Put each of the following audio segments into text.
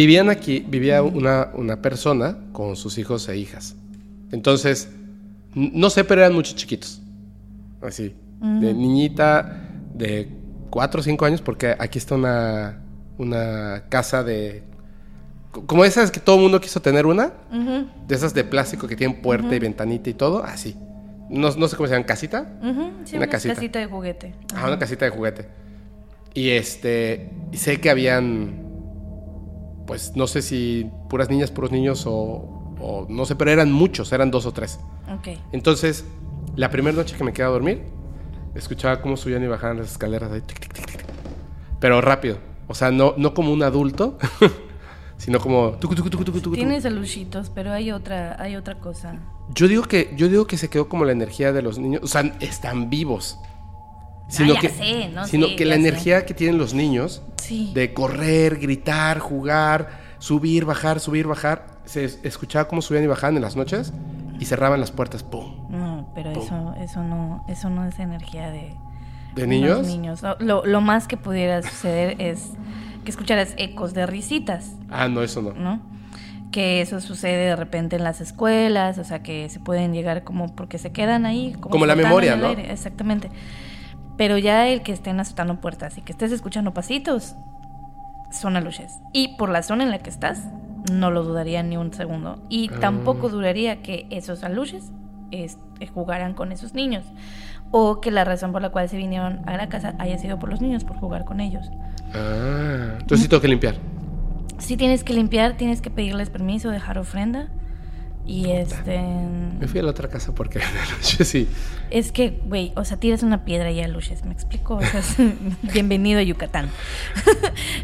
Vivían aquí, vivía una, una persona con sus hijos e hijas. Entonces, no sé, pero eran muchos chiquitos. Así. De niñita de 4 o 5 años, porque aquí está una, una casa de... co- Como esas que todo el mundo quiso tener una. Ujú, De esas de plástico que tienen puerta y ventanita y todo. Así. No, no sé cómo se llaman, casita. sí, Una una, casita. casita. de juguete. Ah, una casita de juguete. Y este, y sé que habían, pues no sé si puras niñas, puros niños o, o no sé, pero eran muchos, eran dos o tres. Ok. Entonces, la primera noche que me quedé a dormir, escuchaba cómo subían y bajaban las escaleras ahí, tic, tic, tic, tic. pero rápido. O sea, no, no como un adulto, sino como... tucu, tucu, tucu, tucu, tucu, tucu. Tienes aluchitos, pero hay otra, hay otra cosa. Yo digo que yo digo que se quedó como la energía de los niños, o sea, están vivos. Sino Ah, que, sé, no sino sé, que la sé. energía que tienen los niños Sí. de correr, gritar, jugar, subir, bajar, subir, bajar, se es- escuchaba cómo subían y bajaban en las noches y cerraban las puertas, ¡pum! No, pero Pum. eso, eso no, eso no es energía de, ¿De niños? niños. Lo, lo más que pudiera suceder es que escucharas ecos de risitas, Ah, no, eso no. ¿no? Que eso sucede de repente en las escuelas, o sea, que se pueden llegar como porque se quedan ahí. Como, Como la memoria, ¿no? Exactamente. Pero ya el que estén azotando puertas y que estés escuchando pasitos, son aluches. Y por la zona en la que estás, no lo dudaría ni un segundo. Y Ah. tampoco duraría que esos aluches es- eh, jugaran con esos niños. O que la razón por la cual se vinieron a la casa haya sido por los niños, por jugar con ellos. Ah, entonces sí tengo que limpiar. Si tienes que limpiar, tienes que pedirles permiso, dejar ofrenda. Y este. Me fui a la otra casa porque sí. Es que, güey, o sea, tiras una piedra y a luces, ¿me explico? O sea, bienvenido a Yucatán.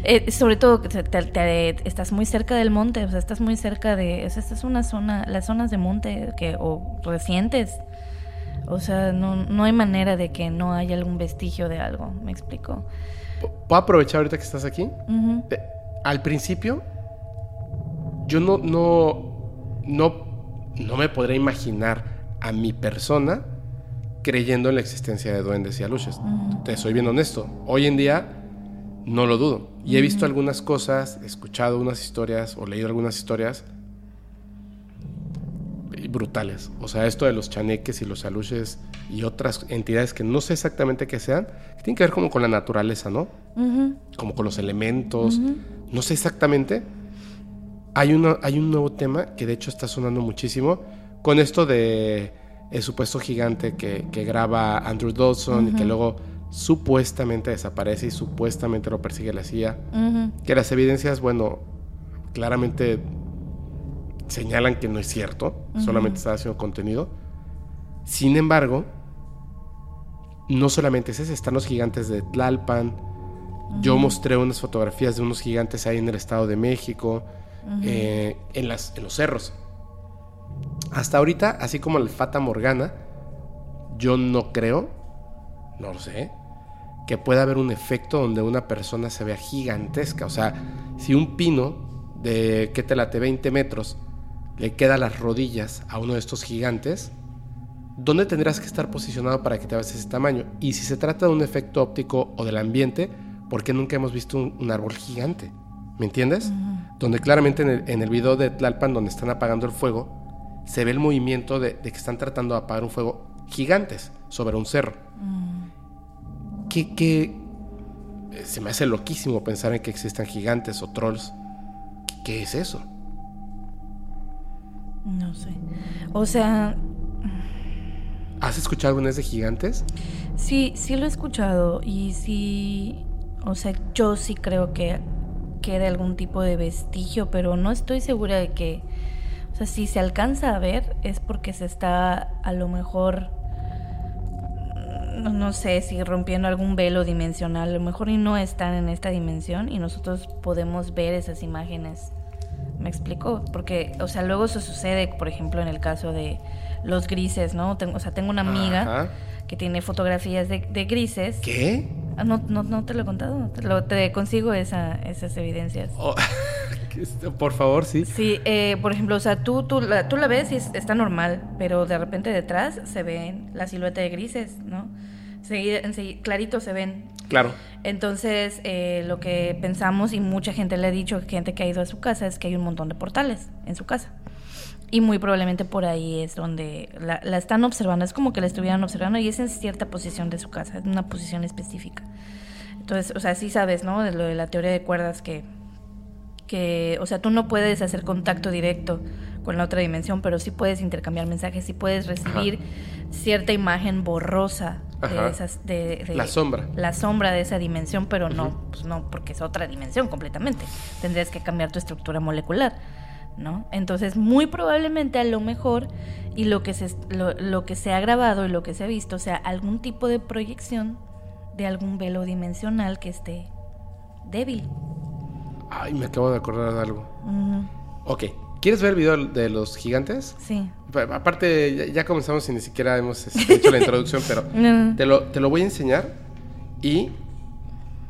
Eh, sobre todo, te- estás muy cerca del monte, o sea, estás muy cerca de. O sea, esta es una zona, las zonas de monte que, o recientes. O sea, no, no hay manera de que no haya algún vestigio de algo, ¿me explico? ¿Puedo aprovechar ahorita que estás aquí? Eh, al principio, yo no, no, no, no me podría imaginar a mi persona creyendo en la existencia de duendes y aluches. Te soy bien honesto. Hoy en día no lo dudo. Y he visto algunas cosas, he escuchado unas historias o leído algunas historias brutales. O sea, esto de los chaneques y los aluches y otras entidades que no sé exactamente qué sean, que tienen que ver como con la naturaleza, ¿no? Como con los elementos, no sé exactamente. Hay, uno, hay un nuevo tema que de hecho está sonando muchísimo con esto de el supuesto gigante que, que graba Andrew Dawson y que luego supuestamente desaparece y supuestamente lo persigue la CIA. Que las evidencias, bueno, claramente señalan que no es cierto, solamente está haciendo contenido. Sin embargo, no solamente es ese, están los gigantes de Tlalpan. Yo mostré unas fotografías de unos gigantes ahí en el Estado de México, eh, en, los cerros. Hasta ahorita, así como el Fata Morgana, yo no creo, no lo sé, que pueda haber un efecto donde una persona se vea gigantesca. O sea, si un pino de, ¿qué te late? 20 metros, le queda las rodillas a uno de estos gigantes, ¿dónde tendrás que estar posicionado para que te veas ese tamaño? Y si se trata de un efecto óptico o del ambiente, ¿por qué nunca hemos visto un árbol gigante? ¿Me entiendes? Donde claramente en el, en el video de Tlalpan, donde están apagando el fuego, se ve el movimiento de, de que están tratando de apagar un fuego gigantes sobre un cerro. ¿Qué, qué- eh, Se me hace loquísimo pensar en que existan gigantes o trolls. ¿Qué, qué es eso? No sé. O sea, ¿Has escuchado alguna vez de gigantes? Sí, sí lo he escuchado y sí, o sea, yo sí creo que queda algún tipo de vestigio, pero no estoy segura de que, o sea, si se alcanza a ver es porque se está a lo mejor, no, no sé, si rompiendo algún velo dimensional, a lo mejor y no están en esta dimensión y nosotros podemos ver esas imágenes. ¿Me explico? Porque, o sea, luego eso sucede, por ejemplo, en el caso de los grises, ¿no? Tengo, o sea, tengo una amiga Ajá. que tiene fotografías de, de grises. ¿Qué? Ah, no, no, no te lo he contado. Te, lo- te consigo esa, esas evidencias. Oh, por favor, sí. Sí, eh, por ejemplo, o sea, tú, tú, la, tú la ves y es- está normal, pero de repente detrás se ven la silueta de grises, ¿no? Seguida, enseguida- clarito se ven. Claro. Entonces, eh, lo que pensamos, y mucha gente le ha dicho, gente que ha ido a su casa, es que hay un montón de portales en su casa. Y muy probablemente por ahí es donde la, la están observando. Es como que la estuvieran observando y es en cierta posición de su casa, en una posición específica. Entonces, o sea, sí sabes, ¿no? De lo de la teoría de cuerdas que, que, o sea, tú no puedes hacer contacto directo con la otra dimensión, pero sí puedes intercambiar mensajes, sí puedes recibir cierta imagen borrosa de esas, de, de- La sombra. la sombra de esa dimensión, pero no, pues no, porque es otra dimensión completamente. Tendrías que cambiar tu estructura molecular, ¿no? Entonces, muy probablemente a lo mejor, y lo que se, lo, lo que se ha grabado y lo que se ha visto, sea algún tipo de proyección de algún velo dimensional que esté débil. Ay, me acabo de acordar de algo. Ujú, Ok. ¿Quieres ver el video de los gigantes? Sí. Pa- Aparte, ya, ya comenzamos y ni siquiera hemos este, hecho la introducción, pero No. te lo, te lo voy a enseñar y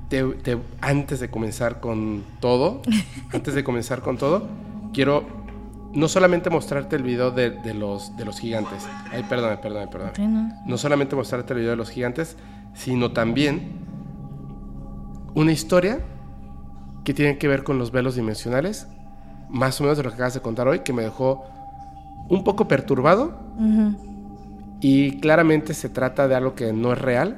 te- te- antes de comenzar con todo, antes de comenzar con todo, quiero no solamente mostrarte el video de, de los, de los gigantes. Ay, perdóname, perdóname, perdóname. ¿no? Solamente mostrarte el video de los gigantes, sino también una historia que tiene que ver con los velos dimensionales, más o menos de lo que acabas de contar hoy, que me dejó un poco perturbado y claramente se trata de algo que no es real,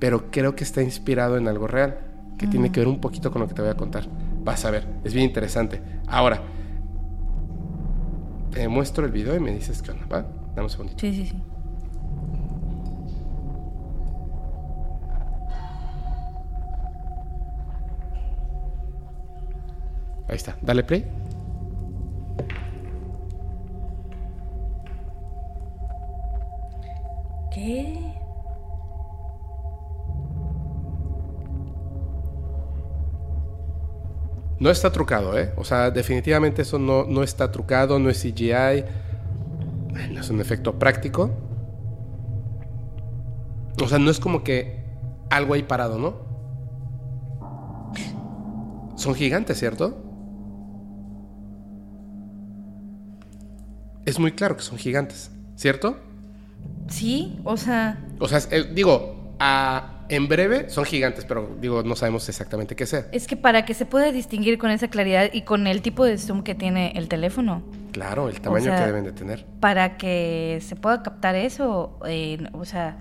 pero creo que está inspirado en algo real, que tiene que ver un poquito con lo que te voy a contar. Vas a ver, es bien interesante. Ahora, te muestro el video y me dices qué onda, ¿va? Dame un segundito. Sí, sí, sí. Ahí está, dale play. ¿Qué? No está trucado, ¿eh? O sea, definitivamente eso no, no está trucado, no es CGI, no es un efecto práctico. O sea, no es como que algo ahí parado, ¿no? Son gigantes, ¿cierto? Es muy claro que son gigantes, ¿cierto? Sí, o sea, O sea, eh, digo, a- en breve son gigantes, pero digo, no sabemos exactamente qué sea. es que para que se pueda distinguir con esa claridad y con el tipo de zoom que tiene el teléfono, Claro, el tamaño sea, que deben de tener. para que se pueda captar eso, eh, o sea...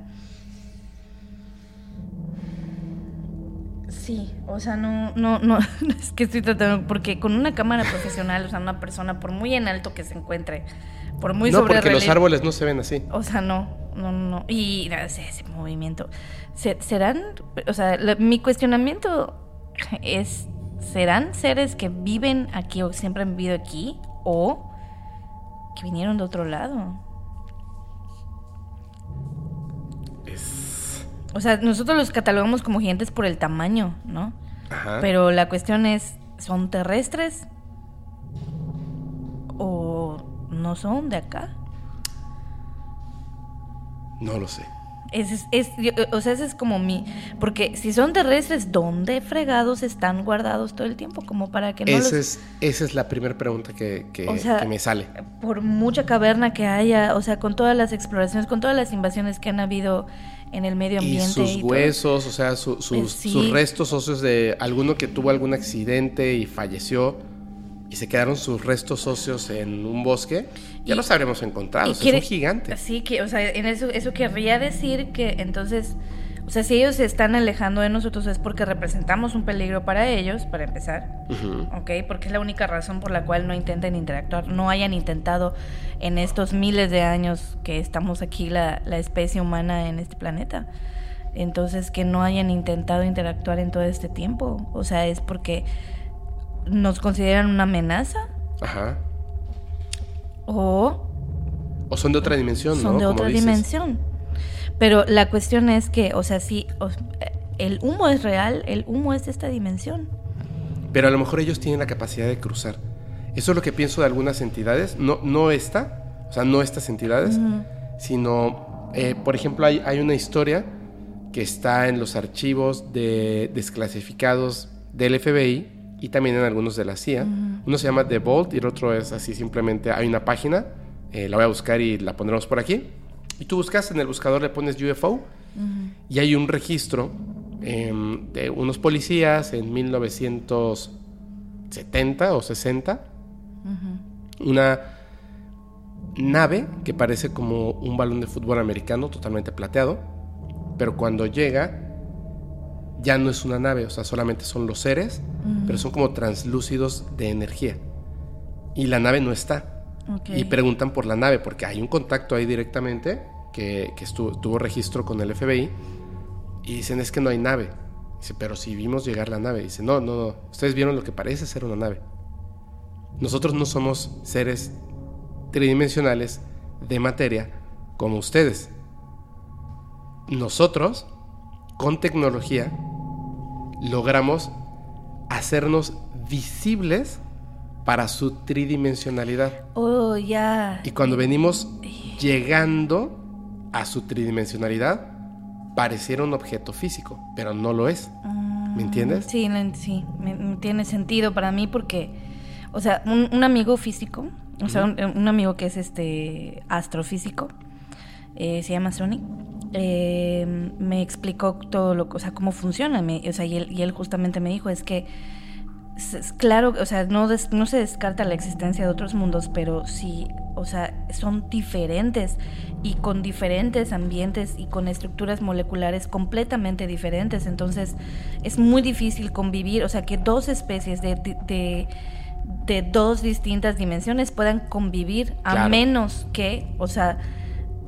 Sí, o sea, no, no, no, es que estoy tratando, porque con una cámara profesional, o sea, una persona, por muy en alto que se encuentre, por muy no, sobre porque los árboles no se ven así. O sea, no, no, no. Y ese, ese movimiento. Se- ¿Serán, o sea, la- mi cuestionamiento es, ¿serán seres que viven aquí o siempre han vivido aquí o que vinieron de otro lado? Es... O sea, nosotros los catalogamos como gigantes por el tamaño, ¿no? Ajá. Pero la cuestión es, ¿son terrestres? ¿O no son de acá? No lo sé. Ese es, es- yo- o sea, ese es como mi... Porque si son terrestres, ¿dónde fregados están guardados todo el tiempo? Como para que no los... es, esa es la primera pregunta que, que- O sea, que me sale. Por mucha caverna que haya, o sea, con todas las exploraciones, con todas las invasiones que han habido en el medio Y ambiente. sus todo. huesos, o sea, su- sus, sí. sus restos óseos de alguno que tuvo algún accidente y falleció y se quedaron sus restos óseos en un bosque, ya Y- los habremos encontrado. Y o sea, quiere- son gigantes. Sí, que, o sea, en eso, eso querría decir que entonces, o sea, si ellos se están alejando de nosotros es porque representamos un peligro para ellos, para empezar. Ujú. ¿ok? Porque es la única razón por la cual no intentan interactuar, no hayan intentado en estos miles de años que estamos aquí la, la especie humana en este planeta. Entonces, que no hayan intentado interactuar en todo este tiempo. O sea, es porque nos consideran una amenaza Ajá. o O son de otra dimensión, son ¿no? de otra dices. dimensión. Pero la cuestión es que, o sea, sí, o- el humo es real, el humo es de esta dimensión. Pero a lo mejor ellos tienen la capacidad de cruzar. Eso es lo que pienso de algunas entidades, no, no esta, o sea, no estas entidades, sino, eh, por ejemplo, hay, hay una historia que está en los archivos de desclasificados del FBI y también en algunos de la CIA. Uno se llama The Vault y el otro es así simplemente, hay una página, eh, la voy a buscar y la pondremos por aquí. Y tú buscas en el buscador, le pones UFO Y hay un registro em, de unos policías en 1970 o 60. Una nave que parece como un balón de fútbol americano totalmente plateado. Pero cuando llega ya no es una nave, o sea, solamente son los seres, pero son como translúcidos de energía. Y la nave no está. Y preguntan por la nave, porque hay un contacto ahí directamente que, estuvo, tuvo registro con el FBI. Y dicen, es que no hay nave. Dice, pero si vimos llegar la nave. Dice, no, no, no. Ustedes vieron lo que parece ser una nave. Nosotros no somos seres tridimensionales de materia como ustedes. Nosotros, con tecnología, logramos hacernos visibles para su tridimensionalidad. Oh, ya. Y cuando venimos llegando a su tridimensionalidad, pareciera un objeto físico, pero no lo es. ¿Me entiendes? Sí, sí, tiene sentido para mí porque, o sea, un, amigo físico, o sea, un, amigo que es este astrofísico, eh, se llama Sonic, eh, me explicó todo lo, o sea, cómo funciona, o sea, y él, y él justamente me dijo, es que claro, o sea, no, no se descarta la existencia de otros mundos, pero sí, o sea, son diferentes y con diferentes ambientes y con estructuras moleculares completamente diferentes. Entonces, es muy difícil convivir, o sea, que dos especies de, de, de dos distintas dimensiones puedan convivir a menos que, o sea,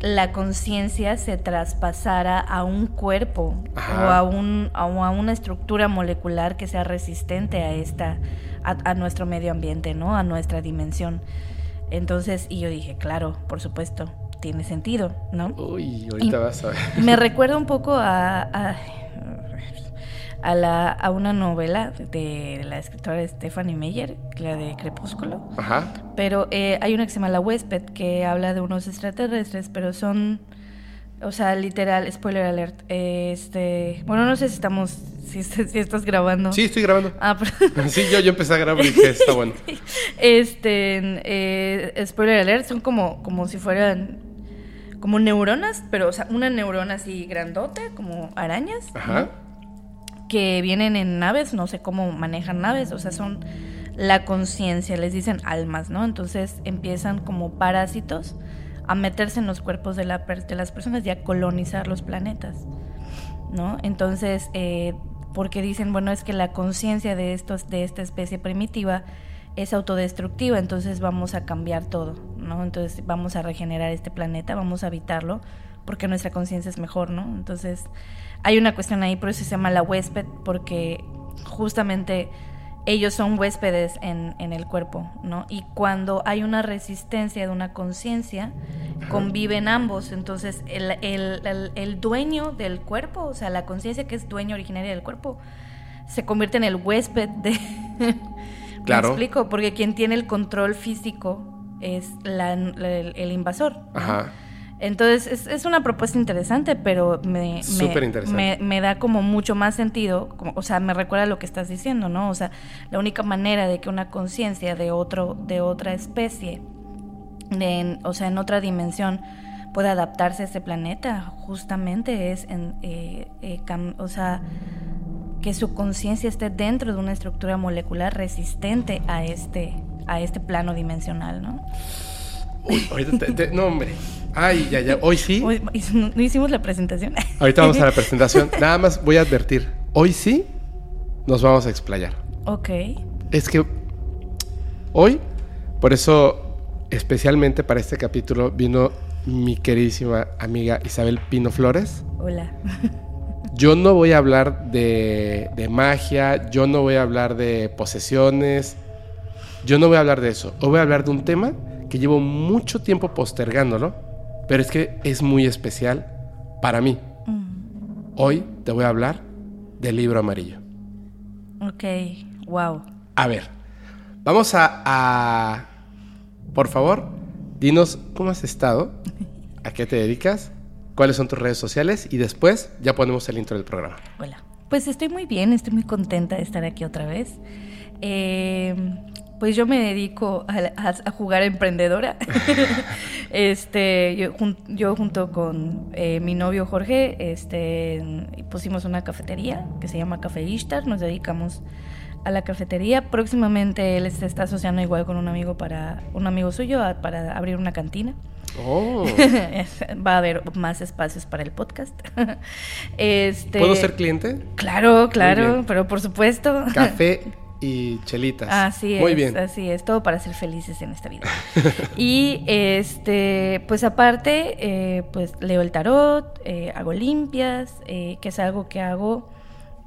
la conciencia se traspasara a un cuerpo o a, un, a una estructura molecular que sea resistente a esta a, nuestro medio ambiente, ¿no? A nuestra dimensión. Entonces, y yo dije, claro, por supuesto, tiene sentido, ¿no? Uy, ahorita vas a ver. Me recuerda un poco a a, la, a una novela de la escritora Stephanie Meyer, la de Crepúsculo. Ajá. Pero eh, hay una que se llama La Huésped, que habla de unos extraterrestres, pero son... O sea, literal, spoiler alert. este, bueno, no sé si estamos, si, estás grabando. Sí, estoy grabando. Ah, pero... sí, yo, yo empecé a grabar y dije, está bueno. Este, eh, spoiler alert, son como, como si fueran, como neuronas, pero, o sea, una neurona así grandote, como arañas. Ajá que vienen en naves, no sé cómo manejan naves, o sea, son la conciencia, les dicen almas, ¿no? Entonces empiezan como parásitos a meterse en los cuerpos de, la, de las personas y a colonizar los planetas, ¿no? Entonces, eh, porque dicen, bueno, es que la conciencia de, de esta especie primitiva es autodestructiva, entonces vamos a cambiar todo, ¿no? Entonces vamos a regenerar este planeta, vamos a habitarlo, porque nuestra conciencia es mejor, ¿no? Entonces hay una cuestión ahí, por eso se llama la huésped, porque justamente ellos son huéspedes en, el cuerpo, ¿no? Y cuando hay una resistencia de una conciencia, conviven ambos. Entonces, el, dueño del cuerpo, o sea, la conciencia que es dueño originaria del cuerpo, se convierte en el huésped de... Claro. ¿Me explico? Porque quien tiene el control físico es el, invasor. Ajá. Entonces es, una propuesta interesante, pero me, me, da como mucho más sentido, o sea, me recuerda lo que estás diciendo, ¿no? O sea, la única manera de que una conciencia de otro, de otra especie, o sea, en otra dimensión, pueda adaptarse a este planeta, justamente es, en, eh, eh, o sea, que su conciencia esté dentro de una estructura molecular resistente a este, a este plano dimensional, ¿no? Uy, ahorita no, hombre. Ay, ya, ya. Hoy sí. no hicimos la presentación. Ahorita vamos a la presentación. Nada más voy a advertir. Hoy sí nos vamos a explayar. Ok. Es que hoy, por eso, especialmente para este capítulo, vino mi queridísima amiga Isabel Pino Flores. Hola. Yo no voy a hablar de, de magia, yo no voy a hablar de posesiones, yo no voy a hablar de eso. Hoy voy a hablar de un tema que llevo mucho tiempo postergándolo, pero es que es muy especial para mí. Mm. Hoy te voy a hablar del libro amarillo. Ok, wow. A ver, vamos a, por favor, dinos cómo has estado, a qué te dedicas, cuáles son tus redes sociales y después ya ponemos el intro del programa. Hola. Pues estoy muy bien, estoy muy contenta de estar aquí otra vez. Eh, pues yo me dedico a, jugar emprendedora. Este, yo, yo junto con eh, mi novio Jorge, este, pusimos una cafetería que se llama Café Ishtar. Nos dedicamos a la cafetería. Próximamente él se está asociando igual con un amigo para un amigo suyo para abrir una cantina. Oh. Va a haber más espacios para el podcast. este, ¿Puedo ser cliente? Claro, claro, pero por supuesto. Café y chelitas. Así es. Muy bien. Así es, todo para ser felices en esta vida. y este, pues aparte, eh, pues leo el tarot, eh, hago limpias, eh, que es algo que hago.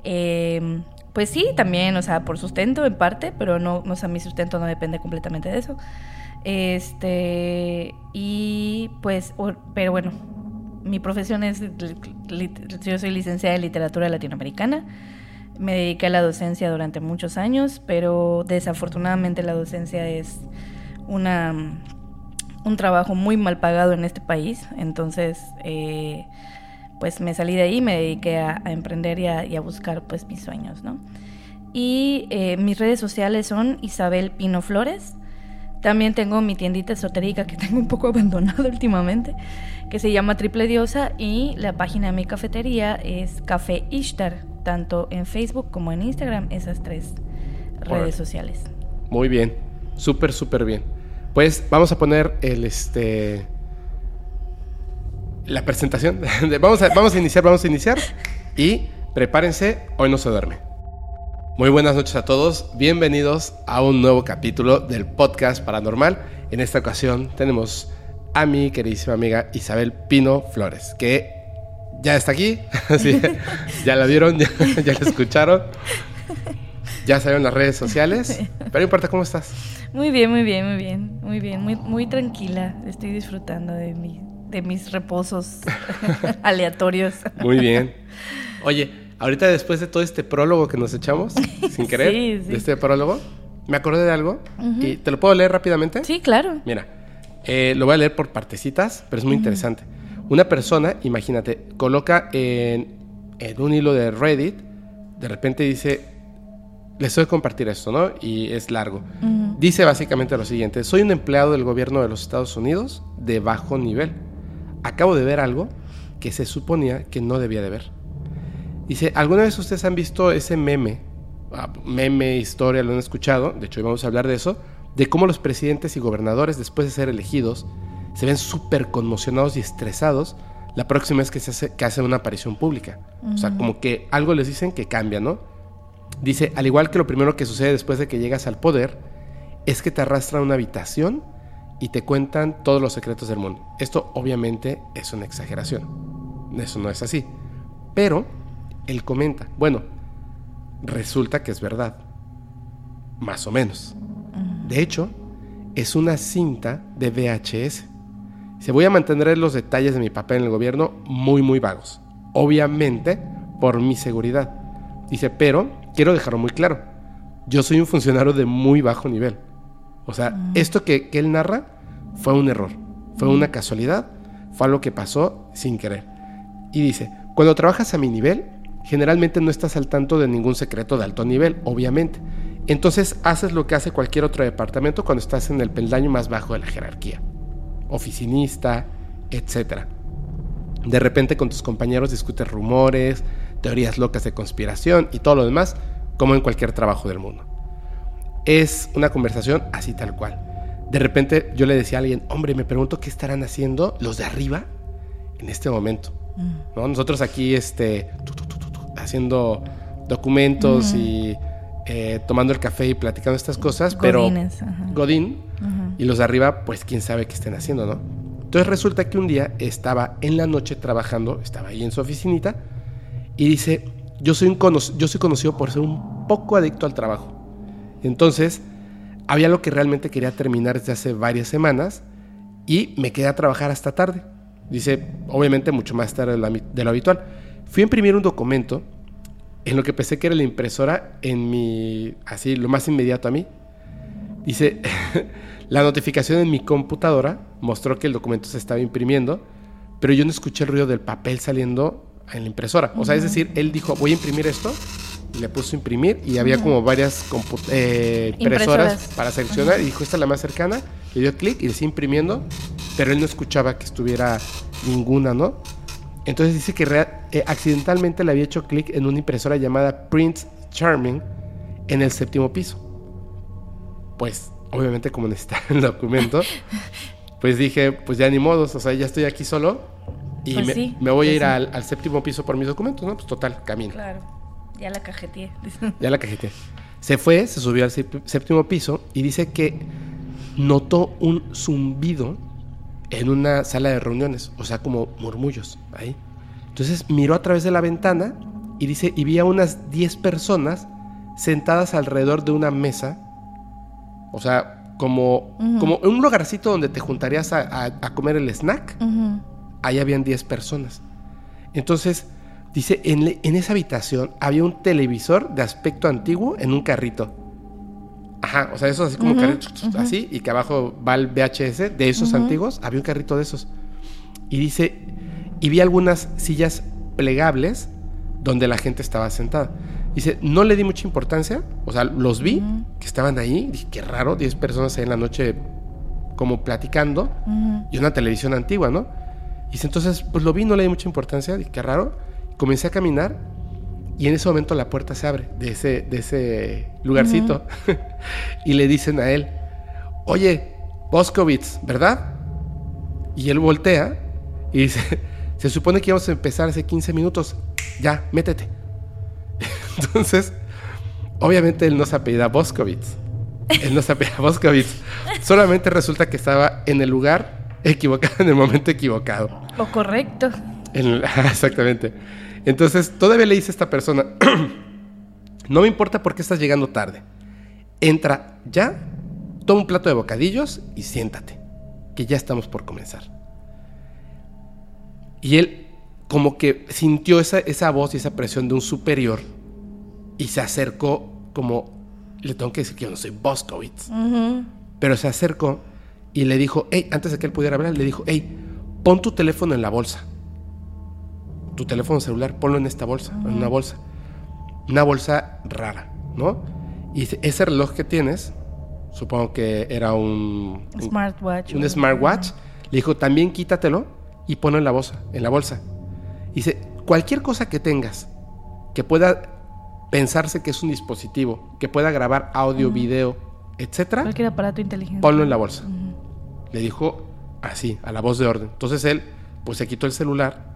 Em, pues sí, también, o sea, por sustento en parte, pero no, o sea, mi sustento no depende completamente de eso. Este, y pues, pero bueno, mi profesión es, yo soy licenciada en literatura latinoamericana. Me dediqué a la docencia durante muchos años, pero desafortunadamente la docencia es una, un trabajo muy mal pagado en este país. Entonces, eh, pues me salí de ahí, me dediqué a, emprender y a, buscar pues mis sueños, ¿no? Y eh, mis redes sociales son Isabel Pino Flores. También tengo mi tiendita esotérica que tengo un poco abandonada últimamente, que se llama Triple Diosa y la página de mi cafetería es Café Ishtar, tanto en Facebook como en Instagram, esas tres redes sociales. Muy bien, súper, súper bien. Pues vamos a poner el este la presentación. vamos, a, vamos a iniciar, vamos a iniciar y prepárense, hoy no se duerme. Muy buenas noches a todos, bienvenidos a un nuevo capítulo del podcast paranormal. En esta ocasión tenemos a mi queridísima amiga Isabel Pino Flores, que ya está aquí, ya la vieron, ya, la escucharon, ya salieron las redes sociales, pero no importa cómo estás. Muy bien, muy bien, muy bien, muy bien, muy, muy tranquila, estoy disfrutando de, mi, de mis reposos aleatorios. Muy bien. Oye, Ahorita después de todo este prólogo que nos echamos, sin querer, de este prólogo, me acordé de algo y te lo puedo leer rápidamente. Sí, claro. Mira, eh, lo voy a leer por partecitas, pero es muy interesante. Una persona, imagínate, coloca en, un hilo de Reddit, de repente dice, les voy a compartir esto, ¿no? Y es largo. Dice básicamente lo siguiente, soy un empleado del gobierno de los Estados Unidos de bajo nivel. Acabo de ver algo que se suponía que no debía de ver. Dice, ¿alguna vez ustedes han visto ese meme? Ah, meme, historia, lo han escuchado, de hecho hoy vamos a hablar de eso, de cómo los presidentes y gobernadores después de ser elegidos se ven súper conmocionados y estresados la próxima vez que, se hace, que hacen una aparición pública. O sea, como que algo les dicen que cambia, ¿no? Dice, al igual que lo primero que sucede después de que llegas al poder, es que te arrastran a una habitación y te cuentan todos los secretos del mundo. Esto obviamente es una exageración. Eso no es así. Pero él comenta, bueno, resulta que es verdad. Más o menos. De hecho, es una cinta de VHS. Se voy a mantener los detalles de mi papel en el gobierno muy, muy vagos. Obviamente, por mi seguridad. Dice, pero quiero dejarlo muy claro. Yo soy un funcionario de muy bajo nivel. O sea, esto que, que, él narra fue un error. Fue una casualidad. Fue algo que pasó sin querer. Y dice, cuando trabajas a mi nivel, generalmente no estás al tanto de ningún secreto de alto nivel, obviamente. Entonces haces lo que hace cualquier otro departamento cuando estás en el peldaño más bajo de la jerarquía. Oficinista, etc. De repente con tus compañeros discutes rumores, teorías locas de conspiración y todo lo demás, como en cualquier trabajo del mundo. Es una conversación así tal cual. De repente yo le decía a alguien, hombre, me pregunto qué estarán haciendo los de arriba en este momento. Mm. Nosotros aquí, este, haciendo documentos y eh, tomando el café y platicando estas cosas, pero Godín y los de arriba, pues quién sabe qué estén haciendo, ¿no? Entonces resulta que un día estaba en la noche trabajando, estaba ahí en su oficinita y dice, yo soy, un yo soy conocido por ser un poco adicto al trabajo. Entonces, había lo que realmente quería terminar desde hace varias semanas y me quedé a trabajar hasta tarde. Dice, obviamente mucho más tarde de lo habitual. Fui a imprimir un documento en lo que pensé que era la impresora en mi, así, lo más inmediato a mí. Dice, la notificación en mi computadora mostró que el documento se estaba imprimiendo, pero yo no escuché el ruido del papel saliendo en la impresora. O sea, es decir, él dijo, voy a imprimir esto, y le puso imprimir, y había como varias eh, impresoras, para seleccionar, y dijo, esta es la más cercana, le dio clic y decía imprimiendo, pero él no escuchaba que estuviera ninguna, ¿no? Entonces dice que eh, accidentalmente le había hecho clic en una impresora llamada Prince Charming en el séptimo piso. Pues, obviamente, como necesitaba el documento, pues dije, pues ya ni modos, o sea, ya estoy aquí solo y Pues me, sí, me voy a ir sí. al, al séptimo piso por mis documentos, ¿no? Pues total, camino. Claro, ya la cajeteé. Ya la cajeteé. Se fue, se subió al sép- séptimo piso y dice que notó un zumbido en una sala de reuniones, o sea, como murmullos ahí. Entonces miró a través de la ventana y dice, y vi a unas 10 personas sentadas alrededor de una mesa, o sea, como, como en un lugarcito donde te juntarías a, a- a comer el snack, Ujú. ahí habían 10 personas. Entonces, dice, en, le- en esa habitación había un televisor de aspecto antiguo en un carrito. Ajá, o sea, esos así como carritos, ujú. así, y que abajo va el VHS de esos antiguos, había un carrito de esos. Y dice, y vi algunas sillas plegables donde la gente estaba sentada. Dice, no le di mucha importancia, o sea, los vi que estaban ahí, dije, qué raro, 10 personas ahí en la noche como platicando, Ujú. y una televisión antigua, ¿no? Y dice, entonces, pues lo vi, no le di mucha importancia, dije, qué raro. Comencé a caminar y en ese momento la puerta se abre de ese, de ese lugarcito y le dicen a él, oye, Boscovitz, ¿verdad? Y él voltea y dice, se supone que íbamos a empezar hace 15 minutos, ya, métete. Entonces, obviamente él no se apellida Boscovitz. Él no se apellida Boscovitz. Solamente resulta que estaba en el lugar equivocado, en el momento equivocado. O correcto. En ah, exactamente. Entonces, todavía le dice a esta persona, no me importa por qué estás llegando tarde. Entra ya, toma un plato de bocadillos y siéntate, que ya estamos por comenzar. Y él como que sintió esa, esa voz y esa presión de un superior y se acercó como, le tengo que decir que yo no soy Boscovitz, pero se acercó y le dijo, hey, antes de que él pudiera hablar, le dijo, hey, pon tu teléfono en la bolsa. Tu teléfono celular, ponlo en esta bolsa, en una bolsa. Una bolsa rara, ¿no? Y dice, ese reloj que tienes, supongo que era un, un- Smartwatch. un o- smartwatch, le dijo, también quítatelo y ponlo en la bolsa, en la bolsa. Dice, cualquier cosa que tengas que pueda pensarse que es un dispositivo, que pueda grabar audio, video, etcétera, Cualquier aparato inteligente. ponlo en la bolsa. Le dijo así, a la voz de orden. Entonces él, pues se quitó el celular,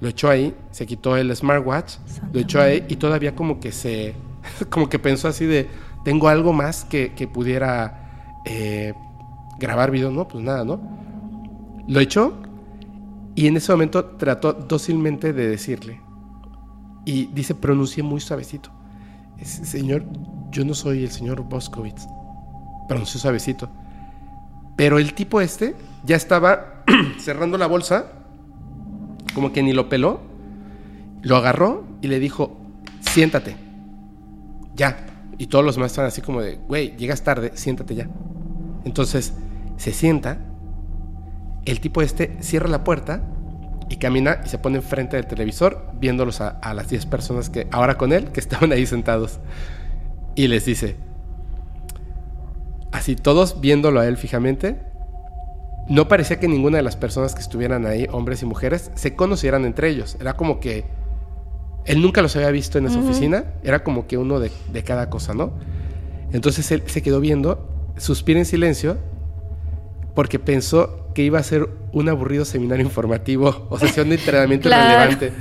lo echó ahí, se quitó el smartwatch, Santa lo echó ahí y todavía como que se, como que pensó así de, tengo algo más que, que pudiera eh, grabar video, ¿no? Pues nada, ¿no? Lo echó y en ese momento trató dócilmente de decirle. Y dice, pronuncié muy suavecito. "Es- Señor, yo no soy el señor Boscovitz. Pronunció suavecito. Pero el tipo este ya estaba cerrando la bolsa, como que ni lo peló, lo agarró y le dijo, siéntate, ya. Y todos los demás estaban así como de, güey, llegas tarde, siéntate ya. Entonces se sienta, el tipo este cierra la puerta y camina y se pone enfrente del televisor viéndolos a, a las 10 personas que ahora con él, que estaban ahí sentados. Y les dice, así todos viéndolo a él fijamente, no parecía que ninguna de las personas que estuvieran ahí, hombres y mujeres, se conocieran entre ellos. Era como que él nunca los había visto en esa oficina, era como que uno de, de cada cosa, ¿no? Entonces él se quedó viendo, suspira en silencio, porque pensó que iba a ser un aburrido seminario informativo o sesión de entrenamiento Claro. relevante.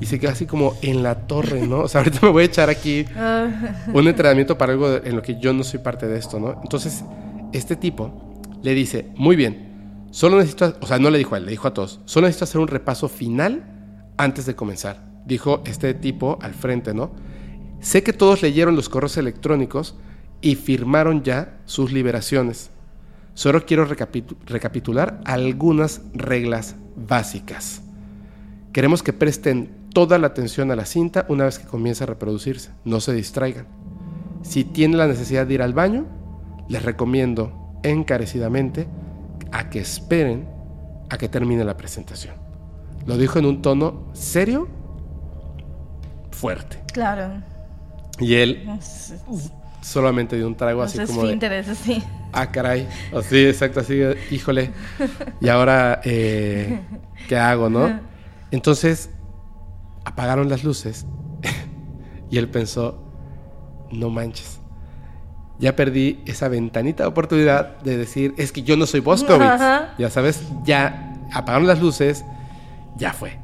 Y se quedó así como en la torre, ¿no? O sea, ahorita me voy a echar aquí Ah, un entrenamiento para algo en lo que yo no soy parte de esto, ¿no? Entonces, este tipo le dice, muy bien, solo necesito, o sea, no le dijo a él, le dijo a todos, solo necesito hacer un repaso final antes de comenzar. Dijo este tipo al frente, ¿no? Sé que todos leyeron los correos electrónicos y firmaron ya sus liberaciones. Solo quiero recapitu- recapitular algunas reglas básicas. Queremos que presten toda la atención a la cinta una vez que comience a reproducirse. No se distraigan. Si tienen la necesidad de ir al baño, les recomiendo encarecidamente a que esperen a que termine la presentación. Lo dijo en un tono serio, fuerte. claro. Y él solamente de un trago, así como de... así. Ah, caray. Así, exacto, así, híjole. Y ahora, eh, ¿qué hago, no? Entonces, apagaron las luces y él pensó, no manches. Ya perdí esa ventanita de oportunidad de decir, es que yo no soy Boscovitz. Ya sabes, ya apagaron las luces, ya fue.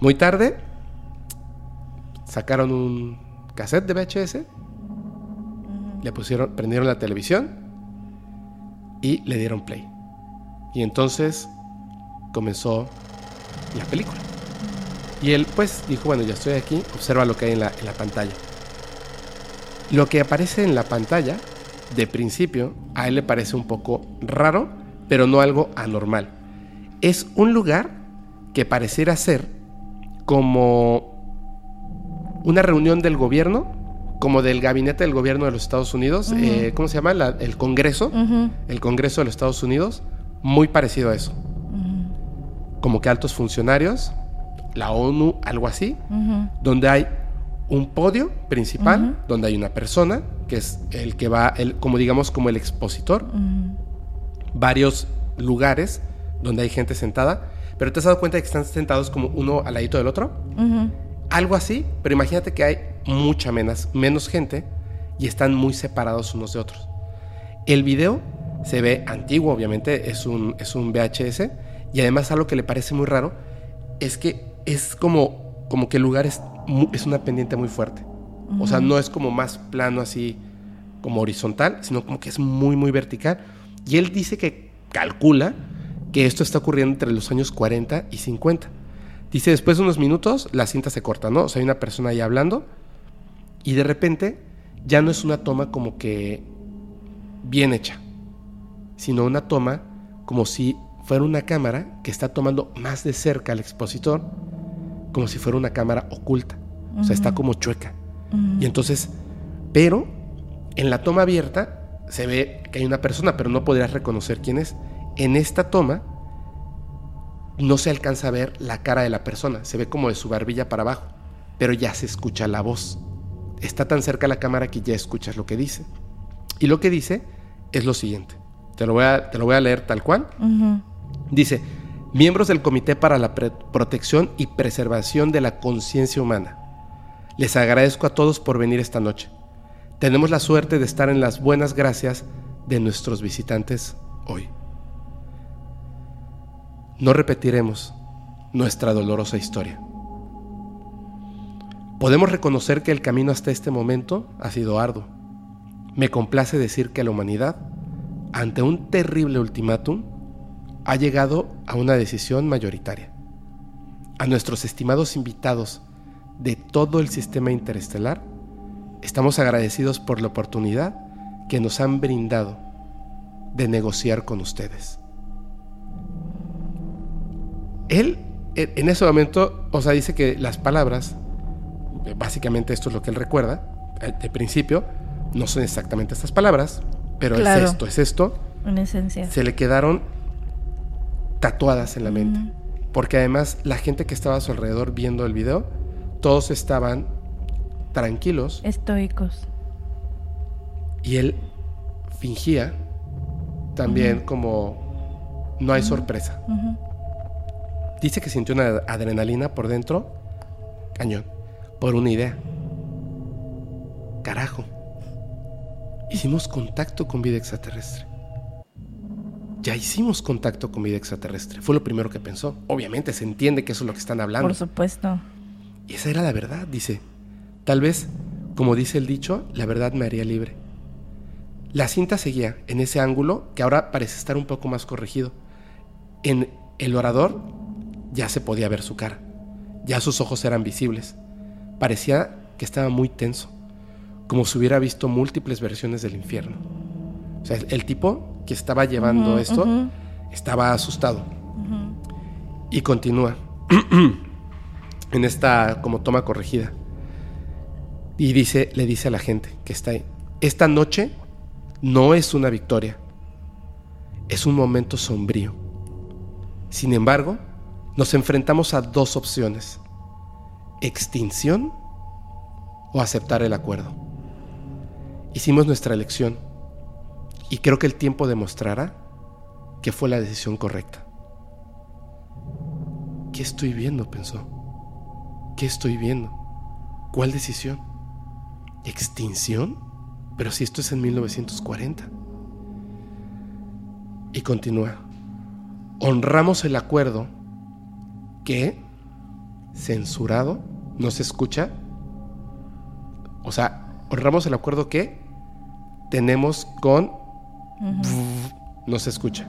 Muy tarde, sacaron un cassette de VHS, le pusieron, prendieron la televisión y le dieron play. Y entonces comenzó la película. Y él pues dijo, bueno, ya estoy aquí, observa lo que hay en la, en la pantalla. Lo que aparece en la pantalla, de principio, a él le parece un poco raro, pero no algo anormal. Es un lugar que pareciera ser como una reunión del gobierno, como del gabinete del gobierno de los Estados Unidos, eh, ¿cómo se llama? el Congreso, el Congreso de los Estados Unidos, muy parecido a eso. Como que altos funcionarios, la ONU, algo así, donde hay un podio principal, donde hay una persona, que es el que va, el, como digamos, como el expositor, varios lugares donde hay gente sentada, pero te has dado cuenta de que están sentados como uno al ladito del otro. Algo así, pero imagínate que hay mucha menos, menos gente y están muy separados unos de otros. El video se ve antiguo, obviamente, es un, es un VHS, y además algo que le parece muy raro es que es como, como que el lugar es, es una pendiente muy fuerte. O sea, no es como más plano así, como horizontal, sino como que es muy, muy vertical. Y él dice que calcula que esto está ocurriendo entre los años 40 y 50. Dice, después de unos minutos, la cinta se corta, ¿no? O sea, hay una persona ahí hablando y de repente ya no es una toma como que bien hecha, sino una toma como si fuera una cámara que está tomando más de cerca al expositor, como si fuera una cámara oculta. O sea, está como chueca. Y entonces, pero en la toma abierta se ve que hay una persona, pero no podrías reconocer quién es. En esta toma no se alcanza a ver la cara de la persona, se ve como de su barbilla para abajo, pero ya se escucha la voz. Está tan cerca la cámara que ya escuchas lo que dice. Y lo que dice es lo siguiente. Te lo voy a, te lo voy a leer tal cual. Dice, miembros del Comité para la Protección y Preservación de la Conciencia Humana. Les agradezco a todos por venir esta noche. Tenemos la suerte de estar en las buenas gracias de nuestros visitantes hoy no repetiremos nuestra dolorosa historia. Podemos reconocer que el camino hasta este momento ha sido arduo. Me complace decir que la humanidad, ante un terrible ultimátum, ha llegado a una decisión mayoritaria. A nuestros estimados invitados de todo el sistema interestelar, estamos agradecidos por la oportunidad que nos han brindado de negociar con ustedes él en ese momento, o sea, dice que las palabras, básicamente esto es lo que él recuerda, eh, de principio, no son exactamente estas palabras, pero es esto, es esto. En esencia. Se le quedaron tatuadas en la mente. Porque además la gente que estaba a su alrededor viendo el video, todos estaban tranquilos. Estoicos. Y él fingía también como no hay sorpresa. Dice que sintió una adrenalina por dentro, cañón, por una idea. Carajo. Hicimos contacto con vida extraterrestre. Ya hicimos contacto con vida extraterrestre. Fue lo primero que pensó. Obviamente se entiende que eso es lo que están hablando. Por supuesto. Y esa era la verdad, dice. Tal vez, como dice el dicho, la verdad me haría libre. La cinta seguía en ese ángulo que ahora parece estar un poco más corregido. En el orador ya se podía ver su cara. Ya sus ojos eran visibles. Parecía que estaba muy tenso, como si hubiera visto múltiples versiones del infierno. O sea, el, tipo que estaba llevando esto estaba asustado. Y continúa en esta como toma corregida. Y dice, le dice a la gente que está ahí, esta noche no es una victoria, es un momento sombrío. Sin embargo, nos enfrentamos a dos opciones, extinción o aceptar el acuerdo. Hicimos nuestra elección y creo que el tiempo demostrará que fue la decisión correcta. ¿Qué estoy viendo? pensó. ¿Qué estoy viendo? ¿Cuál decisión? ¿Extinción? Pero si esto es en 1940. Y continúa. Honramos el acuerdo que, censurado, no se escucha. O sea, honramos el acuerdo que tenemos con... No se escucha.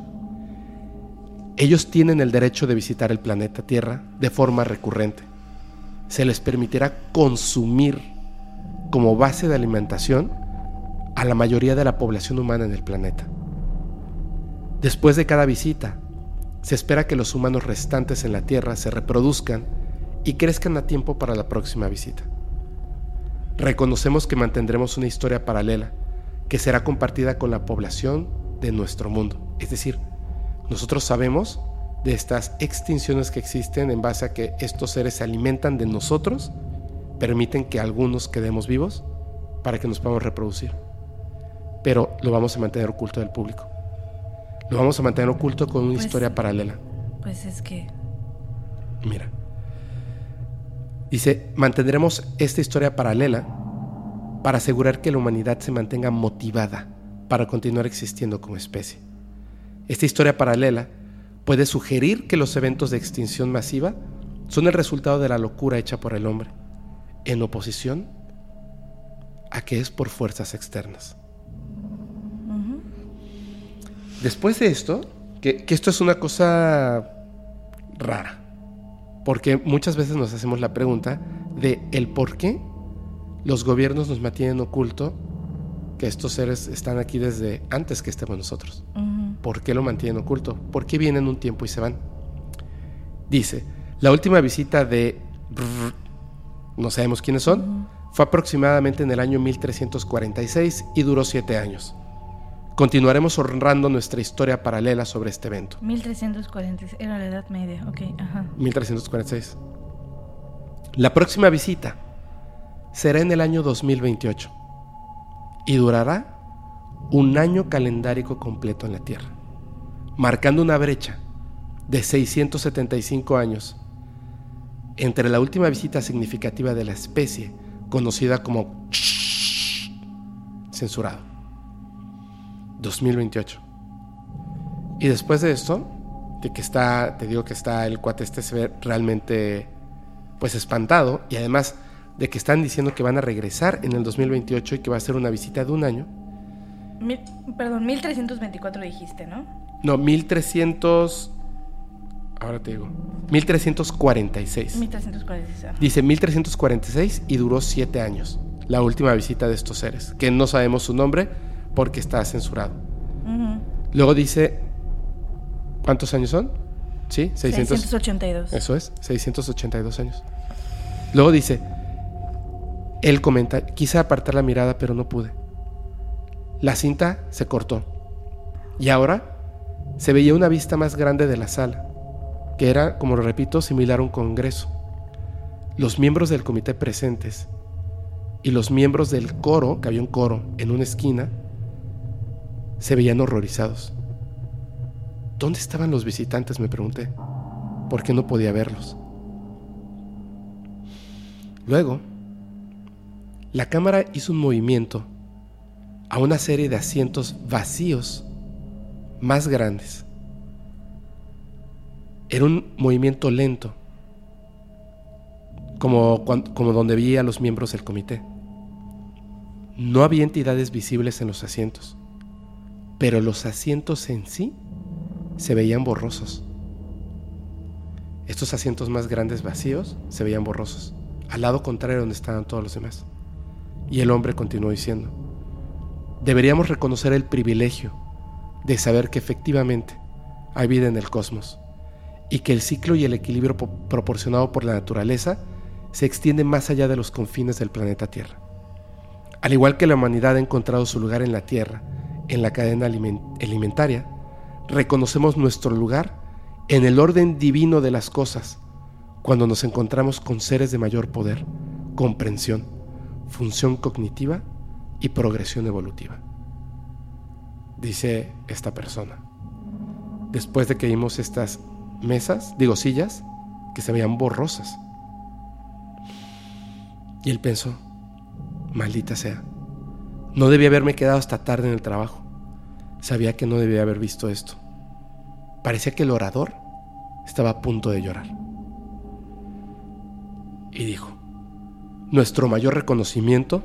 Ellos tienen el derecho de visitar el planeta Tierra de forma recurrente. Se les permitirá consumir como base de alimentación a la mayoría de la población humana en el planeta. Después de cada visita, se espera que los humanos restantes en la Tierra se reproduzcan y crezcan a tiempo para la próxima visita. Reconocemos que mantendremos una historia paralela que será compartida con la población de nuestro mundo. Es decir, nosotros sabemos de estas extinciones que existen en base a que estos seres se alimentan de nosotros, permiten que algunos quedemos vivos para que nos podamos reproducir. Pero lo vamos a mantener oculto del público. Lo vamos a mantener oculto con una Pues- historia paralela. Pues es que. Mira. Dice, mantendremos esta historia paralela para asegurar que la humanidad se mantenga motivada para continuar existiendo como especie. Esta historia paralela puede sugerir que los eventos de extinción masiva son el resultado de la locura hecha por el hombre, en oposición a que es por fuerzas externas. Después de esto, que, que esto es una cosa rara, porque muchas veces nos hacemos la pregunta de el por qué los gobiernos nos mantienen oculto que estos seres están aquí desde antes que estemos nosotros. ¿Por qué lo mantienen oculto? ¿Por qué vienen un tiempo y se van? Dice, la última visita de... no sabemos quiénes son, fue aproximadamente en el año 1346 y duró siete años. Continuaremos honrando nuestra historia paralela sobre este evento. 1346. Era la Edad Media. Ok, ajá. 1346. La próxima visita será en el año 2028 y durará un año calendárico completo en la Tierra, marcando una brecha de 675 años entre la última visita significativa de la especie, conocida como censurado, 2028. Y después de esto, de que está, te digo que está el cuate este se ve realmente pues espantado y además de que están diciendo que van a regresar en el 2028 y que va a ser una visita de un año. Mil- perdón, 1324 dijiste, ¿no? No, 1300 ahora te digo, 1346. 1346. ajá. Dice 1346 y duró siete años. La última visita de estos seres, que no sabemos su nombre porque está censurado. Luego dice, ¿cuántos años son? ¿Sí? 600. 682. Eso es, 682 años. Luego dice, él comenta, quise apartar la mirada pero no pude. La cinta se cortó. Y ahora se veía una vista más grande de la sala, que era, como lo repito, similar a un congreso. Los miembros del comité presentes y los miembros del coro, que había un coro en una esquina, se veían horrorizados. ¿Dónde estaban los visitantes? me pregunté. ¿Por qué no podía verlos? Luego, la cámara hizo un movimiento a una serie de asientos vacíos más grandes. Era un movimiento lento, como, como donde veía a los miembros del comité. No había entidades visibles en los asientos, pero los asientos en sí se veían borrosos. Estos asientos más grandes vacíos se veían borrosos, al lado contrario donde estaban todos los demás. Y el hombre continuó diciendo, deberíamos reconocer el privilegio de saber que efectivamente hay vida en el cosmos y que el ciclo y el equilibrio po- proporcionado por la naturaleza se extiende más allá de los confines del planeta Tierra. Al igual que la humanidad ha encontrado su lugar en la Tierra, en la cadena alimen- alimentaria, reconocemos nuestro lugar en el orden divino de las cosas cuando nos encontramos con seres de mayor poder, comprensión, función cognitiva y progresión evolutiva. Dice esta persona. Después de que vimos estas mesas, digo sillas, que se veían borrosas. Y él pensó, maldita sea, no debía haberme quedado hasta tarde en el trabajo. Sabía que no debía haber visto esto. Parecía que el orador estaba a punto de llorar. Y dijo, nuestro mayor reconocimiento,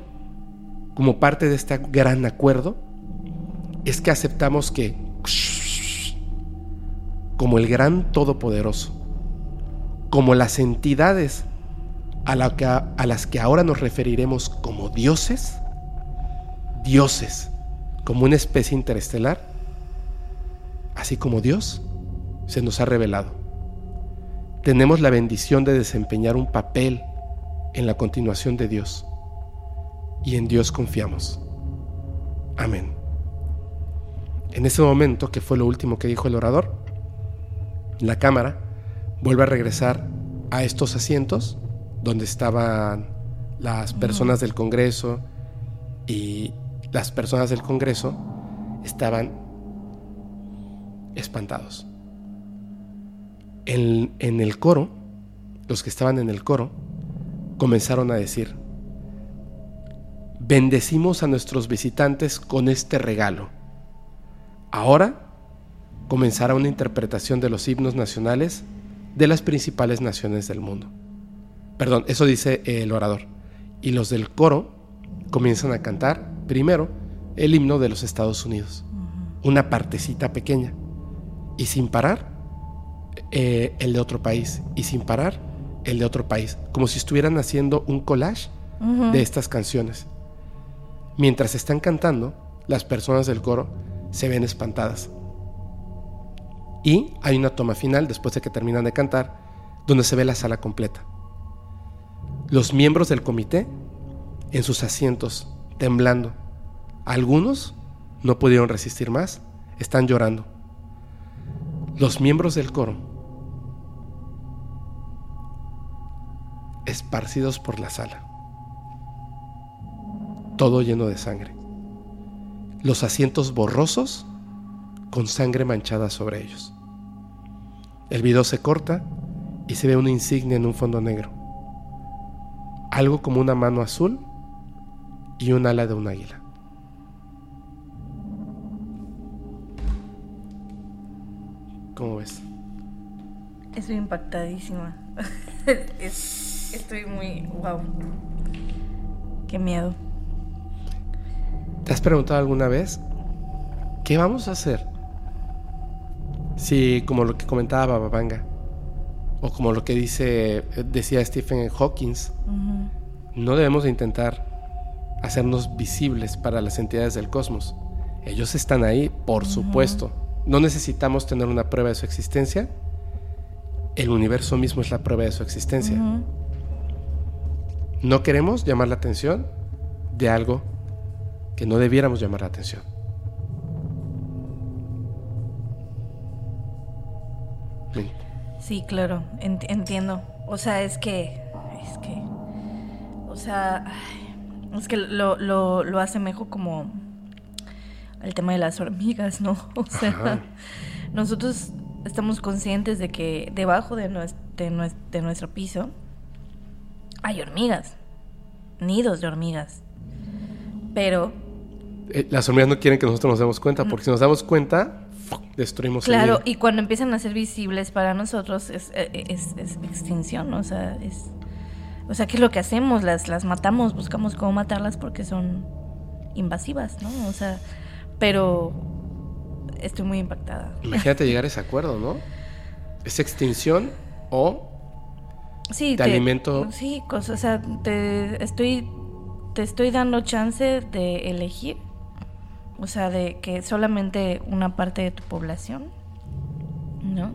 como parte de este gran acuerdo, es que aceptamos que, como el gran todopoderoso, como las entidades a, a las que ahora nos referiremos como dioses, dioses, como una especie interestelar, así como Dios se nos ha revelado. Tenemos la bendición de desempeñar un papel en la continuación de Dios y en Dios confiamos. Amén. En ese momento, que fue lo último que dijo el orador, la cámara vuelve a regresar a estos asientos donde estaban las personas del Congreso y las personas del Congreso estaban espantados. En, en, el coro, los que estaban en el coro, comenzaron a decir, bendecimos a nuestros visitantes con este regalo. Ahora comenzará una interpretación de los himnos nacionales de las principales naciones del mundo. Perdón, eso dice el orador. Y los del coro comienzan a cantar primero el himno de los Estados Unidos, una partecita pequeña, y sin parar eh, el de otro país, y sin parar el de otro país, como si estuvieran haciendo un collage de estas canciones. Mientras están cantando, las personas del coro se ven espantadas. Y hay una toma final, después de que terminan de cantar, donde se ve la sala completa. Los miembros del comité en sus asientos, temblando. Algunos no pudieron resistir más, están llorando. Los miembros del coro, esparcidos por la sala, todo lleno de sangre. Los asientos borrosos con sangre manchada sobre ellos. El video se corta y se ve una insignia en un fondo negro. Algo como una mano azul y un ala de un águila. ¿Cómo ves? Estoy impactadísima. estoy muy... ¡Wow! Qué miedo. ¿Te has preguntado alguna vez qué vamos a hacer si, como lo que comentaba Babanga, o como lo que dice, decía Stephen Hawking, no debemos de intentar hacernos visibles para las entidades del cosmos. Ellos están ahí, por supuesto. No necesitamos tener una prueba de su existencia. El universo mismo es la prueba de su existencia. No queremos llamar la atención de algo que no debiéramos llamar la atención. Sí, claro, entiendo. O sea, es que, es que, o sea, es que lo, lo, lo asemejo como el tema de las hormigas, ¿no? O sea, nosotros estamos conscientes de que debajo de, nuestro, de nuestro piso hay hormigas, nidos de hormigas. Pero eh, las hormigas no quieren que nosotros nos demos cuenta, porque si nos damos cuenta, destruimos Claro, y cuando empiezan a ser visibles para nosotros es, eh, es, extinción, o sea, es... O sea, ¿qué es lo que hacemos? Las, las matamos, buscamos cómo matarlas porque son invasivas, ¿no? O sea, pero estoy muy impactada. Imagínate llegar a ese acuerdo, ¿no? ¿Es extinción o sí, te, alimento? Sí, o sea, te estoy, te estoy dando chance de elegir o sea, de que solamente una parte de tu población, ¿no?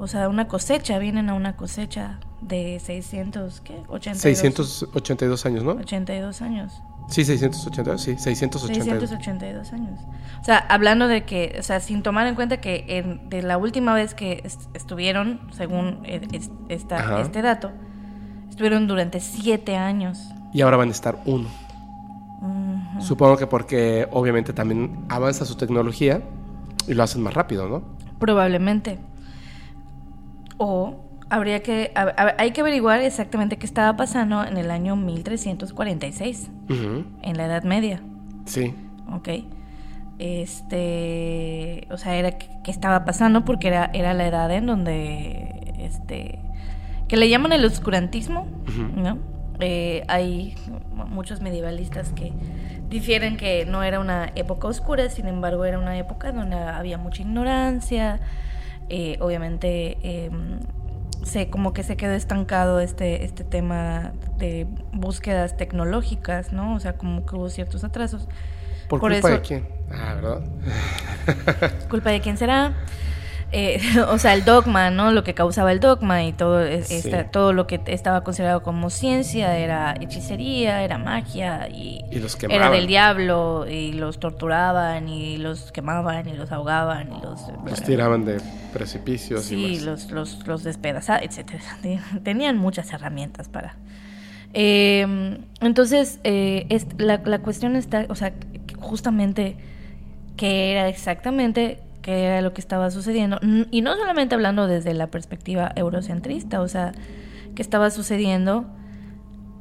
O sea, una cosecha, vienen a una cosecha de 600, ¿qué? 82. 682 años, ¿no? 82 años. Sí, 682, sí, 682. 682 años. O sea, hablando de que, o sea, sin tomar en cuenta que en, de la última vez que estuvieron, según e, esta, este dato, estuvieron durante siete años. Y ahora van a estar uno. Supongo que porque obviamente también avanza su tecnología y lo hacen más rápido, ¿no? Probablemente. O habría que a- a- hay que averiguar exactamente qué estaba pasando en el año 1346, Ujú. en la Edad Media. Sí. Ok. Este, o sea, era qué estaba pasando porque era, era la edad en donde, este, que le llaman el oscurantismo. ¿no? Eh, hay mu- muchos medievalistas que difieren que no era una época oscura, sin embargo era una época donde había mucha ignorancia, eh, obviamente em, se como que se quedó estancado este, este tema de búsquedas tecnológicas, ¿no? O sea, como que hubo ciertos atrasos. ¿Por, Por culpa eso- de quién? Ah, ¿verdad? ¿Culpa de quién será? Eh, o sea, el dogma, ¿no? Lo que causaba el dogma y todo, es- Sí. esta- todo lo que estaba considerado como ciencia era hechicería, era magia y, Y los era del diablo y los torturaban y los quemaban y los ahogaban y los... Los tiraban de precipicios y Sí, más. los, los, los despedazaban, etcétera. Te- Tenían muchas herramientas para. Eh, entonces, eh, es- la, la cuestión está, o sea, justamente qué era exactamente qué era lo que estaba sucediendo. Y no solamente hablando desde la perspectiva eurocentrista, o sea, qué estaba sucediendo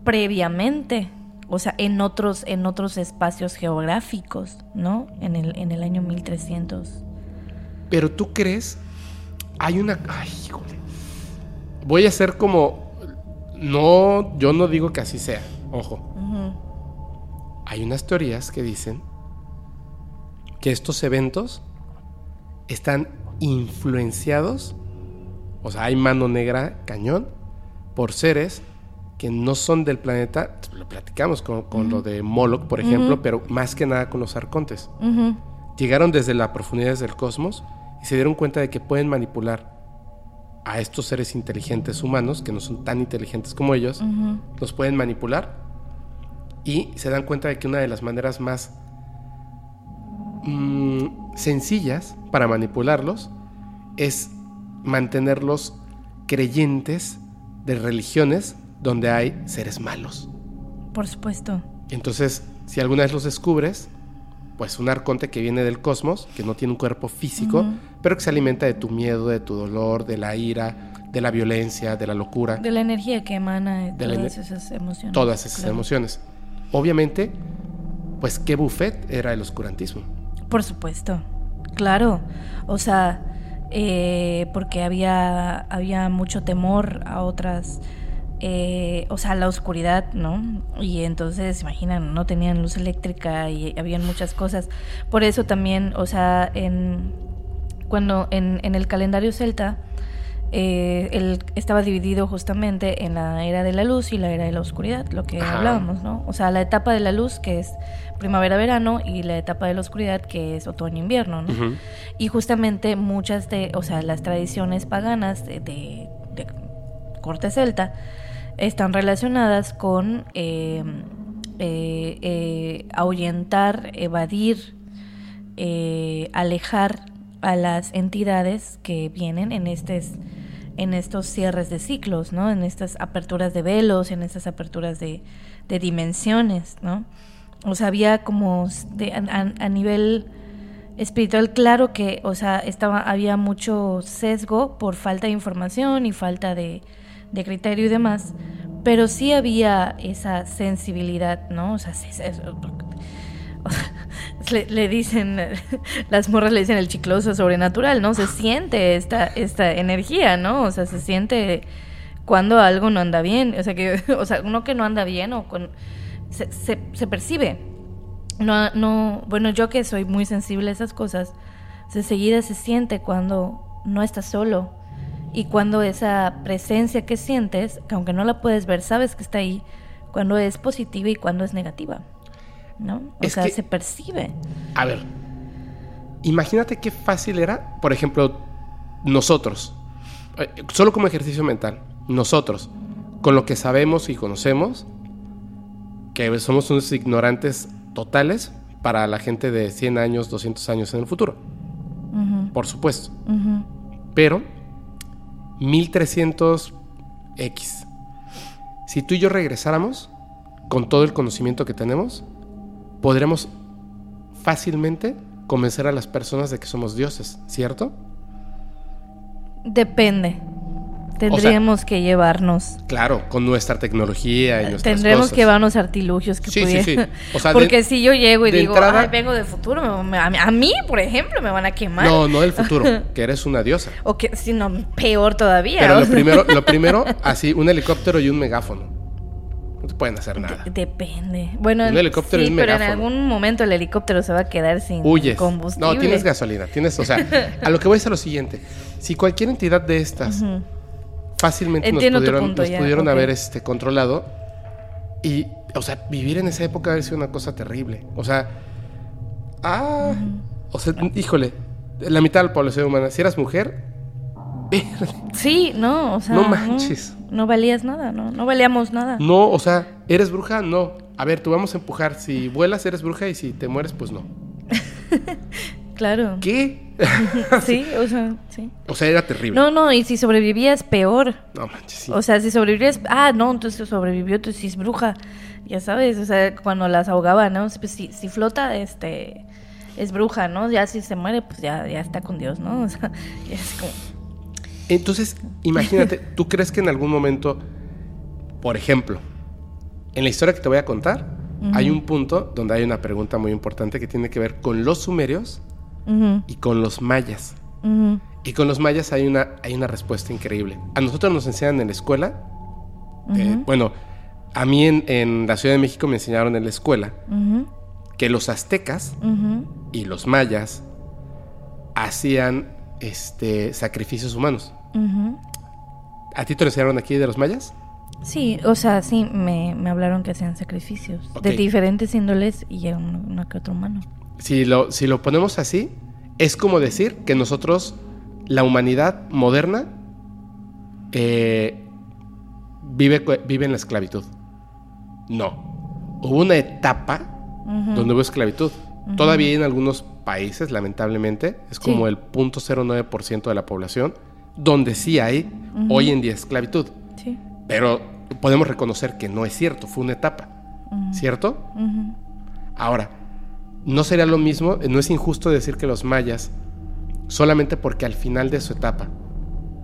previamente, o sea, en otros, en otros espacios geográficos, ¿no? En el, en el año 1300. Pero tú crees, hay una... Ay, híjole. Voy a hacer como... No, yo no digo que así sea, ojo. Hay unas teorías que dicen que estos eventos están influenciados, o sea, hay mano negra cañón, por seres que no son del planeta, lo platicamos con, con lo de Moloch, por ejemplo, pero más que nada con los arcontes. Llegaron desde las profundidades del cosmos y se dieron cuenta de que pueden manipular a estos seres inteligentes humanos, que no son tan inteligentes como ellos, los pueden manipular y se dan cuenta de que una de las maneras más mm, sencillas para manipularlos es mantenerlos creyentes de religiones donde hay seres malos. Por supuesto. Entonces, si alguna vez los descubres, pues un arconte que viene del cosmos, que no tiene un cuerpo físico, pero que se alimenta de tu miedo, de tu dolor, de la ira, de la violencia, de la locura, De la energía que emana de De todas esas emociones. todas esas claro. emociones. Obviamente, pues qué buffet era el oscurantismo. Por supuesto. Claro. O sea, eh, porque había, había mucho temor a otras. eh, o sea, la oscuridad, ¿no? Y entonces, imaginan, no tenían luz eléctrica y habían muchas cosas. Por eso también, o sea, en cuando en, en el calendario celta eh, él estaba dividido justamente en la era de la luz y la era de la oscuridad, lo que Ajá. hablábamos, ¿no? O sea, la etapa de la luz que es primavera-verano y la etapa de la oscuridad que es otoño-invierno, ¿no? Y justamente muchas de, o sea, las tradiciones paganas de, de- de corte celta están relacionadas con eh, eh, eh, ahuyentar, evadir, eh, alejar a las entidades que vienen en estos en estos cierres de ciclos, ¿no? En estas aperturas de velos, en estas aperturas de, de dimensiones, ¿no? O sea, había como a, nivel espiritual, claro que, o sea, estaba, había mucho sesgo por falta de información y falta de, de criterio y demás, pero sí había esa sensibilidad, ¿no? O sea, le, dicen, las morras le dicen el chicloso sobrenatural, ¿no? Se siente esta, esta energía, ¿no? O sea, se siente cuando algo no anda bien, o sea, que, o sea, uno que no anda bien o se, se percibe. No, no, bueno, yo que soy muy sensible a esas cosas, enseguida se siente cuando no estás solo y cuando esa presencia que sientes, que aunque no la puedes ver, sabes que está ahí, cuando es positiva y cuando es negativa, ¿no? O Es sea, que- se percibe. A ver, imagínate qué fácil era, por ejemplo, nosotros, eh, solo como ejercicio mental, nosotros, con lo que sabemos y conocemos, que somos unos ignorantes totales para la gente de 100 años, 200 años en el futuro, por supuesto. ujú. Pero 1300X. Si tú y yo regresáramos con todo el conocimiento que tenemos, podremos fácilmente convencer a las personas de que somos dioses, ¿cierto? Depende. Tendríamos que llevarnos. Claro, con nuestra tecnología y nuestras Tendremos cosas. que llevarnos artilugios que Sí, sí, sí. O sea, Porque de- si yo llego y digo, entrada- "Ay, vengo del futuro, me- me- a, mí- por ejemplo, me van a quemar. No, no del futuro, que eres una diosa. O que, si no, peor todavía. Pero lo sea, primero, lo primero, así, un helicóptero y un megáfono. Te pueden hacer nada. Depende. Bueno, Un helicóptero sí, y un pero en algún momento el helicóptero se va a quedar sin Huyes. combustible. No, tienes gasolina. Tienes, o sea, a lo que voy es a lo siguiente. Si cualquier entidad de estas fácilmente Entiendo nos pudieron, punto nos ya, pudieron haber este, controlado. Y, o sea, vivir en esa época haber sido una cosa terrible. O sea, ah, o sea, híjole, la mitad de la población humana, si eras mujer, verde. Sí, no, o sea. No manches. No, valías nada, no, no valíamos nada. No, o sea, ¿eres bruja? No. A ver, tú vamos a empujar. Si vuelas, eres bruja y si te mueres, pues no. Claro. ¿Qué? Sí, o sea, sí. o sea, era terrible. No, no, y si sobrevivías, peor. No manches, sí. O sea, si sobrevivías. Ah, no, entonces sobrevivió, entonces sí es bruja. Ya sabes, o sea, cuando las ahogaban, ¿no? Pues si, si flota, este. Es bruja, ¿no? Ya si se muere, pues ya, ya está con Dios, ¿no? O sea, ya es como. Entonces, imagínate, ¿tú crees que en algún momento, por ejemplo, en la historia que te voy a contar, hay un punto donde hay una pregunta muy importante que tiene que ver con los sumerios y con los mayas? Y con los mayas hay una, hay una respuesta increíble. A nosotros nos enseñan en la escuela, eh, bueno, a mí en, en la Ciudad de México me enseñaron en la escuela que los aztecas y los mayas hacían este, sacrificios humanos. ¿A ti te lo enseñaron aquí de los mayas? Sí, o sea, sí, me, me hablaron que hacían sacrificios de diferentes índoles y a uno, uno que otro humano. Si lo, si lo ponemos así, es como decir que nosotros, la humanidad moderna, eh, vive, vive en la esclavitud. No. Hubo una etapa donde hubo esclavitud. Todavía en algunos países, lamentablemente, es como Sí. el 0.09% de la población, donde sí hay hoy en día esclavitud. Sí. Pero podemos reconocer que no es cierto, fue una etapa. ¿Cierto? Ahora, no sería lo mismo, no es injusto decir que los mayas, solamente porque al final de su etapa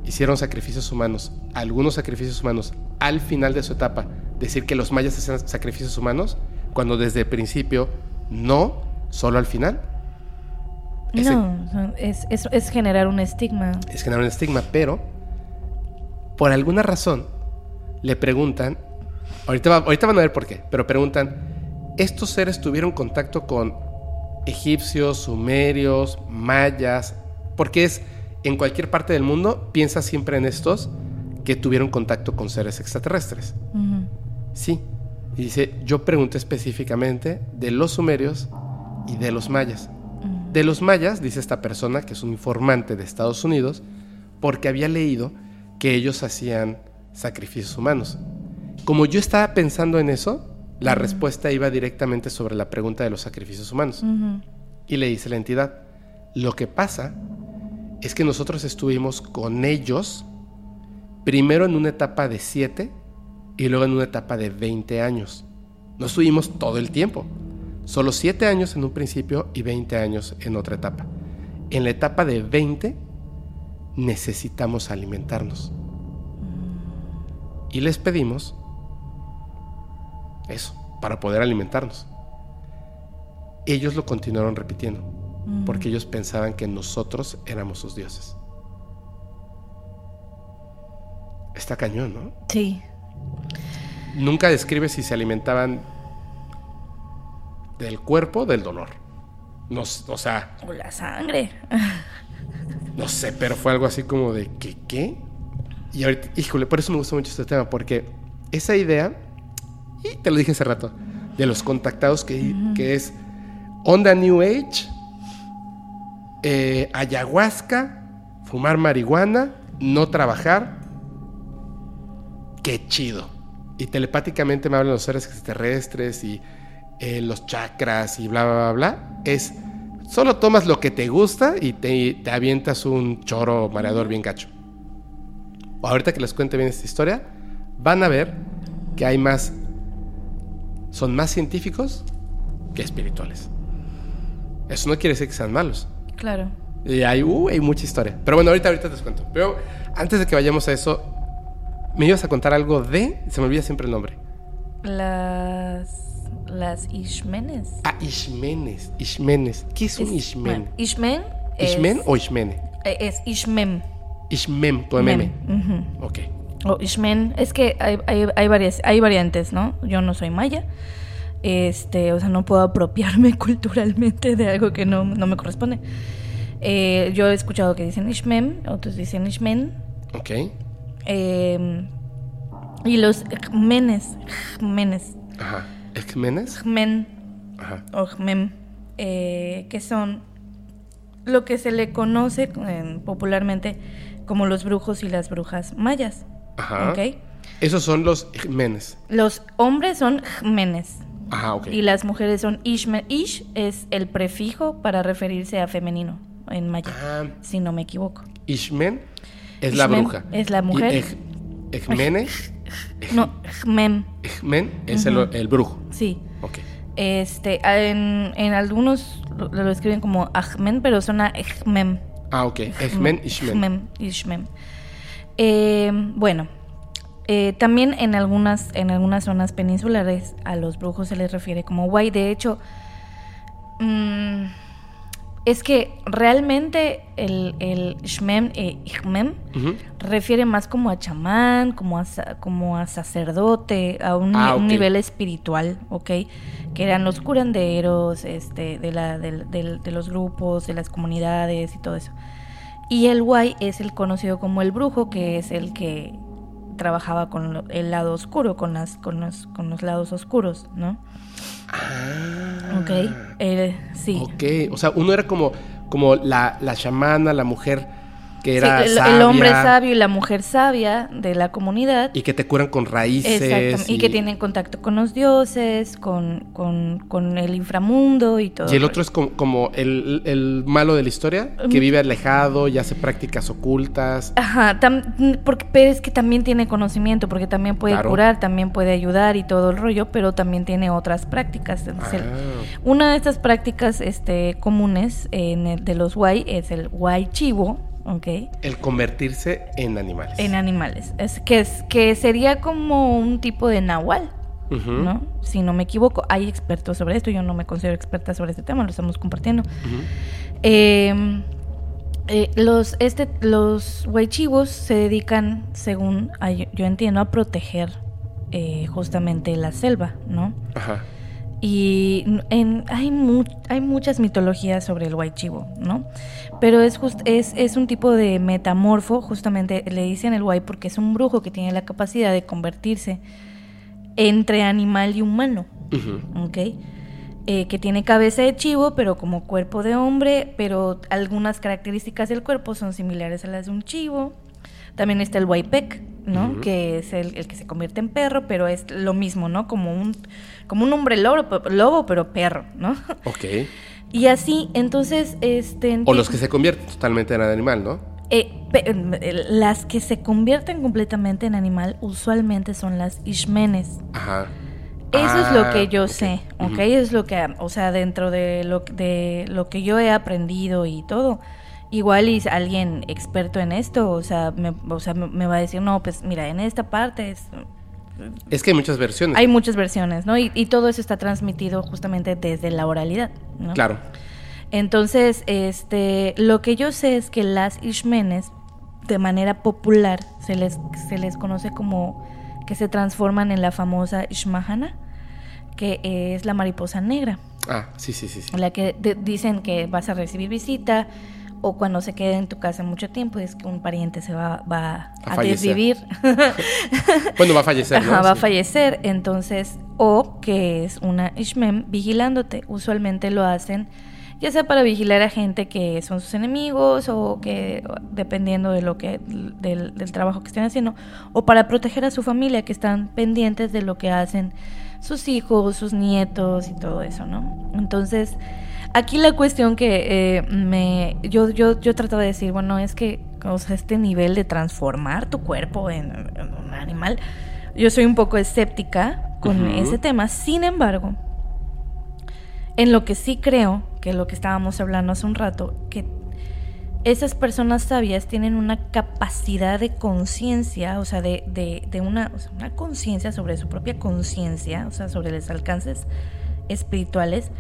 hicieron sacrificios humanos, algunos sacrificios humanos, al final de su etapa, decir que los mayas hacían sacrificios humanos, cuando desde el principio no, solo al final, Ese- No, es, es, es generar un estigma. es generar un estigma, pero por alguna razón le preguntan, ahorita, va- ahorita van a ver por qué, pero preguntan, ¿estos seres tuvieron contacto con egipcios, sumerios, mayas? Porque es, en cualquier parte del mundo, piensa siempre en estos que tuvieron contacto con seres extraterrestres. Sí. Y dice, yo pregunté específicamente de los sumerios y de los mayas. De los mayas, dice esta persona, que es un informante de Estados Unidos, porque había leído que ellos hacían sacrificios humanos. Como yo estaba pensando en eso, la respuesta iba directamente sobre la pregunta de los sacrificios humanos. Y le dice la entidad, lo que pasa es que nosotros estuvimos con ellos primero en una etapa de 7 y luego en una etapa de 20 años. No estuvimos todo el tiempo, solo 7 años en un principio y 20 años en otra etapa. En la etapa de 20 necesitamos alimentarnos. Y les pedimos eso, para poder alimentarnos. Ellos lo continuaron repitiendo, porque ellos pensaban que nosotros éramos sus dioses. Está cañón, ¿no? Sí. Nunca describe si se alimentaban del cuerpo del dolor. No, o sea, O la sangre. no sé, pero fue algo así como de que, ¿qué? Y ahorita, híjole, por eso me gusta mucho este tema, porque esa idea, y te lo dije hace rato, de los contactados que, que es onda New Age, eh, ayahuasca, fumar marihuana, no trabajar, qué chido. Y telepáticamente me hablan los seres extraterrestres y eh, los chakras y bla, bla, bla, bla. Es, solo tomas lo que te gusta y te, te avientas un choro mareador bien gacho. Ahorita que les cuente bien esta historia, van a ver que hay más, son más científicos que espirituales. Eso no quiere decir que sean malos. Claro. Y hay, uh, hay mucha historia. Pero bueno, ahorita, ahorita te cuento. Pero antes de que vayamos a eso, me ibas a contar algo de. Se me olvida siempre el nombre. Las. Las Ishmenes. Ah, Ishmenes. Ishmenes. ¿Qué es un Ishmen? Bueno, Ishmen. es- ¿Ishmen o Ishmene? eh, Es Ishmem. Ishmem, con meme. Mem, ujú. Ok. O Ishmen. Es que hay, hay, hay, varias, hay variantes, ¿no? Yo no soy maya. Este, o sea, no puedo apropiarme culturalmente de algo que no, no me corresponde. Eh, yo he escuchado que dicen Ishmem, otros dicen Ishmen. Ok. Eh, y los Jmenes, Jmenes, Ajá. ¿Ishmenes? Jmen Ajá. o Jmem, eh, que son lo que se le conoce eh, popularmente como los brujos y las brujas mayas. Ajá. ¿ok? Esos son los Ishmenes. Los hombres son Jmenes Ajá, ok. y las mujeres son Ishme. Ish es el prefijo para referirse a femenino en maya, Ah, si no me equivoco. Ishmen es la bruja. es la mujer. Ejmene, No, Jmem, Ejmen es el, el brujo. sí. Ok. Este, en, en algunos lo, lo escriben como Ahmen, pero suena Ejmem. Ah, ok. Ejmen. Jmem, Ishmem. Eh, bueno, eh, también en algunas, en algunas zonas peninsulares a los brujos se les refiere como guay. De hecho, mm, es que realmente el, el Shmem e Ijmem Ujú. refiere más como a chamán, como a, como a sacerdote, a un, Ah, un nivel espiritual, ¿ok? Que eran los curanderos, este, de, la, de los grupos, de las comunidades y todo eso. Y el guay es el conocido como el brujo, que es el que trabajaba con el lado oscuro, con, las, con, los, con los lados oscuros, ¿no? Ah. Ok, eh, sí. Ok. O sea, uno era como, como la, la chamana, la mujer que era el, el sabia hombre sabio y la mujer sabia de la comunidad. Y que te curan con raíces. Exactamente. Y, que tienen contacto con los dioses, con, con, con el inframundo y todo. Y el otro es como, como el, el malo de la historia, que vive alejado y hace prácticas ocultas. Ajá, tam- porque, pero es que también tiene conocimiento, porque también puede Claro. curar, también puede ayudar y todo el rollo, pero también tiene otras prácticas. Entonces, el- Ah. Una de estas prácticas este, comunes en el- de los guay es el guay chivo, El convertirse en animales. En animales. Es que, es que sería como un tipo de nahual. ¿no? Si no me equivoco, hay expertos sobre esto, yo no me considero experta sobre este tema, lo estamos compartiendo. Ujú. Eh, eh, los, este, los huaychivos se dedican, según a- yo entiendo, a proteger eh, justamente la selva, ¿no? Ajá. Y en, hay, mu- hay muchas mitologías sobre el huaychivo, ¿no? Pero es, just- es, es un tipo de metamorfo, justamente le dicen el guay porque es un brujo que tiene la capacidad de convertirse entre animal y humano. ¿ok? Eh, que tiene cabeza de chivo, pero como cuerpo de hombre, pero algunas características del cuerpo son similares a las de un chivo. También está el Waipek, ¿no? Que es el, el que se convierte en perro, pero es lo mismo, ¿no? Como un, como un hombre lobo, lobo, pero perro, ¿no? Ok. Y así, entonces, este... O los que se convierten totalmente en animal, ¿no? eh, eh, las que se convierten completamente en animal usualmente son las ishmenes. Ajá. Eso es Ah, lo que yo sé, ¿ok? Es lo que, o sea, dentro de lo, de lo que yo he aprendido y todo. Igual y alguien experto en esto, o sea, me, o sea, me va a decir, no, pues mira, en esta parte es- Es que hay muchas versiones. hay muchas versiones, ¿no? Y, y todo eso está transmitido justamente desde la oralidad, ¿no? Claro. Entonces, este, lo que yo sé es que las ishmenes, de manera popular, se les, se les conoce como que se transforman en la famosa Ishmahana, que es la mariposa negra, Ah, sí, sí, sí. sí. la que de- dicen que vas a recibir visita o cuando se quede en tu casa mucho tiempo es que un pariente se va, va A a, desvivir. Bueno, va a fallecer, ¿no? Ajá, va a fallecer, entonces, o que es una Ishmen vigilándote. Usualmente lo hacen ya sea para vigilar a gente que son sus enemigos o que dependiendo de lo que del, del trabajo que estén haciendo o para proteger a su familia que están pendientes de lo que hacen sus hijos, sus nietos y todo eso, ¿no? Entonces, aquí la cuestión que eh, me yo yo yo trataba de decir, bueno, es que o sea, este nivel de transformar tu cuerpo en, en un animal, yo soy un poco escéptica con ese tema. Sin embargo, En lo que sí creo, que lo que estábamos hablando hace un rato, que esas personas sabias tienen una capacidad de conciencia, o sea, de, de, una, una conciencia sobre su propia conciencia, o sea, sobre los alcances espirituales,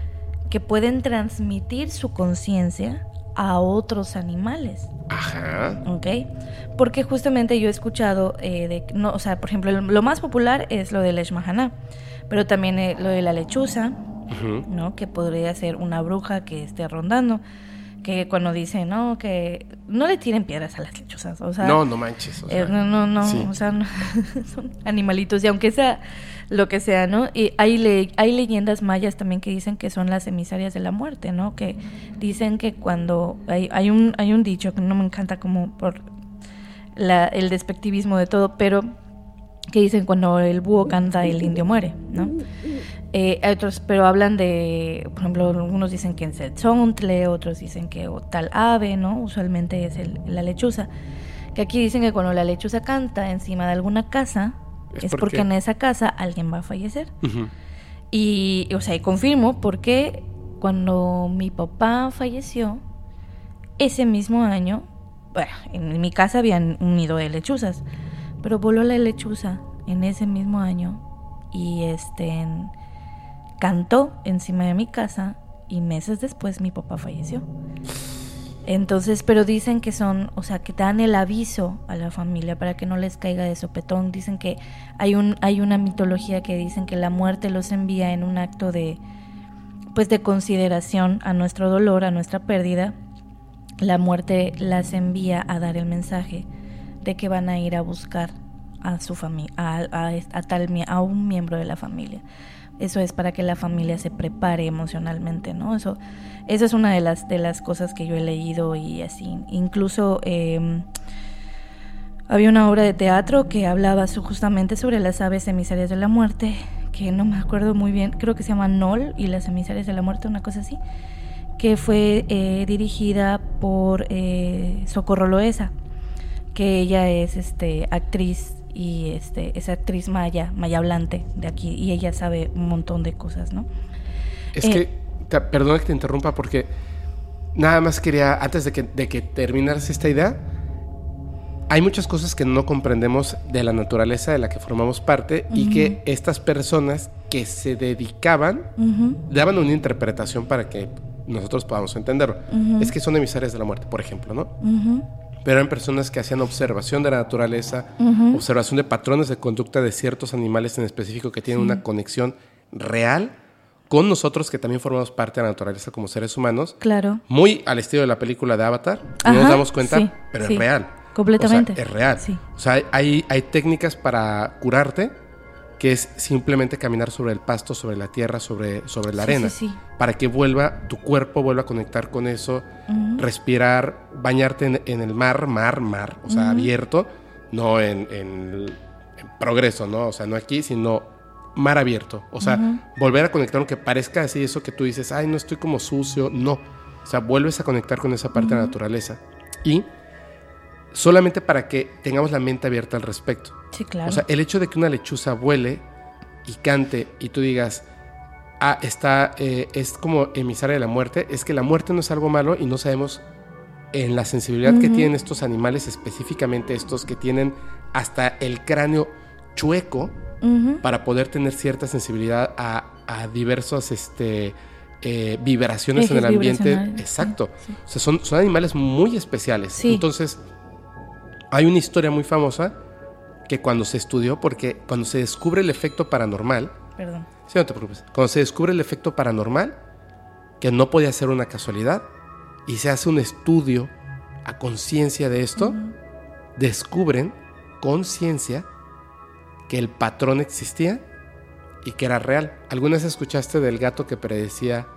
que pueden transmitir su conciencia a otros animales. Ajá. ¿Ok? Porque justamente yo he escuchado, eh, de, no, o sea, por ejemplo, lo, más popular es lo del Eshmahana, pero también eh, lo de la lechuza, ¿no? Que podría ser una bruja que esté rondando que cuando dicen, no, que no le tiren piedras a las lechuzas, o sea... No, no manches, o sea, eh, no, no, no, o sea, son animalitos, y aunque sea lo que sea, ¿no? Y hay, hay leyendas mayas también que dicen que son las emisarias de la muerte, ¿no? Que dicen que cuando... Hay, hay, un, hay un dicho que no me encanta como por la, el despectivismo de todo, pero que dicen cuando el búho canta el indio muere, ¿no? Eh, otros, pero hablan de, por ejemplo, algunos dicen que es el zontle, otros dicen que tal ave, ¿no? Usualmente es la lechuza. Que aquí dicen que cuando la lechuza canta encima de alguna casa, es, porque... en esa casa alguien va a fallecer. Y, o sea, y confirmo porque cuando mi papá falleció, ese mismo año, bueno, en mi casa habían un nido de lechuzas, pero voló la lechuza en ese mismo año y este... Cantó encima de mi casa y meses después mi papá falleció. Entonces, pero dicen que son, o sea, que dan el aviso a la familia para que no les caiga de sopetón. Dicen que hay un hay una mitología que dicen que la muerte los envía en un acto de pues de consideración a nuestro dolor, a nuestra pérdida. La muerte las envía a dar el mensaje de que van a ir a buscar a su familia, a, tal a un miembro de la familia. Eso es para que la familia se prepare emocionalmente, ¿no? Eso, eso es una de las, de las cosas que yo he leído y así. Incluso em, había una obra de teatro que hablaba justamente sobre las aves emisarias de la muerte, que no me acuerdo muy bien, creo que se llama Nol y las emisarias de la muerte, una cosa así, que fue eh, dirigida por eh, Socorro Loesa, que ella es este, actriz y este, esa actriz maya, maya hablante de aquí, y ella sabe un montón de cosas, ¿no? Es que, eh, perdona que te interrumpa porque nada más quería, antes de que, de que terminaras esta idea, hay muchas cosas que no comprendemos de la naturaleza de la que formamos parte y que estas personas que se dedicaban daban una interpretación para que nosotros podamos entenderlo. Es que son emisarios de la muerte, por ejemplo, ¿no? Pero eran personas que hacían observación de la naturaleza, observación de patrones de conducta de ciertos animales en específico que tienen una conexión real con nosotros que también formamos parte de la naturaleza como seres humanos. Claro. Muy al estilo de la película de Avatar, no nos damos cuenta, pero es real. Completamente. es real. O sea, hay, hay técnicas para curarte que es simplemente caminar sobre el pasto, sobre la tierra, sobre, sobre la arena, para que vuelva, tu cuerpo vuelva a conectar con eso, respirar, bañarte en, el mar, mar, mar, o sea, abierto, no en, progreso, ¿no? O sea, no aquí, sino mar abierto, o sea, volver a conectar, aunque parezca así eso que tú dices, ay, no estoy como sucio, no, o sea, vuelves a conectar con esa parte de la naturaleza. Y solamente para que tengamos la mente abierta al respecto. Sí, claro. O sea, el hecho de que una lechuza vuele y cante y tú digas, ah, está, eh, es como emisaria de la muerte, es que la muerte no es algo malo y no sabemos en la sensibilidad que tienen estos animales, específicamente estos que tienen hasta el cráneo chueco, para poder tener cierta sensibilidad a, a diversas este, eh, vibraciones en el ambiente. Exacto. O sea, son, son animales muy especiales. Entonces, hay una historia muy famosa que cuando se estudió, porque cuando se descubre el efecto paranormal, Perdón. Sí, no te preocupes. Cuando se descubre el efecto paranormal, que no podía ser una casualidad, y se hace un estudio a conciencia de esto, descubren conciencia que el patrón existía y que era real. ¿Alguna vez escuchaste del gato que predecía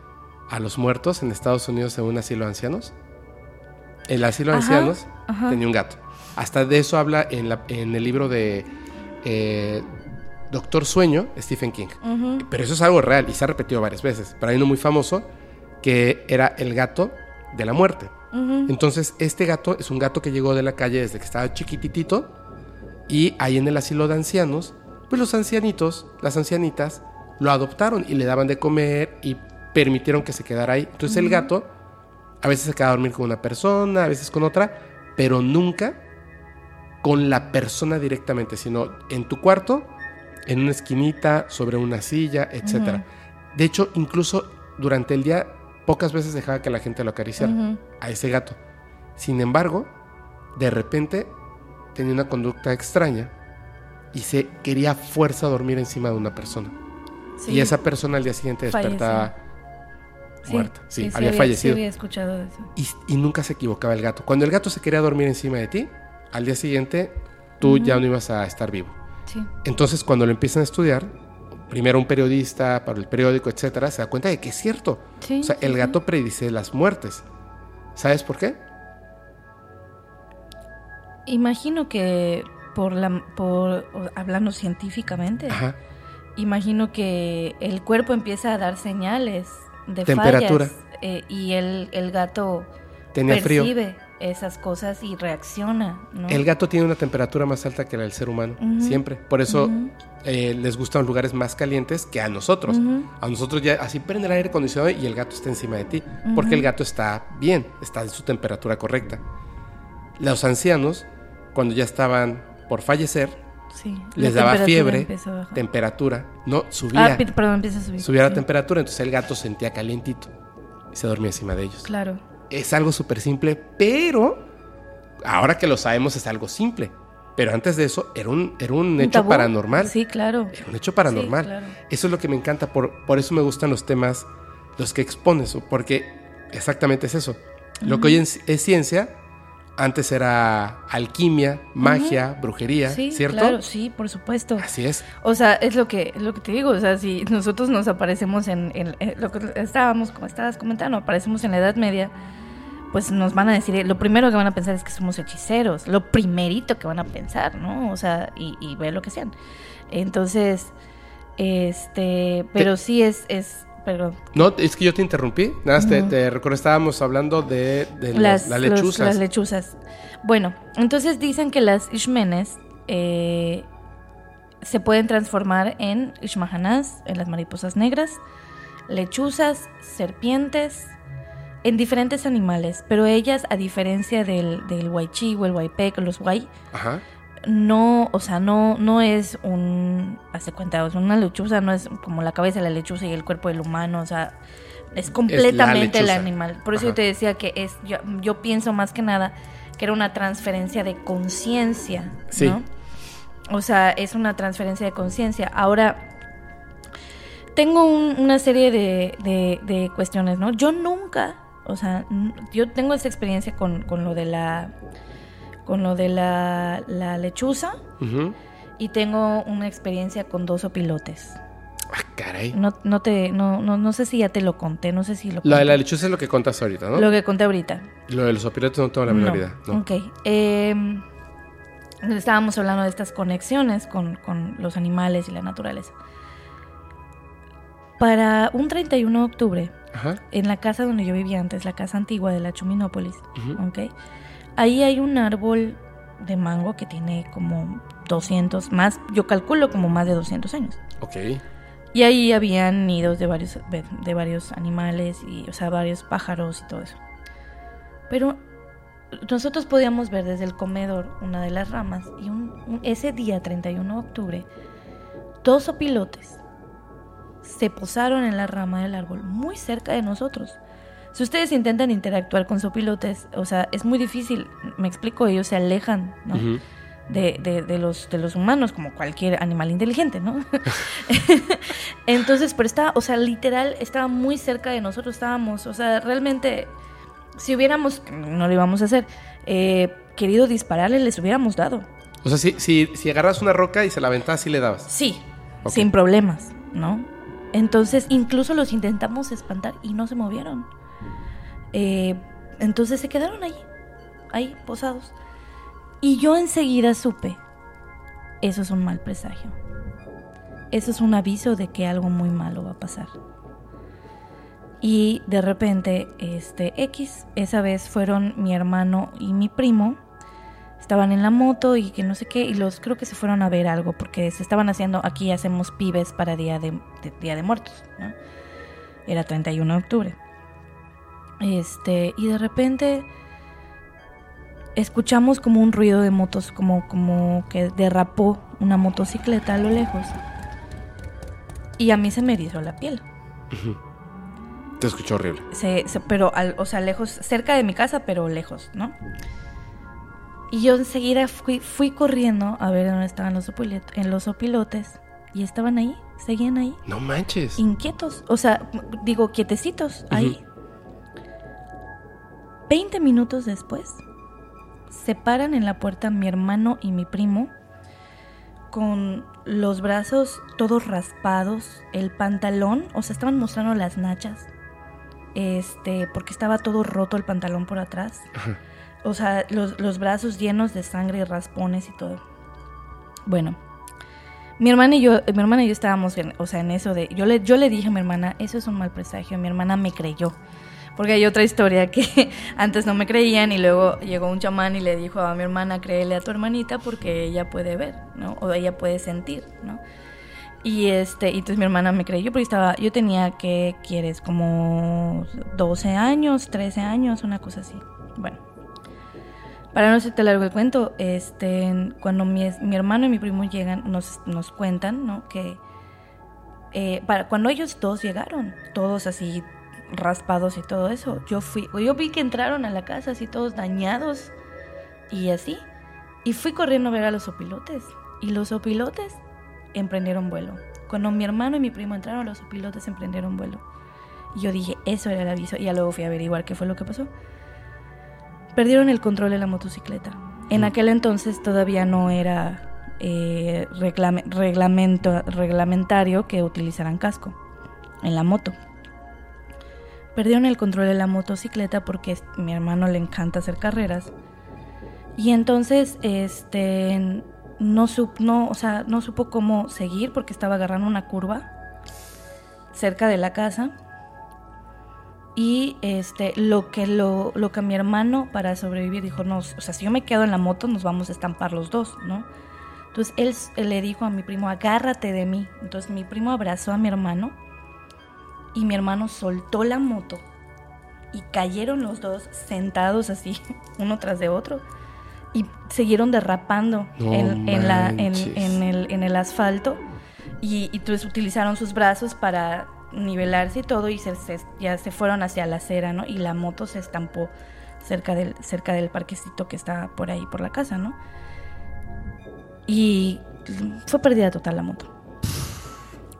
a los muertos en Estados Unidos en un asilo de ancianos? El asilo de ancianos tenía un gato. Hasta de eso habla en, la, en el libro de eh, Doctor Sueño, Stephen King. Pero eso es algo real y se ha repetido varias veces. Pero hay uno muy famoso que era el gato de la muerte. Entonces, este gato es un gato que llegó de la calle desde que estaba chiquititito y ahí en el asilo de ancianos, pues los ancianitos, las ancianitas, lo adoptaron y le daban de comer y permitieron que se quedara ahí. Entonces el gato a veces se queda a dormir con una persona, a veces con otra, pero nunca con la persona directamente, sino en tu cuarto, en una esquinita, sobre una silla, etc. De hecho, incluso durante el día, pocas veces dejaba que la gente lo acariciara a ese gato. Sin embargo, de repente tenía una conducta extraña y se quería fuerza dormir encima de una persona. Y esa persona al día siguiente despertaba muerta. Sí, había, fallecido. había escuchado eso. Y, nunca se equivocaba el gato. Cuando el gato se quería dormir encima de ti, al día siguiente tú ya no ibas a estar vivo. Entonces, cuando lo empiezan a estudiar, primero un periodista para el periódico, etcétera, se da cuenta de que es cierto. o sea, el gato predice las muertes. ¿Sabes por qué? Imagino que por la por hablando científicamente. Imagino que el cuerpo empieza a dar señales de temperatura fallas, eh, y el, el gato Tenía percibe esas cosas y reacciona. El gato tiene una temperatura más alta que la del ser humano, siempre. Por eso eh, les gustan lugares más calientes que a nosotros. A nosotros ya así prende el aire acondicionado y el gato está encima de ti, porque el gato está bien, está en su temperatura correcta. Los ancianos, cuando ya estaban por fallecer, les daba fiebre, temperatura, no, subía. Ah, perdón, empieza a subir. Subía la temperatura, entonces el gato sentía calientito y se dormía encima de ellos. Claro. Es algo súper simple, pero ahora que lo sabemos es algo simple. Pero antes de eso era un, era un hecho paranormal. Sí, claro. Era un hecho paranormal. Eso es lo que me encanta, por, por eso me gustan los temas, los que expones, porque exactamente es eso. Lo que hoy es ciencia, antes era alquimia, magia, brujería, sí, ¿cierto? Claro, sí, por supuesto. Así es. O sea, es lo que, lo que te digo, o sea, si nosotros nos aparecemos en, lo que estábamos, como estabas comentando, aparecemos en la Edad Media, pues nos van a decir, lo primero que van a pensar es que somos hechiceros, lo primerito que van a pensar, ¿no? O sea, y, y ver lo que sean. Entonces, este, pero sí es, es no, es que yo te interrumpí. Nada, te, recuerdo, estábamos hablando de, las, lechuzas. las lechuzas. Bueno, entonces dicen que las ishmenes eh, se pueden transformar en ishmahanas, en las mariposas negras, lechuzas, serpientes, en diferentes animales. Pero ellas, a diferencia del, del waichi o el waipek, los Ajá no, o sea, no, no es un, hace cuenta, una lechuza no es como la cabeza de la lechuza y el cuerpo del humano, o sea, es completamente el animal. Por eso yo te decía que es, yo, pienso más que nada que era una transferencia de conciencia, ¿no? O sea, es una transferencia de conciencia. Ahora, tengo una serie de, de, de, cuestiones, ¿no? Yo nunca, o sea, yo tengo esa experiencia con, con lo de la con lo de la, lechuza y tengo una experiencia con dos opilotes. Ah, caray. No, no, te, no, no, no sé si ya te lo conté, no sé si lo La de la lechuza es lo que contas ahorita, ¿no? Lo que conté ahorita. Lo de los opilotes no tengo la menor idea. No. Ok. Em, estábamos hablando de estas conexiones con, con, los animales y la naturaleza. Para un 31 de octubre, en la casa donde yo vivía antes, la casa antigua de la Chuminópolis, ¿ok? Ahí hay un árbol de mango que tiene como 200, más, yo calculo como más de 200 años. Ok. Y ahí habían nidos de varios, de varios animales, y, o sea, varios pájaros y todo eso. Pero nosotros podíamos ver desde el comedor una de las ramas y ese día, 31 de octubre, dos opilotes se posaron en la rama del árbol muy cerca de nosotros. Si ustedes intentan interactuar con sopilotes, o sea, es muy difícil, me explico, ellos se alejan, ¿no? de, de, los, de los humanos, como cualquier animal inteligente, ¿no? Entonces, pero estaba, o sea, literal, estaba muy cerca de nosotros, estábamos, o sea, realmente, si hubiéramos, no lo íbamos a hacer, eh, querido dispararle, les hubiéramos dado. O sea, si, si, si agarras una roca y se la aventas, sí le dabas. Sí, sin problemas, ¿no? Entonces, incluso los intentamos espantar y no se movieron. Eh, entonces se quedaron ahí, ahí, posados. Y yo enseguida supe, eso es un mal presagio. Eso es un aviso de que algo muy malo va a pasar. Y de repente, este X, esa vez fueron mi hermano y mi primo, estaban en la moto y que no sé qué, y los creo que se fueron a ver algo, porque se estaban haciendo, aquí hacemos pibes para Día de, Día de Muertos, ¿no? Era 31 de octubre. Este, y de repente escuchamos como un ruido de motos, como, como que derrapó una motocicleta a lo lejos. Y a mí se me erizó la piel. Te escuchó horrible. pero, o sea, lejos, cerca de mi casa, pero lejos, ¿no? Y yo enseguida fui, fui corriendo a ver dónde estaban los, en los opilotes. Y estaban ahí, seguían ahí. No manches. Inquietos, o sea, digo, quietecitos, ahí. Veinte minutos después, se paran en la puerta mi hermano y mi primo con los brazos todos raspados, el pantalón, o sea, estaban mostrando las nachas, este, porque estaba todo roto el pantalón por atrás. O sea, los, brazos llenos de sangre y raspones y todo. Bueno, mi hermana y yo, mi hermana y yo estábamos en, o sea, en eso de, yo le, yo le dije a mi hermana, eso es un mal presagio, mi hermana me creyó. Porque hay otra historia que antes no me creían y luego llegó un chamán y le dijo a mi hermana, créele a tu hermanita porque ella puede ver, ¿no? O ella puede sentir, ¿no? Y este, entonces mi hermana me creyó porque estaba, yo tenía que, ¿quieres? Como 12 años, 13 años, una cosa así. Bueno, para no hacerte largo el cuento, este, cuando mi, hermano y mi primo llegan, nos, nos cuentan, ¿no? Que eh, para, cuando ellos dos llegaron, todos así raspados y todo eso. Yo fui, yo vi que entraron a la casa así todos dañados y así. Y fui corriendo a ver a los opilotes. Y los opilotes emprendieron vuelo. Cuando mi hermano y mi primo entraron, los opilotes emprendieron vuelo. Y yo dije, eso era el aviso. Y luego fui a averiguar qué fue lo que pasó. Perdieron el control de la motocicleta. En aquel entonces todavía no era eh, reglamento, reglamentario que utilizaran casco en la moto perdieron el control de la motocicleta porque a mi hermano le encanta hacer carreras. Y entonces, este, no, no, o sea, no supo cómo seguir porque estaba agarrando una curva cerca de la casa. Y este, lo que, lo, lo que mi hermano para sobrevivir dijo, no, o sea, si yo me quedo en la moto nos vamos a estampar los dos, ¿no? Entonces él, él le dijo a mi primo, agárrate de mí. Entonces mi primo abrazó a mi hermano y mi hermano soltó la moto y cayeron los dos sentados así, uno tras de otro, y siguieron derrapando en, la, en, el, en, el, asfalto y, entonces utilizaron sus brazos para nivelarse y todo y se, ya se fueron hacia la acera, ¿no? Y la moto se estampó cerca del, cerca del parquecito que está por ahí, por la casa, ¿no? Y fue pérdida total la moto.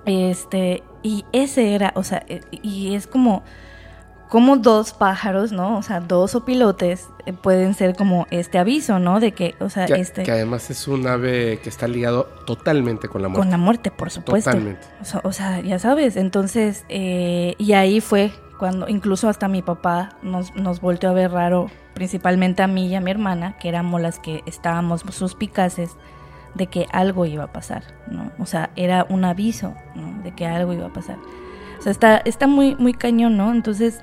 Este, y ese era, o sea, e, y es como, como dos pájaros, ¿no? O sea, dos opilotes eh, pueden ser como este aviso, ¿no? De que, o sea, este... Que además es un ave que está ligado totalmente con la muerte. Con la muerte, por supuesto. Totalmente. O sea, ya sabes, entonces, eh, y ahí fue cuando incluso hasta mi papá nos, nos volteó a ver raro, principalmente a mí y a mi hermana, que éramos las que estábamos suspicaces de que algo iba a pasar, ¿no? O sea, era un aviso, ¿no? De que algo iba a pasar. O sea, está, está muy, muy cañón, ¿no? Entonces,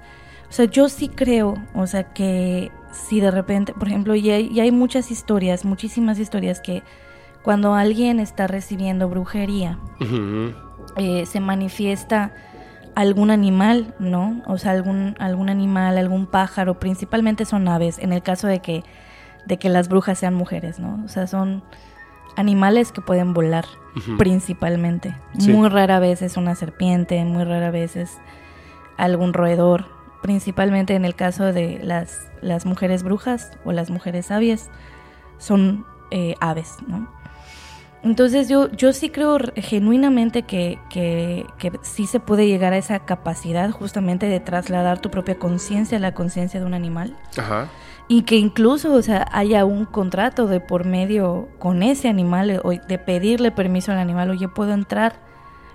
o sea, yo sí creo, o sea, que si de repente, por ejemplo, y hay, hay muchas historias, muchísimas historias que cuando alguien está recibiendo brujería, eh, se manifiesta algún animal, ¿no? O sea, algún, algún animal, algún pájaro, principalmente son aves, en el caso de que, de que las brujas sean mujeres, ¿no? O sea, son animales que pueden volar, principalmente. Muy rara vez es una serpiente, muy rara vez es algún roedor, principalmente en el caso de las, las mujeres brujas o las mujeres sabias, son eh, aves, ¿no? Entonces yo, yo sí creo genuinamente que, que, que, sí se puede llegar a esa capacidad justamente de trasladar tu propia conciencia a la conciencia de un animal. Ajá y que incluso, o sea, haya un contrato de por medio con ese animal, eh, o de pedirle permiso al animal, oye, puedo entrar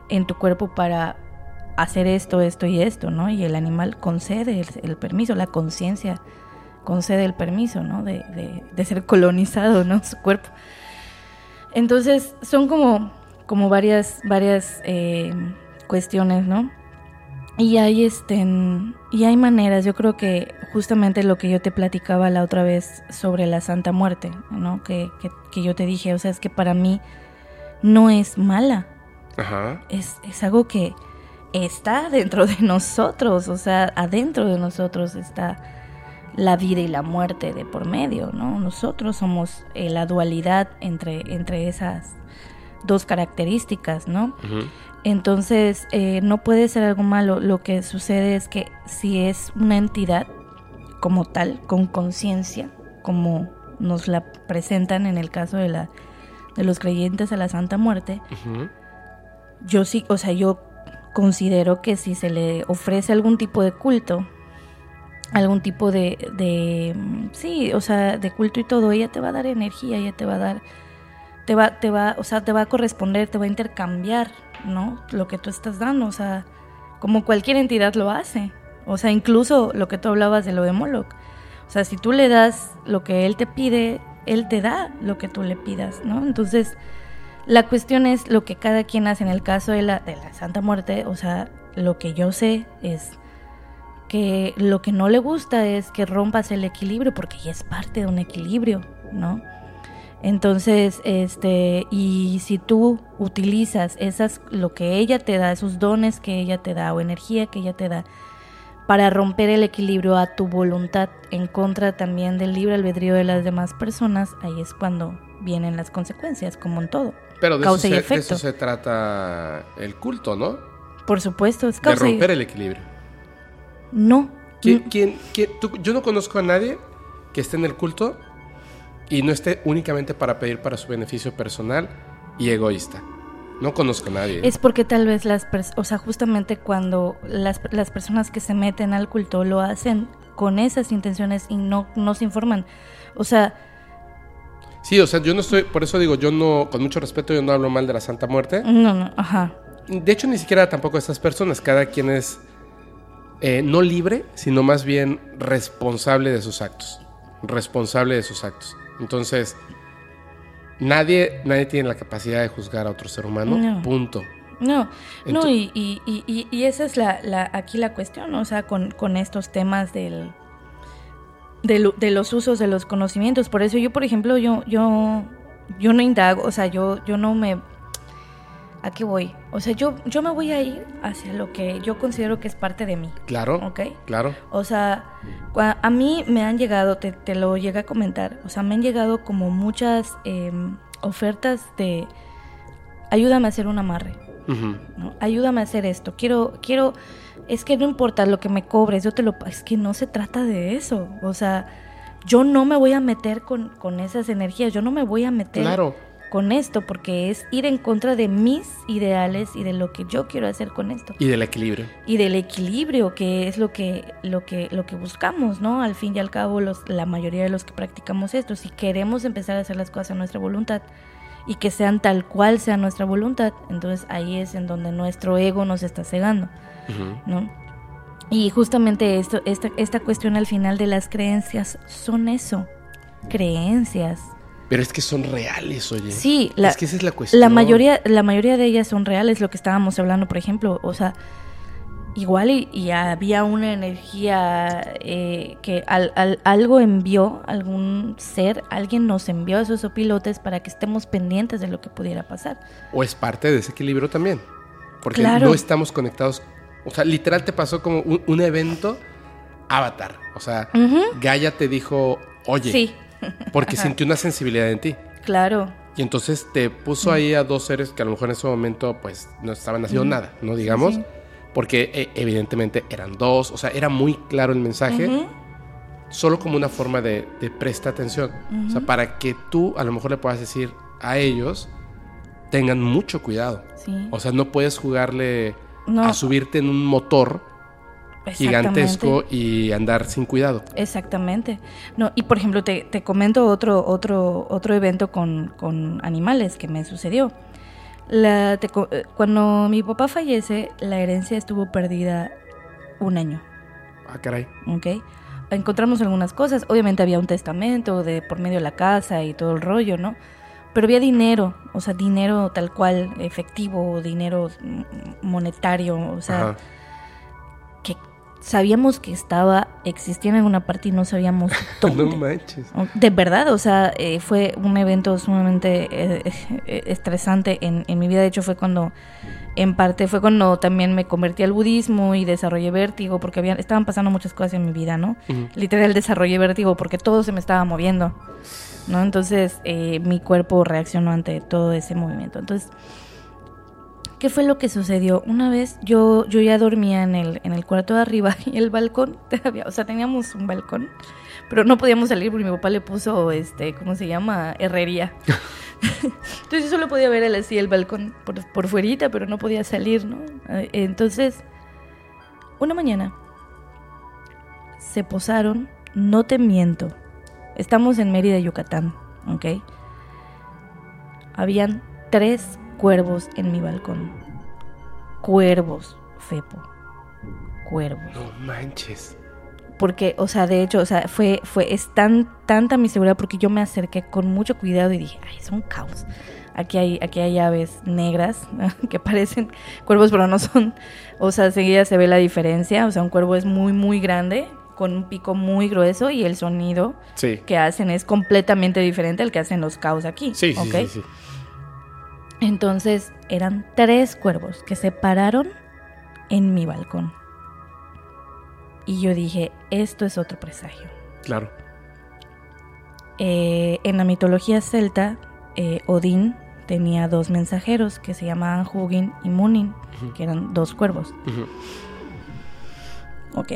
en tu cuerpo para hacer esto, esto y esto, ¿no? Y el animal concede el, permiso, la conciencia concede el permiso, ¿no? De, de, ser colonizado, ¿no? Su cuerpo. Entonces, son como, como varias, varias eh, cuestiones, ¿no? Y hay, este, y hay maneras, yo creo que justamente lo que yo te platicaba la otra vez sobre la Santa Muerte, ¿no? Que, que, yo te dije, o sea, es que para mí no es mala. Ajá. Es, es algo que, está dentro de nosotros, o sea, adentro de nosotros está la vida y la muerte de por medio, ¿no? Nosotros somos eh, la dualidad entre, entre esas dos características, ¿no? Entonces, eh, no puede ser algo malo. Lo que sucede es que si es una entidad como tal, con conciencia, como nos la presentan en el caso de, la, de los creyentes a la Santa Muerte, yo sí, o sea, yo considero que si se le ofrece algún tipo de culto, algún tipo de, de, sí, o sea, de culto y todo, ella te va a dar energía, ella te va a dar, te va, te va, o sea, te va a corresponder, te va a intercambiar, ¿no? Lo que tú estás dando, o sea, como cualquier entidad lo hace, o sea, incluso lo que tú hablabas de lo de Moloch, o sea, si tú le das lo que él te pide, él te da lo que tú le pidas, ¿no? Entonces, la cuestión es lo que cada quien hace en el caso de la, de la Santa Muerte, o sea, lo que yo sé es que lo que no le gusta es que rompas el equilibrio, porque ella es parte de un equilibrio, ¿no? Entonces, este, y si tú utilizas esas, lo que ella te da, esos dones que ella te da o energía que ella te da, para romper el equilibrio a tu voluntad en contra también del libre albedrío de las demás personas, ahí es cuando vienen las consecuencias, como en todo. Pero de, causa eso, se, y efecto. de eso se trata el culto, ¿no? Por supuesto, es causa De romper el equilibrio. No. ¿Quién, quién, yo no conozco a nadie que esté en el culto y no esté únicamente para pedir para su beneficio personal y egoísta. No conozco a nadie. Es porque tal vez las personas, o sea, justamente cuando las, las, personas que se meten al culto lo hacen con esas intenciones y no, no se informan. O sea... Sí, o sea, yo no estoy, por eso digo, yo no, con mucho respeto, yo no hablo mal de la Santa Muerte. No, no, ajá. De hecho, ni siquiera tampoco estas personas, cada quien es eh, no libre, sino más bien responsable de sus actos. Responsable de sus actos. Entonces, nadie, nadie tiene la capacidad de juzgar a otro ser humano. Punto. No, no, y, y, y, y, esa es la, la, aquí la cuestión, o sea, con, con estos temas del, de, de, los usos de los conocimientos. Por eso yo, por ejemplo, yo, yo, yo no indago, o sea, yo, yo no me ¿a qué voy? O sea, yo, yo me voy a ir hacia lo que yo considero que es parte de mí. Claro. ¿Ok? Claro. O sea, a mí me han llegado, te, te lo llegué a comentar, o sea, me han llegado como muchas em, ofertas de ayúdame a hacer un amarre. ¿no? Ayúdame a hacer esto. Quiero, quiero, es que no importa lo que me cobres, yo te lo, es que no se trata de eso. O sea, yo no me voy a meter con, con esas energías, yo no me voy a meter. Claro con esto, porque es ir en contra de mis ideales y de lo que yo quiero hacer con esto. Y del equilibrio. Y del equilibrio, que es lo que, lo que, lo que buscamos, ¿no? Al fin y al cabo, los, la mayoría de los que practicamos esto, si queremos empezar a hacer las cosas a nuestra voluntad y que sean tal cual sea nuestra voluntad, entonces ahí es en donde nuestro ego nos está cegando, ¿no? Y justamente esto, esta, esta cuestión al final de las creencias son eso, creencias pero es que son reales, oye. Sí, la, es que esa es la cuestión. La mayoría, la mayoría de ellas son reales, lo que estábamos hablando, por ejemplo. O sea, igual y, había una energía eh, que algo envió, algún ser, alguien nos envió a esos opilotes para que estemos pendientes de lo que pudiera pasar. O es parte de ese equilibrio también. Porque no estamos conectados. O sea, literal te pasó como un, evento avatar. O sea, Gaia te dijo, oye. Sí porque sintió una sensibilidad en ti. Claro. Y entonces te puso ahí a dos seres que a lo mejor en ese momento pues no estaban haciendo nada, ¿no? Digamos. Porque eh, evidentemente eran dos, o sea, era muy claro el mensaje. Solo como una forma de, prestar atención. O sea, para que tú a lo mejor le puedas decir a ellos, tengan mucho cuidado. O sea, no puedes jugarle a subirte en un motor gigantesco y andar sin cuidado. Exactamente. No, y por ejemplo, te, te comento otro, otro, otro evento con, con animales que me sucedió. La, eh, cuando mi papá fallece, la herencia estuvo perdida un año. Ah, caray. Ok. Encontramos algunas cosas. Obviamente había un testamento de por medio de la casa y todo el rollo, ¿no? Pero había dinero, o sea, dinero tal cual, efectivo, dinero monetario, o sea, sabíamos que estaba, existía en una parte y no sabíamos dónde. no manches. De verdad, o sea, eh, fue un evento sumamente eh, eh, estresante en, en, mi vida. De hecho, fue cuando En parte fue cuando también me convertí al budismo y desarrollé vértigo, porque habían, estaban pasando muchas cosas en mi vida, ¿no? Literal desarrollé vértigo porque todo se me estaba moviendo, ¿no? Entonces eh, mi cuerpo reaccionó ante todo ese movimiento. Entonces, ¿qué fue lo que sucedió? Una vez yo, yo ya dormía en el, en el cuarto de arriba y el balcón, o sea, teníamos un balcón, pero no podíamos salir porque mi papá le puso, este, ¿cómo se llama? Herrería. Entonces yo solo podía ver el, así el balcón por, por fuerita, pero no podía salir, ¿no? Eh, Entonces, una mañana se posaron, no te miento, estamos en Mérida, Yucatán, ¿ok? Habían tres cuervos en mi balcón. Cuervos, Fepo. Cuervos No manches. porque, o sea, de hecho, o sea, fue, fue, es tan, tanta mi seguridad porque yo me acerqué con mucho cuidado y dije, ay, es un caos. Aquí hay, aquí hay aves negras que parecen cuervos, pero no son. O sea, enseguida se ve la diferencia. O sea, un cuervo es muy, muy grande, con un pico muy grueso y el sonido Sí. que hacen es completamente diferente al que hacen los caos aquí. Sí, sí, sí. Entonces eran tres cuervos que se pararon en mi balcón. Y yo dije, esto es otro presagio. Claro. Eh, en la mitología celta, eh, Odín tenía dos mensajeros que se llamaban Hugin y Munin, que eran dos cuervos. Ok.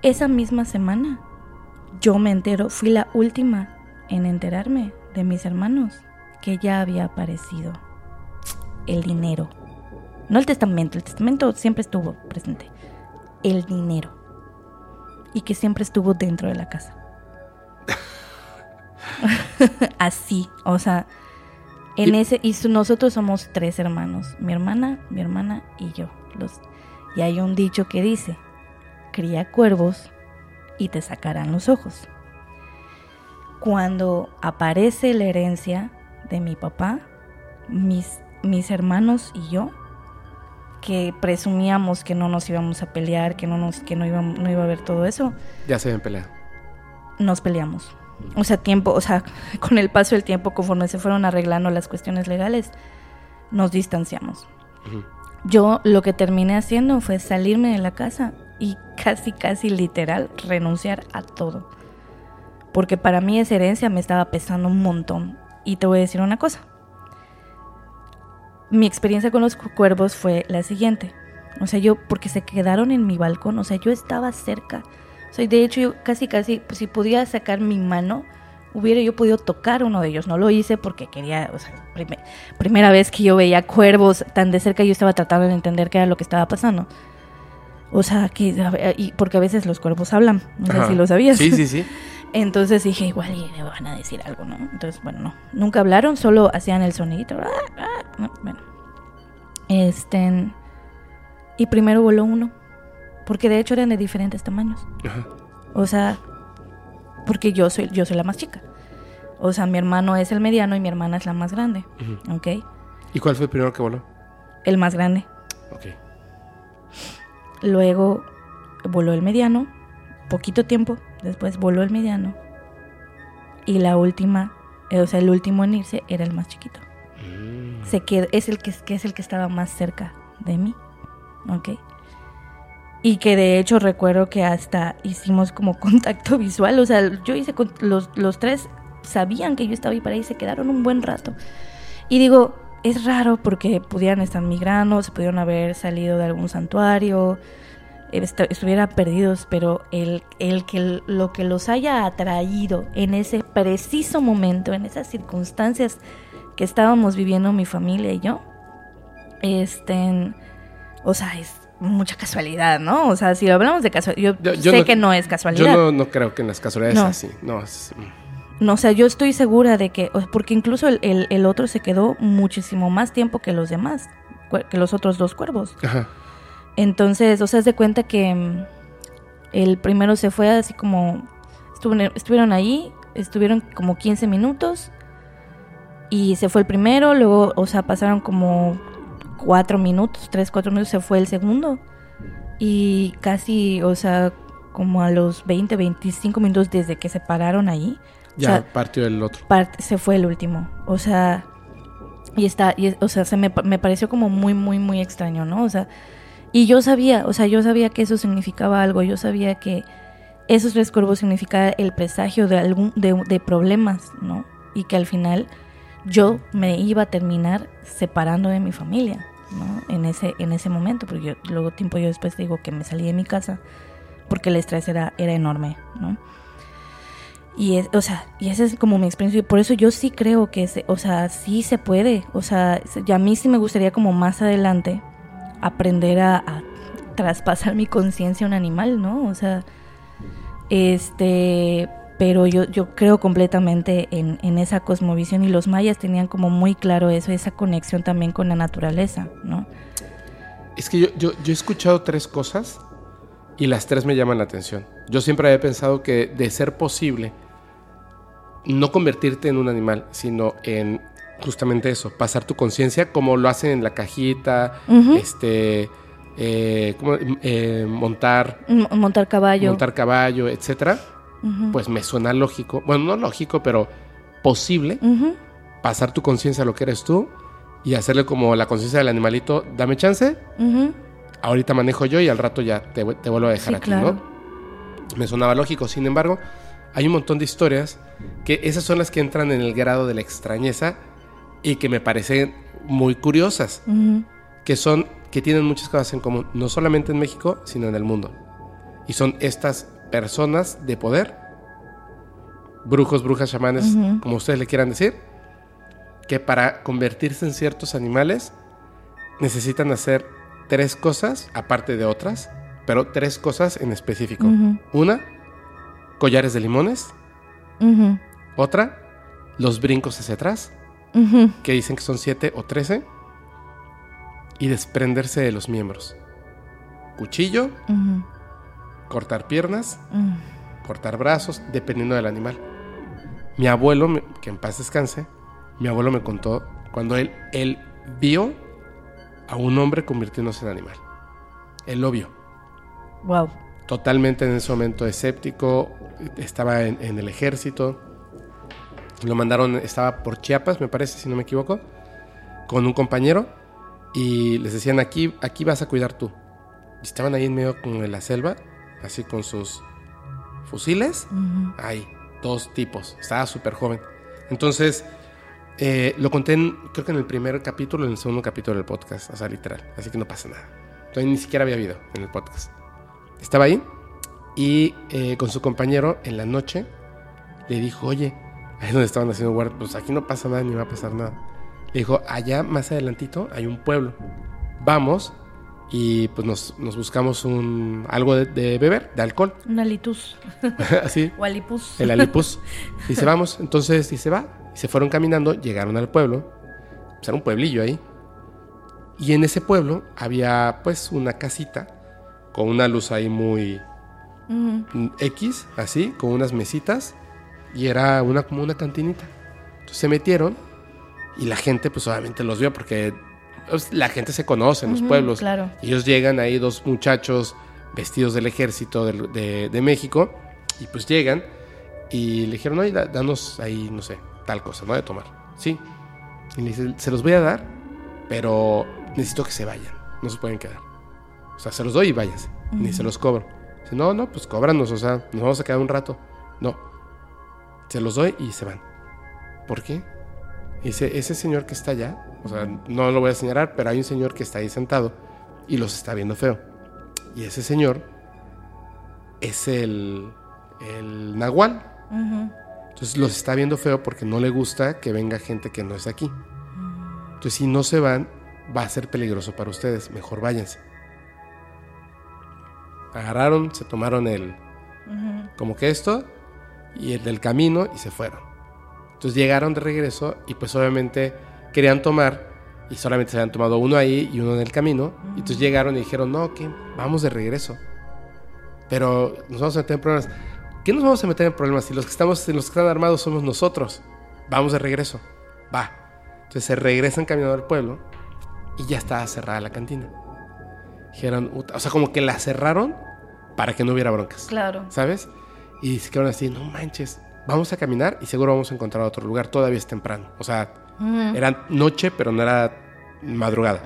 Esa misma semana, yo me entero, fui la última en enterarme de mis hermanos que ya había aparecido el dinero. No el testamento, el testamento siempre estuvo presente. El dinero. Y que siempre estuvo dentro de la casa. Así, o sea, en Y- ese y su- nosotros somos tres hermanos, mi hermana, mi hermana y yo. Los y hay un dicho que dice, cría cuervos y te sacarán los ojos. Cuando aparece la herencia de mi papá, mis, mis hermanos y yo, que presumíamos que no nos íbamos a pelear, que no, nos, que no, iba, no iba a haber todo eso, Ya se ven pelear. nos peleamos. O sea, tiempo, o sea, con el paso del tiempo, conforme se fueron arreglando las cuestiones legales, nos distanciamos. Yo lo que terminé haciendo fue salirme de la casa y casi, casi literal renunciar a todo. Porque para mí esa herencia me estaba pesando un montón. Y te voy a decir una cosa. Mi experiencia con los cu- cuervos fue la siguiente. O sea, yo, porque se quedaron en mi balcón, o sea, yo estaba cerca. O sea, de hecho, yo casi, casi, pues, si podía sacar mi mano, hubiera yo podido tocar uno de ellos. No lo hice porque quería, o sea, prime- primera vez que yo veía cuervos tan de cerca, yo estaba tratando de entender qué era lo que estaba pasando. O sea, que, y porque a veces los cuervos hablan, no sé Ajá. si lo sabías. Sí, sí, sí. Entonces dije, igual y me van a decir algo, ¿no? Entonces, bueno, no. Nunca hablaron, solo hacían el sonidito. Ah, ah, no, bueno. Este. Y primero voló uno. Porque de hecho eran de diferentes tamaños. Ajá. O sea, porque yo soy, yo soy la más chica. O sea, mi hermano es el mediano y mi hermana es la más grande. Ujú. ¿Ok? ¿Y cuál fue el primero que voló? El más grande. Ok. Luego voló el mediano, poquito tiempo después voló el mediano. Y la última, eh, o sea, el último en irse era el más chiquito. Mm. Se qued- es, el que, que es el que estaba más cerca de mí. ¿Ok? Y que de hecho recuerdo que hasta hicimos como contacto visual. O sea, yo hice con los, los tres sabían que yo estaba ahí para ahí, se quedaron un buen rato. Y digo, es raro porque pudieran estar migrando, se pudieron haber salido de algún santuario, estuvieran perdidos, pero el, el que lo que los haya atraído en ese preciso momento, en esas circunstancias que estábamos viviendo mi familia y yo, este, o sea, es mucha casualidad, ¿no? O sea, si hablamos de casualidad, yo, Yo- yo sé no- que no es casualidad. Yo no, no creo que en las casualidades No. así. No, es- mm. No, o sea, yo estoy segura de que, porque incluso el, el- el otro se quedó muchísimo más tiempo que los demás, que los otros dos cuervos. Ajá. Entonces, o sea, de cuenta que mm, el primero se fue así como, estuvieron ahí, estuvieron como 15 minutos y se fue el primero, luego, o sea, pasaron como 4 minutos, 3, 4 minutos, se fue el segundo y casi, o sea, como a los 20, 25 minutos desde que se pararon ahí. o Ya sea, partió el otro. parte- se fue el último. O sea, Y está, y, o sea, se me, me pareció como muy, muy, muy extraño, ¿no? O sea, y yo sabía, o sea, yo sabía que eso significaba algo, yo sabía que esos tres cuervos significaban el presagio de, algún, de, de problemas, ¿no? Y que al final yo me iba a terminar separando de mi familia, ¿no? En ese, en ese momento, porque yo, luego tiempo yo después digo que me salí de mi casa porque el estrés era, era enorme, ¿no? Y es, o sea, y esa es como mi experiencia. Y por eso yo sí creo que, se, o sea, sí se puede. O sea, y a mí sí me gustaría como más adelante aprender a, traspasar mi conciencia a un animal, ¿no? O sea, este, pero yo, yo creo completamente en, en, esa cosmovisión y los mayas tenían como muy claro eso, esa conexión también con la naturaleza, ¿no? Es que yo, yo he escuchado tres cosas y las tres me llaman la atención. Yo siempre había pensado que de ser posible, no convertirte en un animal, sino en justamente eso, pasar tu conciencia como lo hacen en la cajita, uh -huh. este, eh, como, eh, montar, montar caballo, montar caballo, etcétera. Uh -huh. Pues me suena lógico, bueno, no lógico, pero posible uh -huh. pasar tu conciencia a lo que eres tú y hacerle como la conciencia del animalito, dame chance, ahorita manejo yo y al rato ya te, te vuelvo a dejar Sí, aquí, claro. ¿no? Me sonaba lógico, sin embargo, hay un montón de historias que esas son las que entran en el grado de la extrañeza y que me parecen muy curiosas, que son que tienen muchas cosas en común, no solamente en México, sino en el mundo. Y son estas personas de poder, brujos, brujas, chamanes, como ustedes le quieran decir, que para convertirse en ciertos animales necesitan hacer tres cosas, aparte de otras, pero tres cosas en específico. Una, collares de limones. Otra, los brincos hacia atrás, Que dicen que son siete o trece. Y desprenderse de los miembros. Cuchillo, cortar piernas, Ujú. cortar brazos, dependiendo del animal. Mi abuelo, que en paz descanse, mi abuelo me contó cuando él, él vio a un hombre convirtiéndose en animal. Él lo vio. Wow. Totalmente en ese momento escéptico, estaba en, en el ejército. Lo mandaron, estaba por Chiapas, me parece, si no me equivoco, con un compañero. Y les decían, aquí, aquí vas a cuidar tú. Y estaban ahí en medio como de la selva, así con sus fusiles. Ujú. Hay dos tipos. Estaba súper joven. Entonces, eh, lo conté en, creo que en el primer capítulo, en el segundo capítulo del podcast. O sea, literal. Así que no pasa nada. Entonces, ni siquiera había habido en el podcast. Estaba ahí y eh, con su compañero en la noche le dijo, oye, ahí donde estaban haciendo guardia, pues aquí no pasa nada ni va a pasar nada. Le dijo, allá más adelantito hay un pueblo. Vamos y pues nos, nos buscamos un algo de, de beber, de alcohol. Una litus. Así, O alipus. el Alipus. Dice, vamos. Entonces dice, va. Y se fueron caminando, llegaron al pueblo. Pues era un pueblillo ahí. Y en ese pueblo había pues una casita con una luz ahí muy X, así, con unas mesitas. Y era una como una cantinita. Entonces se metieron y la gente pues obviamente los vio porque pues, la gente se conoce en los Ujú, pueblos. Claro. Ellos llegan ahí, dos muchachos vestidos del ejército del- de, de México, y pues llegan y le dijeron, oye, da- danos ahí, no sé, tal cosa, ¿no? De tomar. Sí. Y le dice, se los voy a dar, pero necesito que se vayan, no se pueden quedar. O sea, se los doy y váyanse, ni Ujú. se los cobro. Dice, no, no, pues cóbranos, o sea, nos vamos a quedar un rato. No, se los doy y se van. ¿Por qué? Dice, ese señor que está allá, o sea, no lo voy a señalar, pero hay un señor que está ahí sentado y los está viendo feo. Y ese señor es el, el nahual. Entonces los está viendo feo porque no le gusta que venga gente que no es aquí. Entonces si no se van, va a ser peligroso para ustedes. Mejor váyanse. Agarraron, se tomaron el, como que esto y el del camino y se fueron. Entonces llegaron de regreso y pues obviamente querían tomar y solamente se habían tomado uno ahí y uno en el camino. Y entonces llegaron y dijeron, no, que vamos de regreso. Pero nos vamos a meter en problemas. ¿Qué nos vamos a meter en problemas si los que estamos, los que están armados somos nosotros? Vamos de regreso. Va. Entonces se regresan caminando al pueblo y ya estaba cerrada la cantina. Dijeron, o sea, como que la cerraron para que no hubiera broncas. Claro. ¿sabes? Y se quedaron así, no manches, vamos a caminar y seguro vamos a encontrar otro lugar, todavía es temprano. O sea, era noche, pero no era madrugada.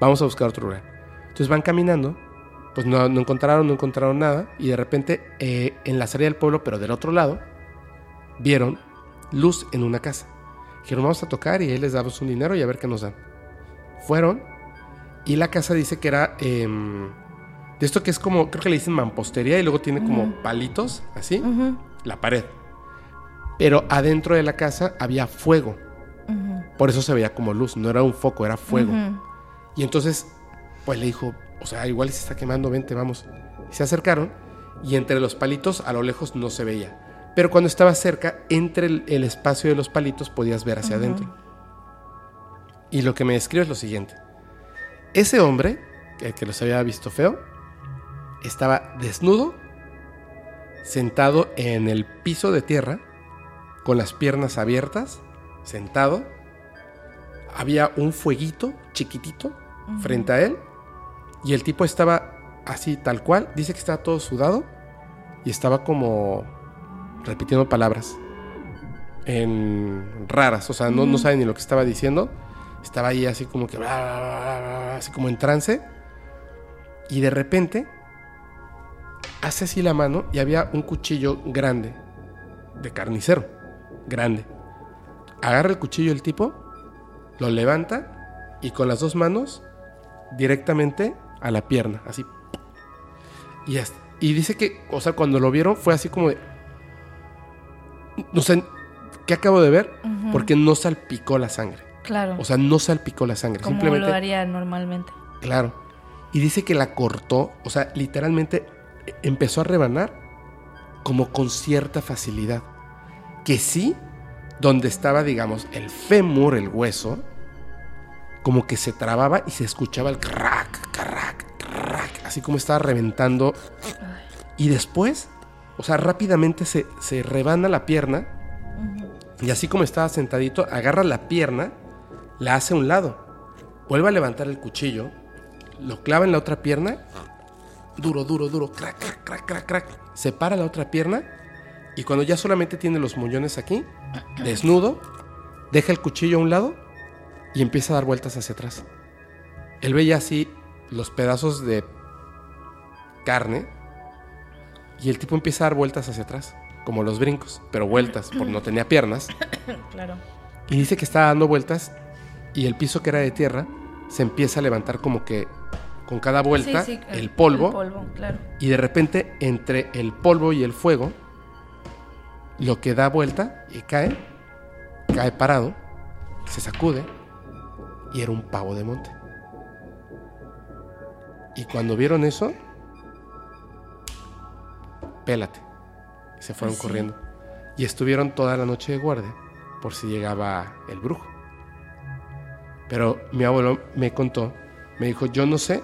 Vamos a buscar otro lugar. Entonces van caminando, pues no, encontraron, no encontraron nada, y de repente eh, en la salida del pueblo, pero del otro lado, vieron luz en una casa. Dijeron, vamos a tocar y ahí les damos un dinero y a ver qué nos dan. Fueron y la casa dice que era em, de esto que es como, creo que le dicen mampostería y luego tiene como palitos, así, la pared. Pero adentro de la casa había fuego. Por eso se veía como luz, no era un foco, era fuego. Y entonces, pues le dijo, o sea, igual se está quemando, vente, vamos. Y se acercaron y entre los palitos a lo lejos no se veía. Pero cuando estaba cerca, entre el, espacio de los palitos podías ver hacia adentro. Y lo que me describe es lo siguiente. Ese hombre, el que los había visto feo, estaba desnudo, sentado en el piso de tierra, con las piernas abiertas, sentado. Había un fueguito chiquitito frente a él y el tipo estaba así tal cual. Dice que estaba todo sudado y estaba como repitiendo palabras en raras, o sea, no, no sabe ni lo que estaba diciendo. Estaba ahí así como que, así como en trance. Y de repente hace así la mano y había un cuchillo grande, de carnicero, grande. Agarra el cuchillo el tipo, lo levanta y con las dos manos directamente a la pierna, así. Y, y dice que, o sea, cuando lo vieron fue así como de, no sé, ¿qué acabo de ver? Porque no salpicó la sangre. Claro. O sea, no salpicó la sangre. Como simplemente, lo haría normalmente. Claro. Y dice que la cortó, o sea, literalmente empezó a rebanar como con cierta facilidad. Que sí, donde estaba, digamos, el fémur, el hueso, como que se trababa y se escuchaba el crack, crack, crack, así como estaba reventando. Y después o sea, rápidamente se, se rebana la pierna y así como estaba sentadito, agarra la pierna, la hace a un lado, vuelve a levantar el cuchillo, lo clava en la otra pierna, duro, duro, duro, crack, crack, crack, crack, crack, separa la otra pierna y cuando ya solamente tiene los muñones aquí, desnudo, deja el cuchillo a un lado y empieza a dar vueltas hacia atrás. Él veía así los pedazos de carne y el tipo empieza a dar vueltas hacia atrás, como los brincos, pero vueltas, porque no tenía piernas. claro. Y dice que estaba dando vueltas y el piso que era de tierra se empieza a levantar como que con cada vuelta el polvo. polvo claro. Y de repente entre el polvo y el fuego, lo que da vuelta y cae, cae parado, se sacude y era un pavo de monte. Y cuando vieron eso, pélate. se fueron corriendo. Y estuvieron toda la noche de guardia por si llegaba el brujo. Pero mi abuelo me contó, me dijo, yo no sé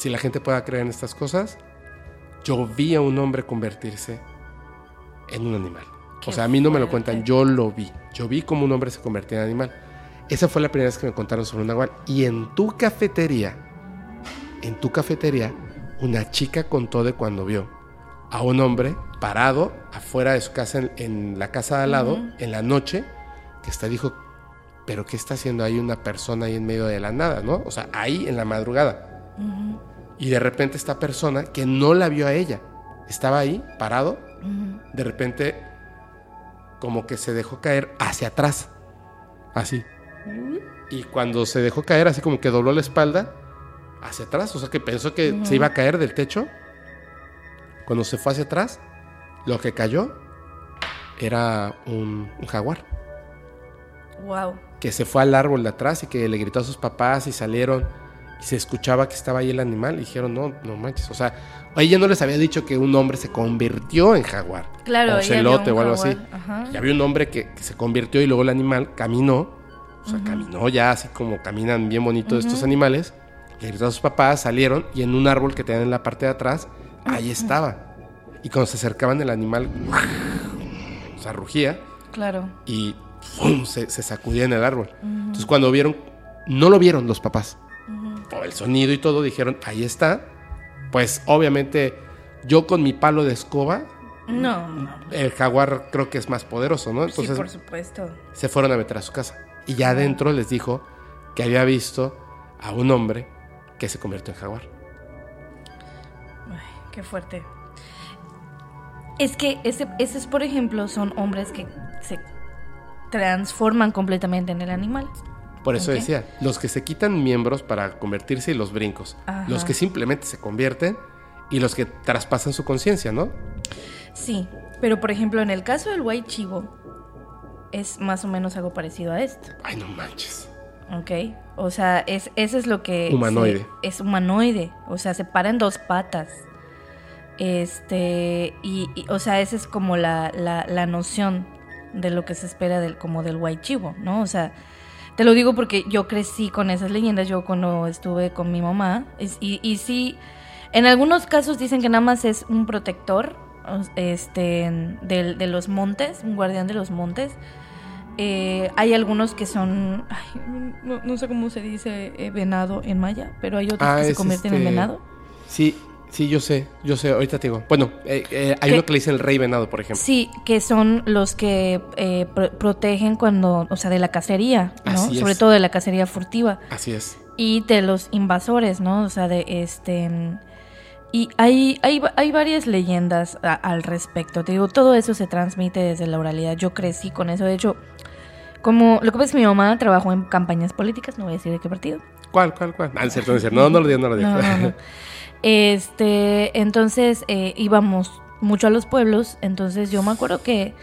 si la gente pueda creer en estas cosas. Yo vi a un hombre convertirse en un animal. o sea, a mí no me lo cuentan, yo lo vi. Yo vi cómo un hombre se convertía en animal. Esa fue la primera vez que me contaron sobre un nahual. Y en tu cafetería, en tu cafetería, una chica contó de cuando vio a un hombre parado afuera de su casa, en, la casa de al lado, en la noche, que está dijo, pero ¿qué está haciendo ahí una persona ahí en medio de la nada, no? O sea, ahí en la madrugada. Y de repente esta persona, que no la vio a ella, estaba ahí, parado, de repente como que se dejó caer hacia atrás, así. Y cuando se dejó caer, así como que dobló la espalda hacia atrás, o sea que pensó que se iba a caer del techo cuando se fue hacia atrás, lo que cayó era un, jaguar. Wow. Que se fue al árbol de atrás y que le gritó a sus papás y salieron y se escuchaba que estaba ahí el animal y dijeron, no, no manches. O sea, ella no les había dicho que un hombre se convirtió en jaguar. Claro, o celote o algo así. Ya había un hombre que, se convirtió y luego el animal caminó. O sea, caminó ya así como caminan bien bonito estos animales. Le gritó a sus papás, salieron y en un árbol que tenían en la parte de atrás ahí estaba. Y cuando se acercaban el animal, o sea, rugía. Claro. Y Se, sacudía en el árbol. Entonces cuando vieron, no lo vieron los papás. Por el sonido y todo, dijeron, ahí está. Pues obviamente yo con mi palo de escoba No, no. El jaguar creo que es más poderoso, ¿no? sí, por supuesto. se fueron a meter a su casa. Y ya adentro les dijo que había visto a un hombre que se convirtió en jaguar. Ay, qué fuerte. Es que ese, esos, por ejemplo, son hombres que se transforman completamente en el animal. Por eso decía, los que se quitan miembros para convertirse y los brincos. Ajá. Los que simplemente se convierten y los que traspasan su conciencia, ¿no? Sí, pero por ejemplo, en el caso del white chivo, es más o menos algo parecido a esto. Ay, no manches. ¿Ok? O sea, es, eso es lo que... Humanoide. se- es humanoide. O sea, se para en dos patas. Este... Y, y, o sea, esa es como la, la, la noción de lo que se espera del, como del white chivo, ¿no? O sea, te lo digo porque yo crecí con esas leyendas. Yo cuando estuve con mi mamá. y, y sí... En algunos casos dicen que nada más es un protector este, de los montes, un guardián de los montes. Eh, hay algunos que son, ay, no, no sé cómo se dice eh, venado en maya, pero hay otros Ah, que se es convierten en este- venado. Sí, sí, yo sé, yo sé, ahorita te digo. Bueno, eh, eh, hay uno que le dicen el rey venado, por ejemplo. Sí, que son los que eh, pro- protegen cuando, o sea, de la cacería, ¿no? Así Sobre es. todo de la cacería furtiva. Así es. y de los invasores, ¿no? O sea, de este... Y hay, hay, hay varias leyendas a- al respecto. Te digo, todo eso se transmite desde la oralidad. Yo crecí con eso. De hecho, como lo que pasa es que mi mamá trabajó en campañas políticas, no voy a decir de qué partido. ¿Cuál, cuál, cuál? Ah, cierto, no. No, lo digas, no lo. No, no, no. Este, entonces eh, íbamos mucho a los pueblos. Entonces yo me acuerdo que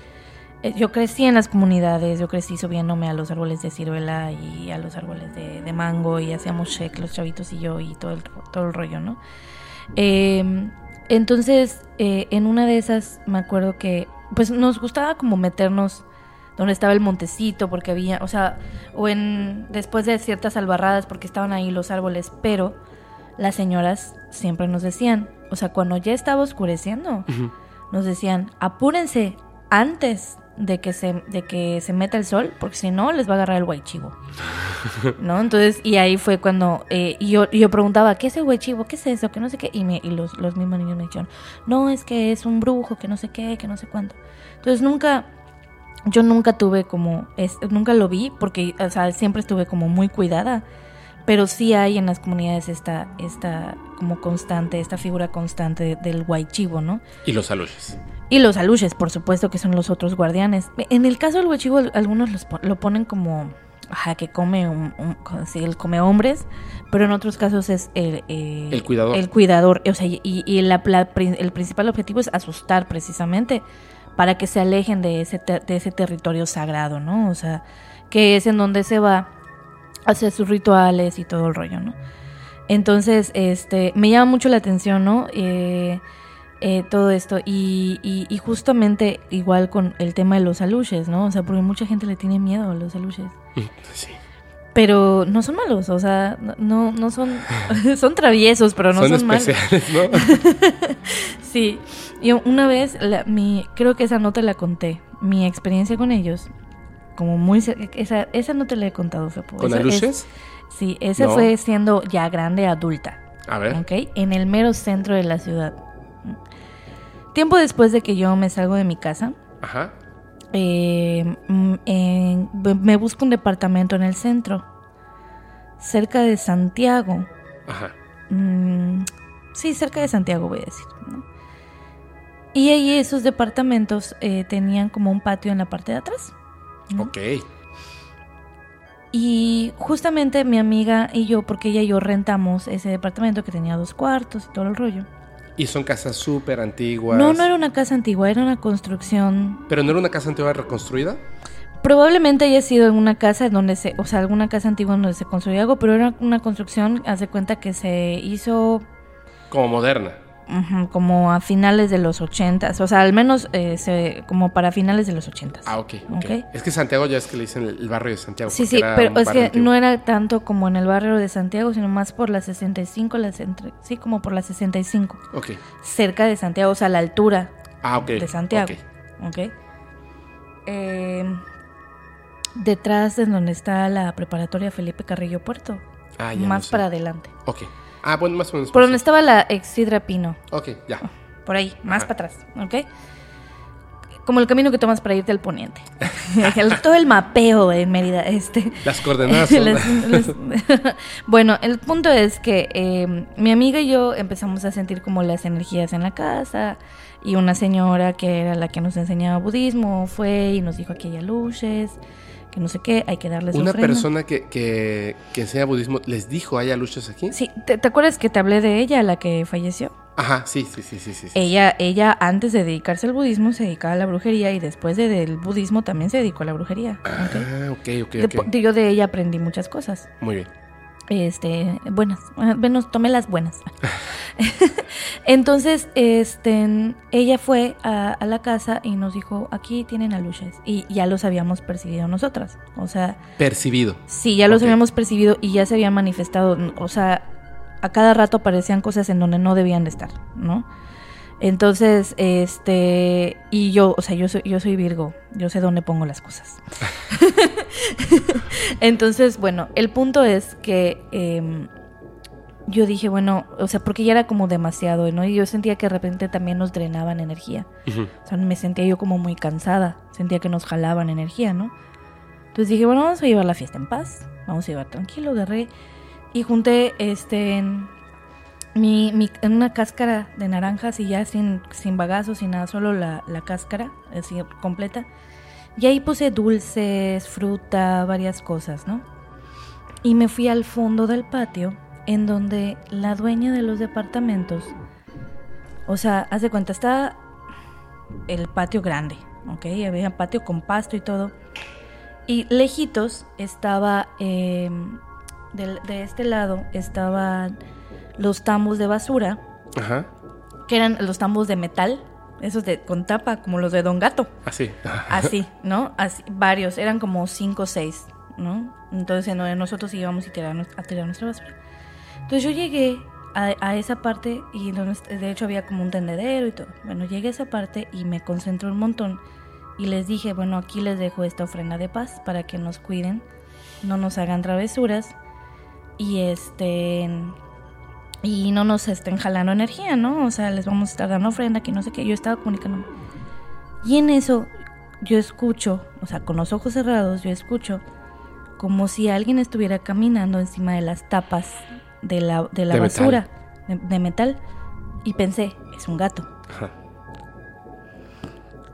eh, yo crecí en las comunidades, yo crecí subiéndome a los árboles de ciruela y a los árboles de, mango y hacíamos shake los chavitos y yo y todo el, todo el rollo, ¿no? Eh, entonces, eh, en una de esas me acuerdo que pues nos gustaba como meternos donde estaba el montecito porque había, o sea, o en después de ciertas albarradas porque estaban ahí los árboles, pero las señoras siempre nos decían, o sea, cuando ya estaba oscureciendo, nos decían, apúrense antes de que se, de que se meta el sol, porque si no les va a agarrar el guaychivo. ¿No? Entonces, y ahí fue cuando, eh, yo, yo preguntaba, ¿qué es el guaychivo? ¿Qué es eso? Que no sé qué. Y, me- y los, los mismos niños me dijeron, no, es que es un brujo, que no sé qué, que no sé cuánto. Entonces nunca, yo nunca tuve como, es, nunca lo vi, porque, o sea, siempre estuve como muy cuidada. Pero sí hay en las comunidades esta, esta como constante, esta figura constante de- del guaychivo, ¿no? Y los aluches. Y los aluches, por supuesto, que son los otros guardianes. En el caso del huechivo, algunos los lo ponen como, ajá, que come, un, un- sí, él come hombres, pero en otros casos es el, eh, El cuidador. El cuidador, o sea, y, y la- la el principal objetivo es asustar precisamente para que se alejen de ese, de ese territorio sagrado, ¿no? O sea, que es en donde se va hacer sus rituales y todo el rollo, ¿no? Entonces, este, me llama mucho la atención, ¿no? Eh, eh, todo esto. Y, y, y justamente igual con el tema de los aluches, ¿no? O sea, porque mucha gente le tiene miedo a los aluches. Sí. Pero no son malos, o sea, no, no son, son traviesos, pero no son, son malos. especiales, ¿no? Sí, yo una vez, la- mi, creo que esa no te la conté, mi experiencia con ellos, como muy, esa, esa no te la he contado, Fepo. ¿Con Esa es- aluches? sí, esa No. fue siendo ya grande, adulta. A ver. ¿ok? En el mero centro de la ciudad. Tiempo después de que yo me salgo de mi casa, Ajá. eh, mm, me busco un departamento en el centro, cerca de Santiago. Ajá. Mm, sí, cerca de Santiago voy a decir. ¿no? Y ahí esos departamentos eh, tenían como un patio en la parte de atrás. ¿No? Ok. Y justamente mi amiga y yo, porque ella y yo rentamos ese departamento que tenía dos cuartos y todo el rollo. Y son casas súper antiguas. No, no era una casa antigua, era una construcción. ¿Pero no era una casa antigua reconstruida? Probablemente haya sido una casa en donde se, o sea, alguna casa antigua en donde se construyó algo, pero era una construcción, haz de cuenta que se hizo Como moderna. Como a finales de los ochentas, o sea, al menos eh, se, como para finales de los ochentas. Ah, ok, ok. Ok. Es que Santiago ya es que le dicen el, barrio de Santiago. Sí, sí, pero es que antiguo. no era tanto como en el barrio de Santiago, sino más por la 65, las entre, sí, como por la 65, Ok. cerca de Santiago, o sea, a la altura Ah, de Santiago. ok. ¿ok? Eh, detrás de donde está la preparatoria Felipe Carrillo Puerto, Ah, ya más no sé. para adelante. Ok. Ah, bueno, más o menos. Por donde estaba la ex Sidra Pino, Ok, ya. por ahí, más Ajá. para atrás, ¿ok? como el camino que tomas para irte al poniente. todo el mapeo en Mérida. Este. Las coordenadas. Son... bueno, el punto es que eh, mi amiga y yo empezamos a sentir como las energías en la casa y una señora que era la que nos enseñaba budismo fue y nos dijo que hay luces que no sé qué, hay que darles Una persona que, que, que, enseña budismo les dijo, ¿hay luces aquí? Sí, ¿Te, acuerdas que te hablé de ella, la que falleció? Ajá, sí, sí, sí, sí. sí, Ella, ella antes de dedicarse al budismo se dedicaba a la brujería y después de, del budismo también se dedicó a la brujería. Ah, ok, ok, ok. yo de ella aprendí muchas cosas. Muy bien. Este, buenas, bueno, tomé las buenas. Entonces, este, ella fue a, la casa y nos dijo, aquí tienen aluches. Y ya los habíamos percibido nosotras. O sea... Percibido. Sí, ya los habíamos percibido y ya se habían manifestado. O sea, a cada rato aparecían cosas en donde no debían de estar, ¿no? Entonces, este, y yo, o sea, yo soy, yo soy Virgo, yo sé dónde pongo las cosas. Entonces, bueno, el punto es que em, yo dije, bueno, o sea, porque ya era como demasiado, ¿no? Y yo sentía que de repente también nos drenaban energía. O sea, me sentía yo como muy cansada, sentía que nos jalaban energía, ¿no? Entonces dije, bueno, vamos a llevar la fiesta en paz, vamos a llevar tranquilo, agarré y junté, este, mi, mi, una cáscara de naranjas y ya sin, sin bagazos, sin nada, solo la, la cáscara, así completa. Y ahí puse dulces, fruta, varias cosas, ¿no? Y me fui al fondo del patio, en donde la dueña de los departamentos, o sea, haz de cuenta, está el patio grande, ¿ok? Había patio con pasto y todo. Y lejitos estaba, eh, de, de este lado, estaban los tambos de basura, Ajá. que eran los tambos de metal, esos de con tapa, como los de Don Gato. Así. Así, ¿no? Así, varios, eran como cinco o seis, ¿no? Entonces nosotros íbamos a tirar, a tirar nuestra basura. Entonces yo llegué a, esa parte y de hecho había como un tendedero y todo. Bueno, llegué a esa parte y me concentré un montón y les dije, bueno, aquí les dejo esta ofrenda de paz para que nos cuiden, no nos hagan travesuras y este y no nos estén jalando energía, ¿no? O sea, les vamos a estar dando ofrenda, que no sé qué. Yo estaba comunicando. Y en eso yo escucho, o sea, con los ojos cerrados, yo escucho como si alguien estuviera caminando encima de las tapas de la, de la basura De, metal. Y pensé, es un gato.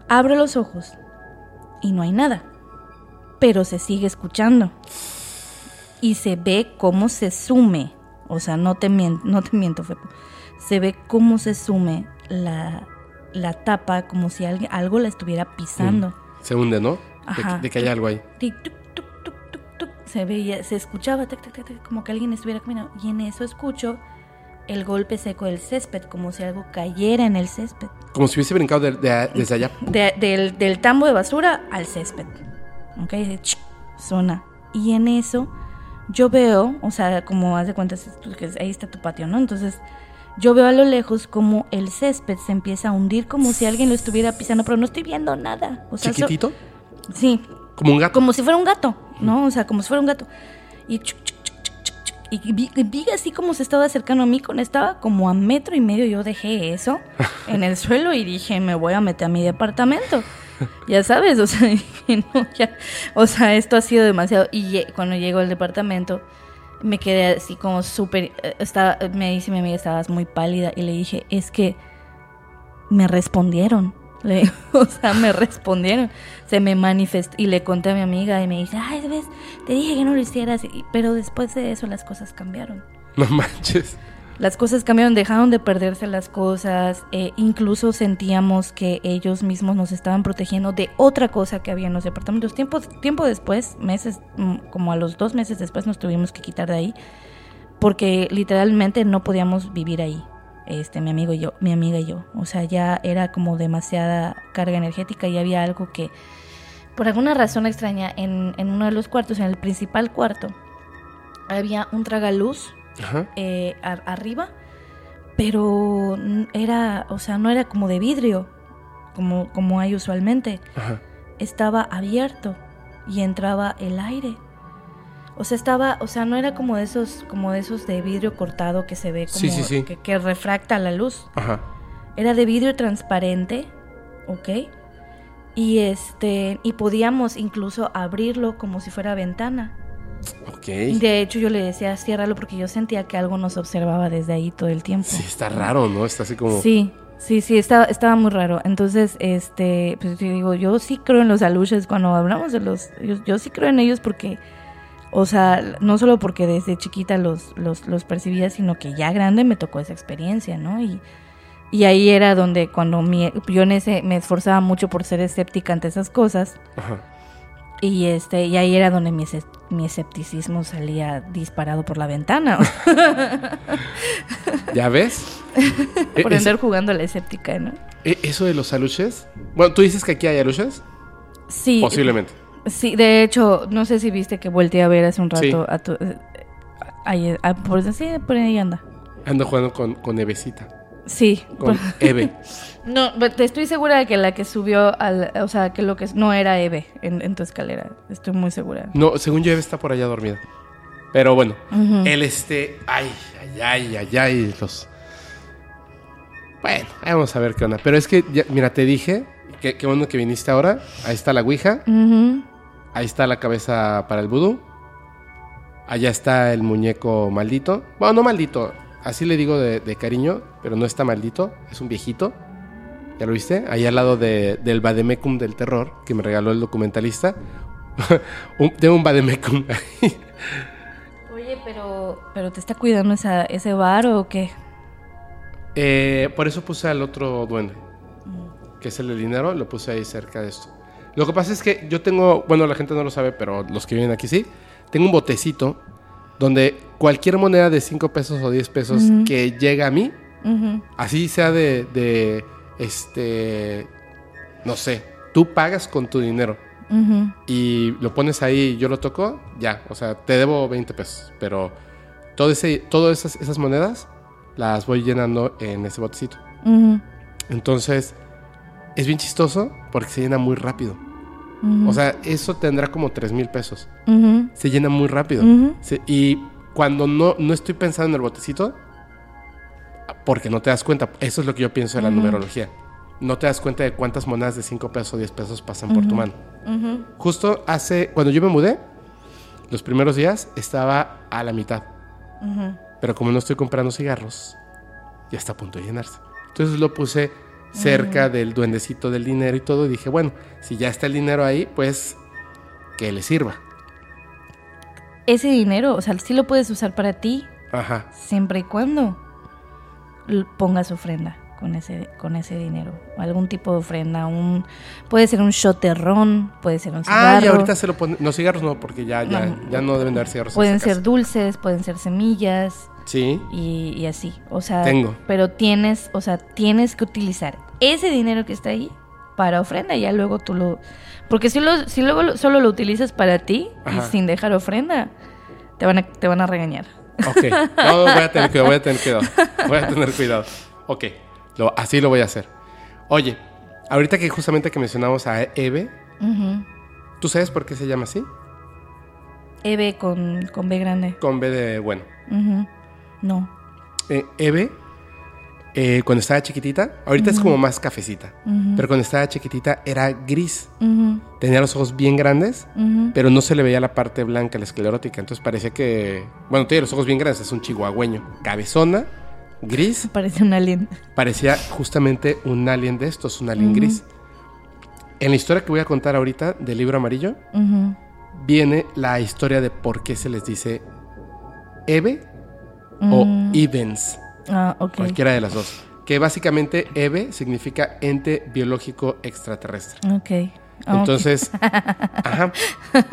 Abro los ojos y no hay nada. Pero se sigue escuchando. Y se ve cómo se sume o sea, no te miento, no te miento, se ve cómo se sume la, tapa como si alguien, algo la estuviera pisando. Mm. Se hunde, ¿no? De, que hay algo ahí. Se veía, se escuchaba como que alguien estuviera caminando. Y en eso escucho el golpe seco del césped, como si algo cayera en el césped. Como si hubiese brincado desde allá. del, del, tambo de basura al césped. Ok, zona. Y en eso yo veo, o sea, como haz de cuenta, ahí está tu patio, ¿no? Entonces, yo veo a lo lejos como el césped se empieza a hundir como si alguien lo estuviera pisando, pero no estoy viendo nada. O sea, ¿Chiquitito? sí. Como un gato. Como si fuera un gato, ¿no? O sea, como si fuera un gato. Y, y vi, así como se estaba acercando a mí, con estaba como a metro y medio. Yo dejé eso en el suelo y dije, me voy a meter a mi departamento. ya sabes, o sea, o sea, esto ha sido demasiado. Y cuando llego al departamento, me quedé así como súper, eh, me dice mi amiga, estabas muy pálida, y le dije, es que me respondieron. Le, o sea, me respondieron, se me manifestó y le conté a mi amiga y me dice, ay, ves, te dije que no lo hicieras, pero después de eso las cosas cambiaron. No manches las cosas cambiaron, dejaron de perderse las cosas, eh, incluso sentíamos que ellos mismos nos estaban protegiendo de otra cosa que había en los departamentos. Tiempo, tiempo después, meses, mm, como a los dos meses después nos tuvimos que quitar de ahí, porque literalmente no podíamos vivir ahí, este, mi amigo y yo, mi amiga y yo. O sea, ya era como demasiada carga energética y había algo que, por alguna razón extraña, en, en uno de los cuartos, en el principal cuarto, había un tragaluz eh, arriba, pero era, o sea, no era como de vidrio, como, como hay usualmente. Estaba abierto y entraba el aire. O sea, estaba, o sea, no era como de esos, como de esos de vidrio cortado que se ve como Que, refracta la luz. Era de vidrio transparente, ¿ok? Y este, y podíamos incluso abrirlo como si fuera ventana. Ok. De hecho, yo le decía, ciérralo porque yo sentía que algo nos observaba desde ahí todo el tiempo. Sí, está raro, ¿no? Está así como... Sí, sí, sí, estaba, estaba muy raro. Entonces, este, pues te digo, yo sí creo en los aluches cuando hablamos de los, yo, yo sí creo en ellos porque, o sea, no solo porque desde chiquita los, los, los percibía, sino que ya grande me tocó esa experiencia, ¿no? Y, y ahí era donde cuando mi, yo en ese, me esforzaba mucho por ser escéptica ante esas cosas. Ajá. Y este, y ahí era donde mi, mi escepticismo salía disparado por la ventana. ¿Ya ves? E- por andar jugando a la escéptica, ¿no? e- eso de los aluches. Bueno, ¿tú dices que aquí hay aluches? Sí. Posiblemente. Sí, de hecho, no sé si viste que volteé a ver hace un rato Sí. a tu. eh, ahí, ah, por, sí, por ahí anda. Ando jugando con, con Evecita. Sí. Con Eve. no, pero te estoy segura de que la que subió al. O sea, que lo que no era Eve en, en tu escalera. Estoy muy segura. No, según yo, Eve está por allá dormida. Pero bueno, Ujú. él este. Ay, ay, ay, ay, ay. Los. Bueno, vamos a ver qué onda. Pero es que, ya- mira, te dije. Qué bueno que viniste ahora. Ahí está la Ouija. Ujú. Ahí está la cabeza para el vudú. Allá está el muñeco maldito. Bueno, no maldito. Así le digo de, de cariño, pero no está maldito. Es un viejito. ¿Ya lo viste? Ahí al lado de- del Bademecum del terror que me regaló el documentalista. un, tengo un Bademecum. Oye, pero. ¿Pero te está cuidando esa, ese bar o qué? Eh, por eso puse al otro duende, que es el del dinero, lo puse ahí cerca de esto. Lo que pasa es que yo tengo, bueno, la gente no lo sabe, pero los que vienen aquí sí, tengo un botecito donde cualquier moneda de 5 pesos o 10 pesos que llega a mí, así sea de, de, este, no sé, tú pagas con tu dinero y lo pones ahí yo lo toco, ya, o sea, te debo 20 pesos, pero todo ese, todas esas, esas monedas las voy llenando en ese botecito. Entonces, es bien chistoso porque se llena muy rápido. O sea, eso tendrá como 3 mil pesos. Se llena muy rápido. Se- y cuando no, no estoy pensando en el botecito, porque no te das cuenta, eso es lo que yo pienso de la numerología. No te das cuenta de cuántas monedas de 5 pesos o 10 pesos pasan por tu mano. Justo hace, cuando yo me mudé, los primeros días estaba a la mitad. Pero como no estoy comprando cigarros, ya está a punto de llenarse. Entonces lo puse cerca del duendecito del dinero y todo. Y dije, bueno, si ya está el dinero ahí, pues que le sirva. Ese dinero, o sea, sí lo puedes usar para ti, Ajá. siempre y cuando pongas ofrenda con ese, con ese dinero. Algún tipo de ofrenda, un puede ser un shot de ron, puede ser un cigarro. Ah, y ahorita se lo ponen. No, cigarros no, porque ya, ya, No. ya no deben de haber cigarros. en Pueden ser dulces, pueden ser semillas Sí. y, y así. O sea, Tengo. pero tienes, o sea, tienes que utilizar ese dinero que está ahí para ofrenda y ya luego tú lo porque si lo si luego lo- solo lo utilizas para ti y sin dejar ofrenda te van a te van a regañar. Ok. No, voy a tener cuidado, voy a tener cuidado. Voy a tener cuidado. Ok. Lo- así lo voy a hacer. Oye, ahorita que justamente que mencionamos a Eve, Ujú. ¿tú sabes por qué se llama así? Eve con, con B grande. Con B de bueno. Ujú. No. Eh, Eve, eh, cuando estaba chiquitita, ahorita es como más cafecita, pero cuando estaba chiquitita era gris. Tenía los ojos bien grandes, pero no se le veía la parte blanca, la esclerótica. Entonces parecía que, bueno, tiene los ojos bien grandes, es un chihuahueño. Cabezona, gris, Parece un alien. parecía justamente un alien de estos, un alien gris. En la historia que voy a contar ahorita del libro amarillo, viene la historia de por qué se les dice Eve o Mm. Evens. Ah. Cualquiera de las dos. Que básicamente EVE significa ente biológico extraterrestre. Ok. Entonces, ajá.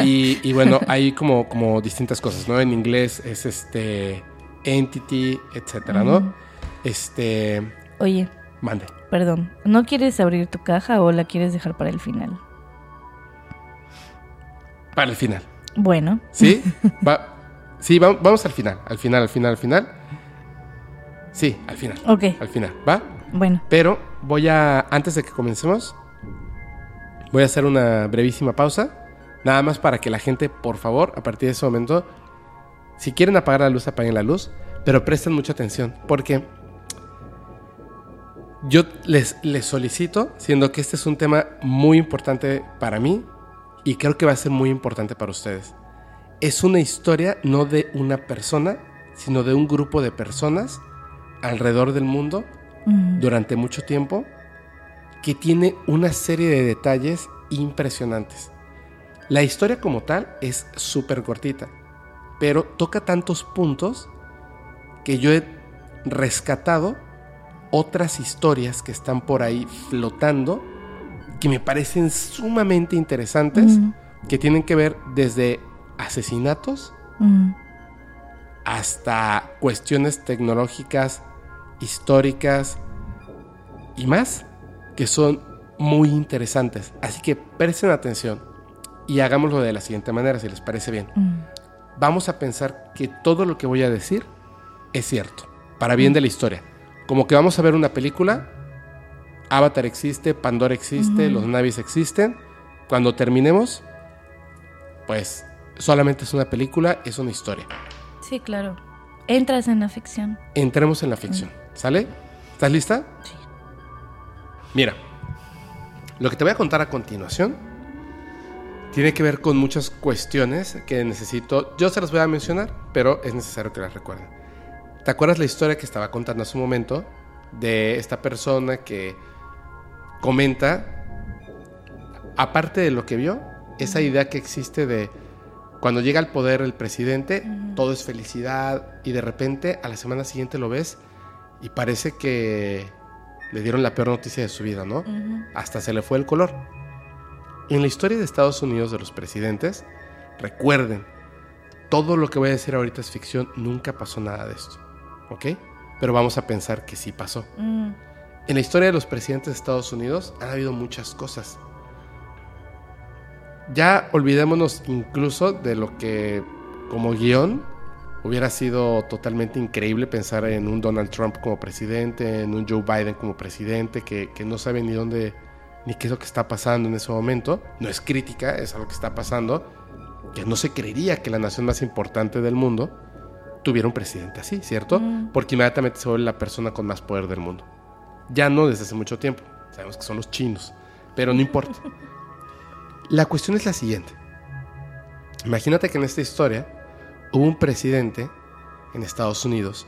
Y, y bueno, hay como, como distintas cosas, ¿no? En inglés es este entity, etcétera, ¿no? Ujú. Este, Oye, mande. perdón. ¿No quieres abrir tu caja o la quieres dejar para el final? Para el final. Bueno. ¿Sí? Va, sí, va- vamos al final, al final, al final, al final. Sí, al final. Ok. Al final, ¿va? Bueno. Pero voy a, antes de que comencemos, voy a hacer una brevísima pausa. Nada más para que la gente, por favor, a partir de ese momento, si quieren apagar la luz, apaguen la luz. Pero presten mucha atención, porque Yo les, les solicito, siendo que este es un tema muy importante para mí y creo que va a ser muy importante para ustedes. Es una historia no de una persona, sino de un grupo de personas alrededor del mundo durante mucho tiempo que tiene una serie de detalles impresionantes. La historia como tal es súper cortita, pero toca tantos puntos que yo he rescatado otras historias que están por ahí flotando que me parecen sumamente interesantes, que tienen que ver desde asesinatos hasta cuestiones tecnológicas, históricas y más, que son muy interesantes. Así que presten atención y hagámoslo de la siguiente manera, si les parece bien. Vamos a pensar que todo lo que voy a decir es cierto, para bien de la historia. Como que vamos a ver una película, Avatar existe, Pandora existe, los Navis existen. Cuando terminemos, pues solamente es una película, es una historia. Sí, claro. Entras en la ficción. Entremos en la ficción. ¿Sale? ¿Estás lista? Sí. Mira, lo que te voy a contar a continuación tiene que ver con muchas cuestiones que necesito. Yo se las voy a mencionar, pero es necesario que las recuerden. ¿Te acuerdas la historia que estaba contando hace un momento de esta persona que comenta, aparte de lo que vio, esa idea que existe de cuando llega al poder el presidente, todo es felicidad y de repente a la semana siguiente lo ves y parece que le dieron la peor noticia de su vida, ¿no? Hasta se le fue el color. En la historia de Estados Unidos de los presidentes, recuerden, todo lo que voy a decir ahorita es ficción, nunca pasó nada de esto, ¿ok? Pero vamos a pensar que sí pasó. En la historia de los presidentes de Estados Unidos han habido muchas cosas ya olvidémonos incluso de lo que como guion hubiera sido totalmente increíble pensar en un Donald Trump como presidente, en un Joe Biden como presidente, que, no sabe ni dónde, ni qué es lo que está pasando en ese momento. No es crítica, es algo que está pasando, que no se creería que la nación más importante del mundo tuviera un presidente así, ¿cierto? Mm. Porque inmediatamente se vuelve la persona con más poder del mundo. Ya no desde hace mucho tiempo, sabemos que son los chinos, pero no importa. La cuestión es la siguiente. Imagínate que en esta historia hubo un presidente en Estados Unidos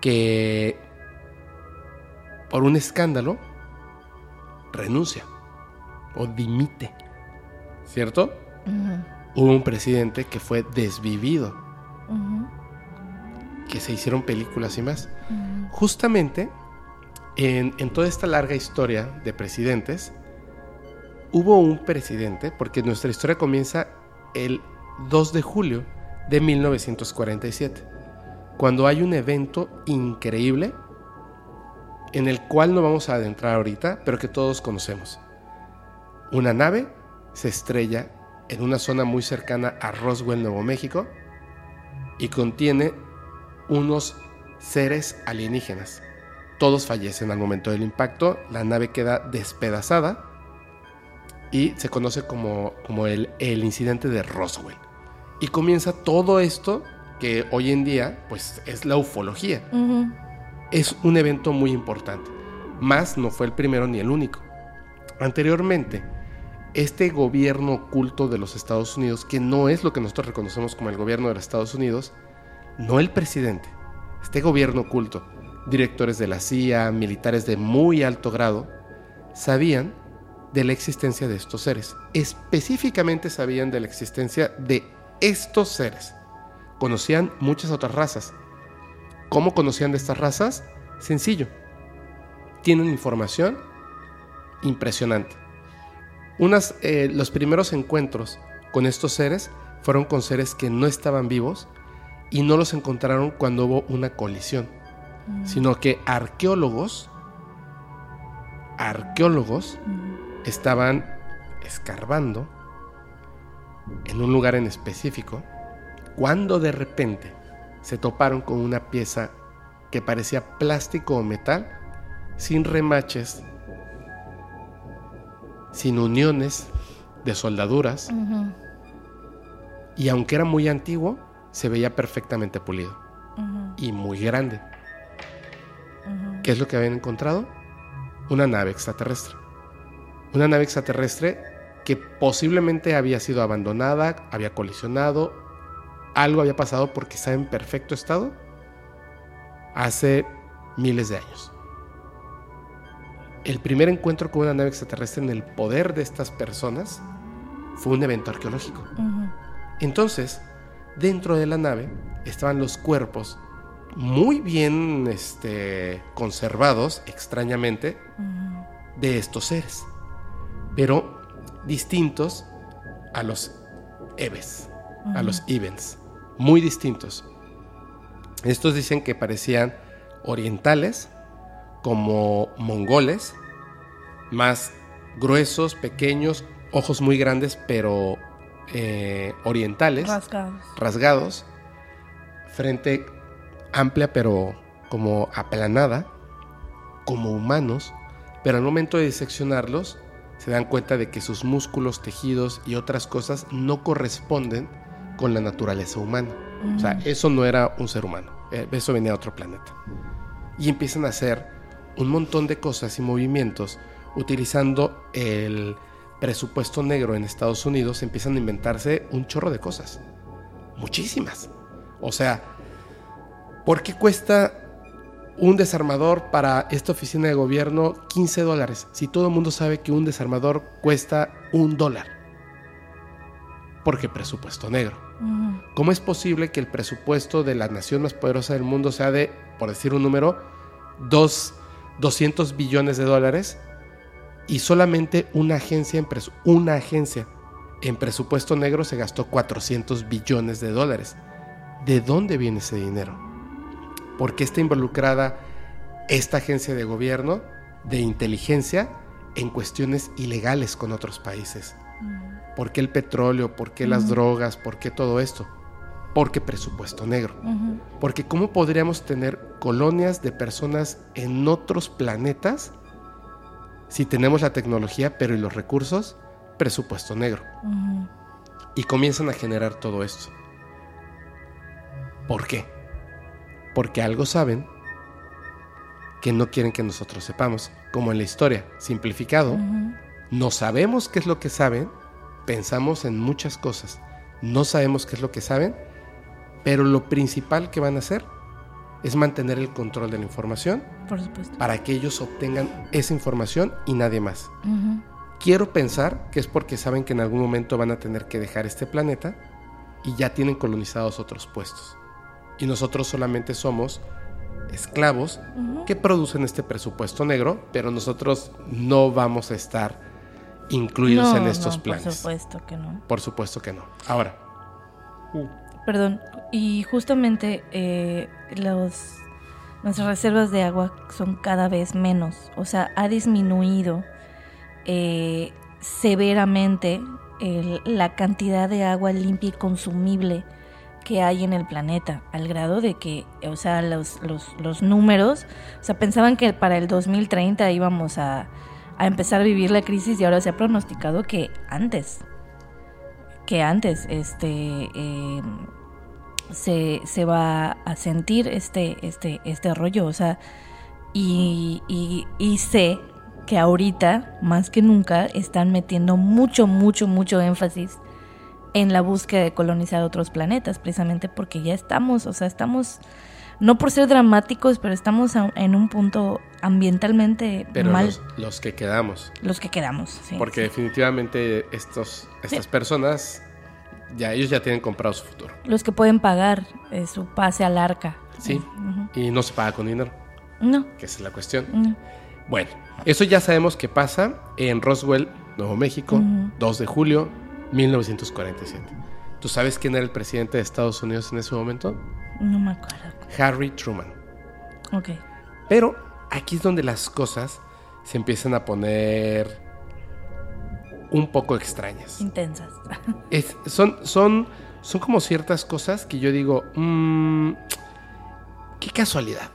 que por un escándalo renuncia o dimite, ¿cierto? Hubo un presidente que fue desvivido, que se hicieron películas y más. Justamente en, en toda esta larga historia de presidentes, hubo un presidente, porque nuestra historia comienza el 2 de julio de 1947, cuando hay un evento increíble en el cual no vamos a adentrar ahorita, pero que todos conocemos. Una nave se estrella en una zona muy cercana a Roswell, Nuevo México, y contiene unos seres alienígenas. Todos fallecen al momento del impacto, la nave queda despedazada y se conoce como, como el, el incidente de Roswell. Y comienza todo esto que hoy en día pues es la ufología. Es un evento muy importante. Más no fue el primero ni el único. Anteriormente, este gobierno oculto de los Estados Unidos, que no es lo que nosotros reconocemos como el gobierno de los Estados Unidos, no el presidente, este gobierno oculto, directores de la CIA, militares de muy alto grado, sabían de la existencia de estos seres. Específicamente sabían de la existencia de estos seres. Conocían muchas otras razas. ¿Cómo conocían de estas razas? Sencillo. Tienen información impresionante. Unas, eh, los primeros encuentros con estos seres fueron con seres que no estaban vivos y no los encontraron cuando hubo una colisión, mm. sino que arqueólogos, arqueólogos, estaban escarbando en un lugar en específico cuando de repente se toparon con una pieza que parecía plástico o metal sin remaches, sin uniones de soldaduras y aunque era muy antiguo, se veía perfectamente pulido y muy grande. ¿Qué es lo que habían encontrado? una nave extraterrestre. Una nave extraterrestre que posiblemente había sido abandonada, había colisionado, algo había pasado porque está en perfecto estado hace miles de años. El primer encuentro con una nave extraterrestre en el poder de estas personas fue un evento arqueológico. Entonces, dentro de la nave estaban los cuerpos muy bien este, conservados, extrañamente, de estos seres, pero distintos a los Eves, a los Evens, muy distintos. Estos dicen que parecían orientales, como mongoles, más gruesos, pequeños, ojos muy grandes, pero eh, orientales, Rasgados. rasgados, frente amplia pero como aplanada, como humanos, pero al momento de diseccionarlos se dan cuenta de que sus músculos, tejidos y otras cosas no corresponden con la naturaleza humana. O sea, eso no era un ser humano, eh, eso venía de otro planeta. Y empiezan a hacer un montón de cosas y movimientos utilizando el presupuesto negro en Estados Unidos, empiezan a inventarse un chorro de cosas. Muchísimas. O sea, ¿por qué cuesta un desarmador para esta oficina de gobierno 15 dólares? Si todo el mundo sabe que un desarmador cuesta un dólar. Porque presupuesto negro. ¿Cómo es posible que el presupuesto de la nación más poderosa del mundo sea de, por decir un número, dos, 200 billones de dólares y solamente una agencia en, una agencia en presupuesto negro se gastó 400 billones de dólares? ¿De dónde viene ese dinero? ¿Por qué está involucrada esta agencia de gobierno de inteligencia en cuestiones ilegales con otros países? ¿Por qué el petróleo? ¿Por qué las drogas? ¿Por qué todo esto? Porque presupuesto negro. Porque ¿cómo podríamos tener colonias de personas en otros planetas si tenemos la tecnología pero y los recursos? Presupuesto negro. Y comienzan a generar todo esto. ¿Por qué? Porque algo saben que no quieren que nosotros sepamos. Como en la historia, simplificado, no sabemos qué es lo que saben, pensamos en muchas cosas, no sabemos qué es lo que saben, pero lo principal que van a hacer es mantener el control de la información Por supuesto. para que ellos obtengan esa información y nadie más. Quiero pensar que es porque saben que en algún momento van a tener que dejar este planeta y ya tienen colonizados otros puestos. Y nosotros solamente somos esclavos que producen este presupuesto negro, pero nosotros no vamos a estar incluidos No, en estos no, planes. Por supuesto que no. Por supuesto que no. Ahora, Perdón. Y justamente eh, los nuestras reservas de agua son cada vez menos. O sea, ha disminuido eh, severamente el- la cantidad de agua limpia y consumible que hay en el planeta, al grado de que, o sea, los, los, los números, o sea, pensaban que para el 2030 íbamos a, a empezar a vivir la crisis y ahora se ha pronosticado que antes, que antes, este, eh, se, se va a sentir este, este, este rollo, o sea, y, y, y sé que ahorita, más que nunca, están metiendo mucho, mucho, mucho énfasis en la búsqueda de colonizar otros planetas, precisamente porque ya estamos, o sea, estamos, no por ser dramáticos, pero estamos en un punto ambientalmente pero mal, los, los que quedamos, los que quedamos. sí, porque definitivamente estos, estas Sí. personas, ya ellos ya tienen comprado su futuro. Los que pueden pagar eh, su pase al arca. Sí, y no se paga con dinero, No, que esa es la cuestión. no. Bueno, eso ya sabemos que pasa en Roswell, Nuevo México, Ujú. 2 de julio 1947. ¿Tú sabes quién era el presidente de Estados Unidos en ese momento? No me acuerdo. Harry Truman. Ok. Pero aquí es donde las cosas se empiezan a poner un poco extrañas. Intensas. Es- son, son, son como ciertas cosas que yo digo, "Mm, qué casualidad.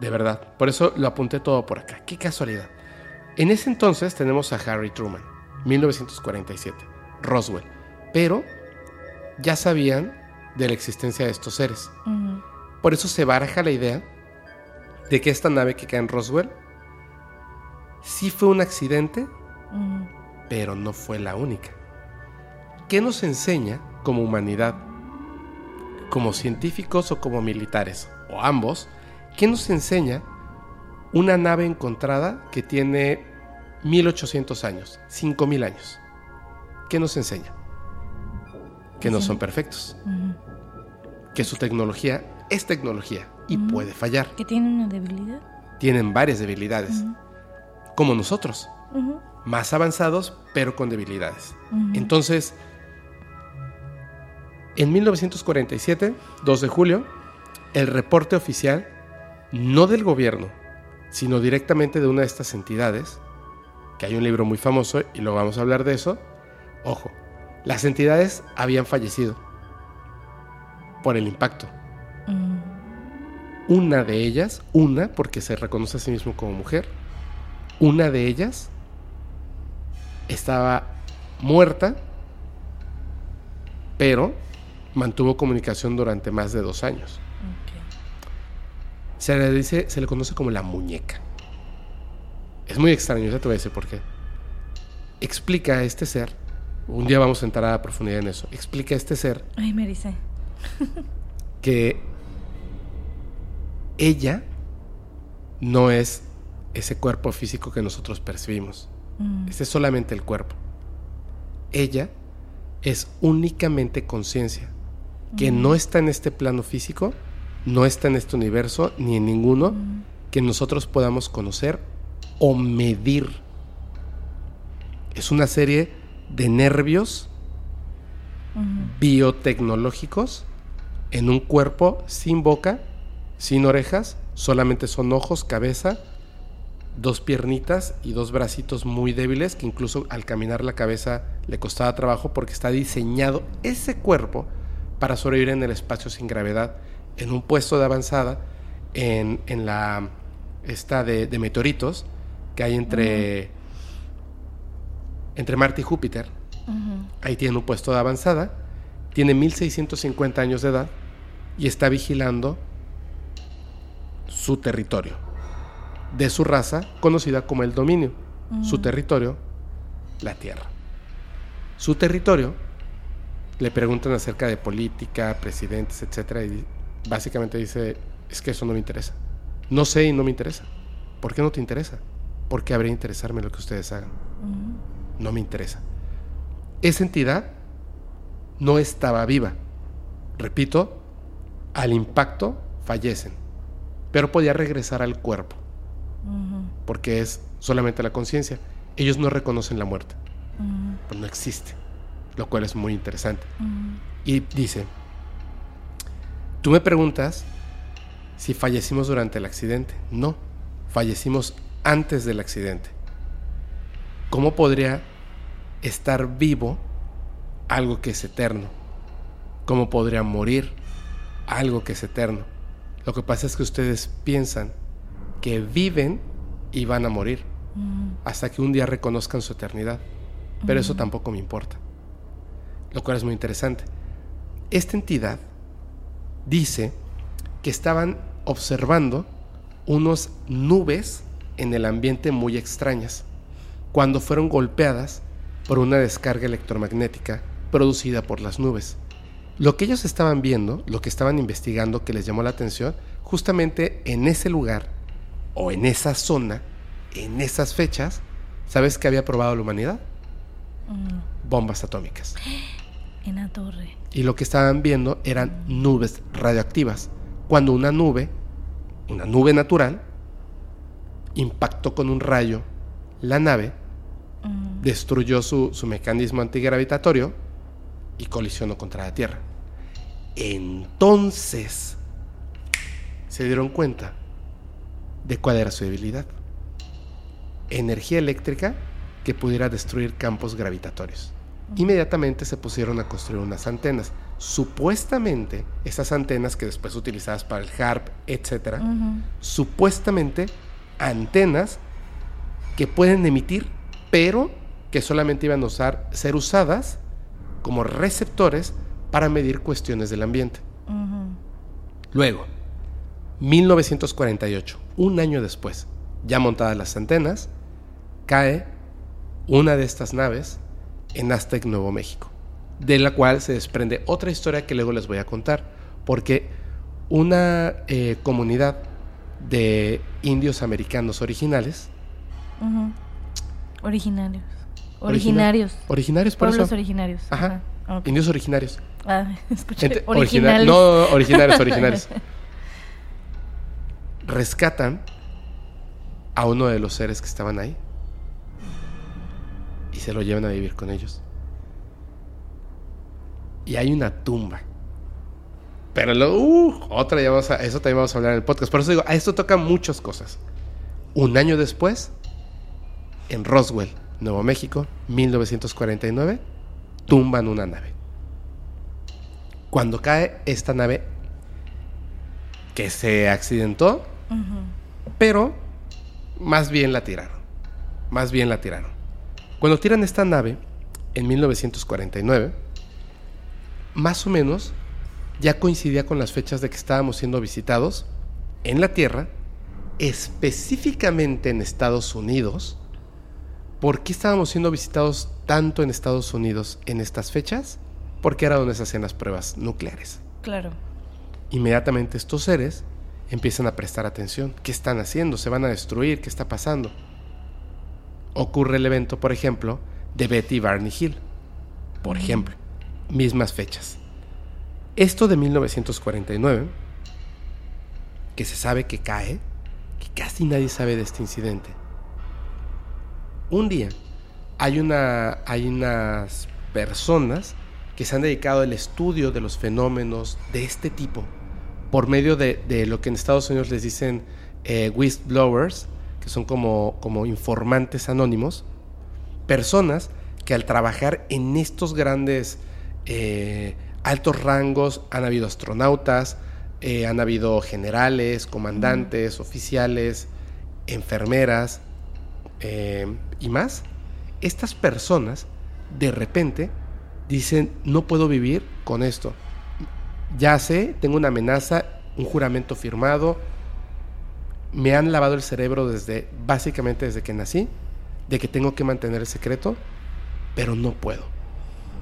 De verdad. Por eso lo apunté todo por acá. Qué casualidad. En ese entonces tenemos a Harry Truman, 1947, Roswell. Pero ya sabían de la existencia de estos seres. Por eso se baraja la idea de que esta nave que cae en Roswell sí fue un accidente, pero no fue la única. ¿Qué nos enseña como humanidad, como científicos o como militares, o ambos? ¿Qué nos enseña una nave encontrada que tiene 1800 años, 5000 años? ¿Qué nos enseña? Que no son perfectos. Que su tecnología es tecnología y puede fallar. ¿Que tiene una debilidad? Tienen varias debilidades. Como nosotros. Más avanzados, pero con debilidades. Entonces, en 1947, 2 de julio, el reporte oficial, no del gobierno, sino directamente de una de estas entidades, que hay un libro muy famoso y lo vamos a hablar de eso, ojo, las entidades habían fallecido por el impacto. Una de ellas, una, porque se reconoce a sí mismo como mujer, una de ellas estaba muerta, pero mantuvo comunicación durante más de dos años. Se le dice, se le conoce como la muñeca. Es muy extraño, ya te voy a decir por qué. Explica a este ser, un día vamos a entrar a profundidad en eso, explica a este ser. Ay, me dice. que ella no es ese cuerpo físico que nosotros percibimos. Mm. Ese es solamente el cuerpo. Ella es únicamente conciencia, que mm. no está en este plano físico, no está en este universo, ni en ninguno mm. que nosotros podamos conocer o medir. Es una serie de nervios biotecnológicos en un cuerpo sin boca sin orejas, solamente son ojos, cabeza, dos piernitas y dos bracitos muy débiles que incluso al caminar la cabeza le costaba trabajo porque está diseñado ese cuerpo para sobrevivir en el espacio sin gravedad, en un puesto de avanzada, en, la esta de, meteoritos que hay entre, entre Marte y Júpiter. Ahí tiene un puesto de avanzada, tiene 1650 años de edad y está vigilando su territorio, de su raza conocida como el dominio, su territorio, la tierra. Su territorio, le preguntan acerca de política, presidentes, etc. Y básicamente dice, es que eso no me interesa. No sé y no me interesa. ¿Por qué no te interesa? ¿Por qué habría interesarme lo que ustedes hagan? No me interesa. Esa entidad no estaba viva. Repito, al impacto fallecen pero podía regresar al cuerpo, porque es solamente la conciencia. Ellos no reconocen la muerte, pues no existe, lo cual es muy interesante. Y dice, tú me preguntas si fallecimos durante el accidente. No, fallecimos antes del accidente. ¿Cómo podría estar vivo algo que es eterno? ¿Cómo podría morir algo que es eterno? Lo que pasa es que ustedes piensan que viven y van a morir mm. hasta que un día reconozcan su eternidad. Pero eso mm. tampoco me importa. Lo cual es muy interesante. Esta entidad dice que estaban observando unas nubes en el ambiente muy extrañas cuando fueron golpeadas por una descarga electromagnética producida por las nubes. Lo que ellos estaban viendo, lo que estaban investigando que les llamó la atención, justamente en ese lugar o en esa zona, en esas fechas, ¿sabes qué había probado la humanidad? Mm. Bombas atómicas. En la torre. Y lo que estaban viendo eran nubes radioactivas. Cuando una nube, una nube natural, impactó con un rayo la nave, mm. destruyó su, su mecanismo antigravitatorio y colisionó contra la Tierra. Entonces se dieron cuenta de cuál era su debilidad. Energía eléctrica que pudiera destruir campos gravitatorios. Inmediatamente se pusieron a construir unas antenas. Supuestamente, esas antenas que después utilizadas para el HARP, etc., supuestamente antenas que pueden emitir, pero que solamente iban a usar, ser usadas como receptores para medir cuestiones del ambiente. Luego, 1948, un año después, ya montadas las antenas, cae una de estas naves en Aztec, Nuevo México, de la cual se desprende otra historia que luego les voy a contar, porque una eh, comunidad de indios americanos originales. Originarios. Originarios. originarios por Pueblos eso, originarios. Ajá. indios originarios, Ah, escuché. Gente- originales. origina- no, originarios, originarios. Rescatan a uno de los seres que estaban ahí y se lo llevan a vivir con ellos. Y hay una tumba. Pero lo, uh, otra ya vamos a, eso también vamos a hablar en el podcast. Por eso digo, a esto toca muchas cosas. Un año después, en Roswell, Nuevo México, 1949, tumban una nave. Cuando cae esta nave, que se accidentó, pero más bien la tiraron. Más bien la tiraron. Cuando tiran esta nave, en 1949, más o menos ya coincidía con las fechas de que estábamos siendo visitados en la Tierra, específicamente en Estados Unidos. ¿Por qué estábamos siendo visitados tanto en Estados Unidos en estas fechas? Porque era donde se hacían las pruebas nucleares. Claro. Inmediatamente estos seres empiezan a prestar atención. ¿Qué están haciendo? ¿Se van a destruir? ¿Qué está pasando? Ocurre el evento, por ejemplo, de Betty Barney Hill. Por ejemplo, mismas fechas. Esto de 1949, que se sabe que cae, que casi nadie sabe de este incidente. Un día hay, una, hay unas personas que se han dedicado al estudio de los fenómenos de este tipo por medio de, de lo que en Estados Unidos les dicen eh, whistleblowers, que son como, como informantes anónimos, personas que al trabajar en estos grandes eh, altos rangos han habido astronautas, eh, han habido generales, comandantes, oficiales, enfermeras eh, y más. Estas personas de repente dicen, no puedo vivir con esto. Ya sé, tengo una amenaza, un juramento firmado, me han lavado el cerebro desde, básicamente desde que nací, de que tengo que mantener el secreto, pero no puedo.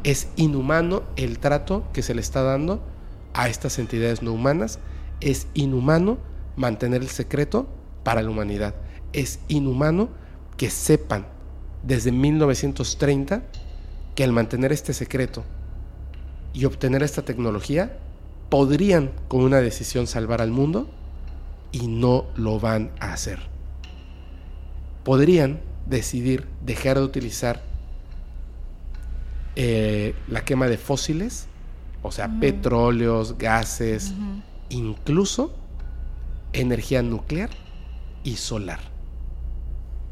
Es inhumano el trato que se le está dando a estas entidades no humanas, es inhumano mantener el secreto para la humanidad, es inhumano que sepan desde 1930 que al mantener este secreto y obtener esta tecnología, podrían con una decisión salvar al mundo y no lo van a hacer. Podrían decidir dejar de utilizar eh, la quema de fósiles, o sea, petróleos, gases, incluso energía nuclear y solar,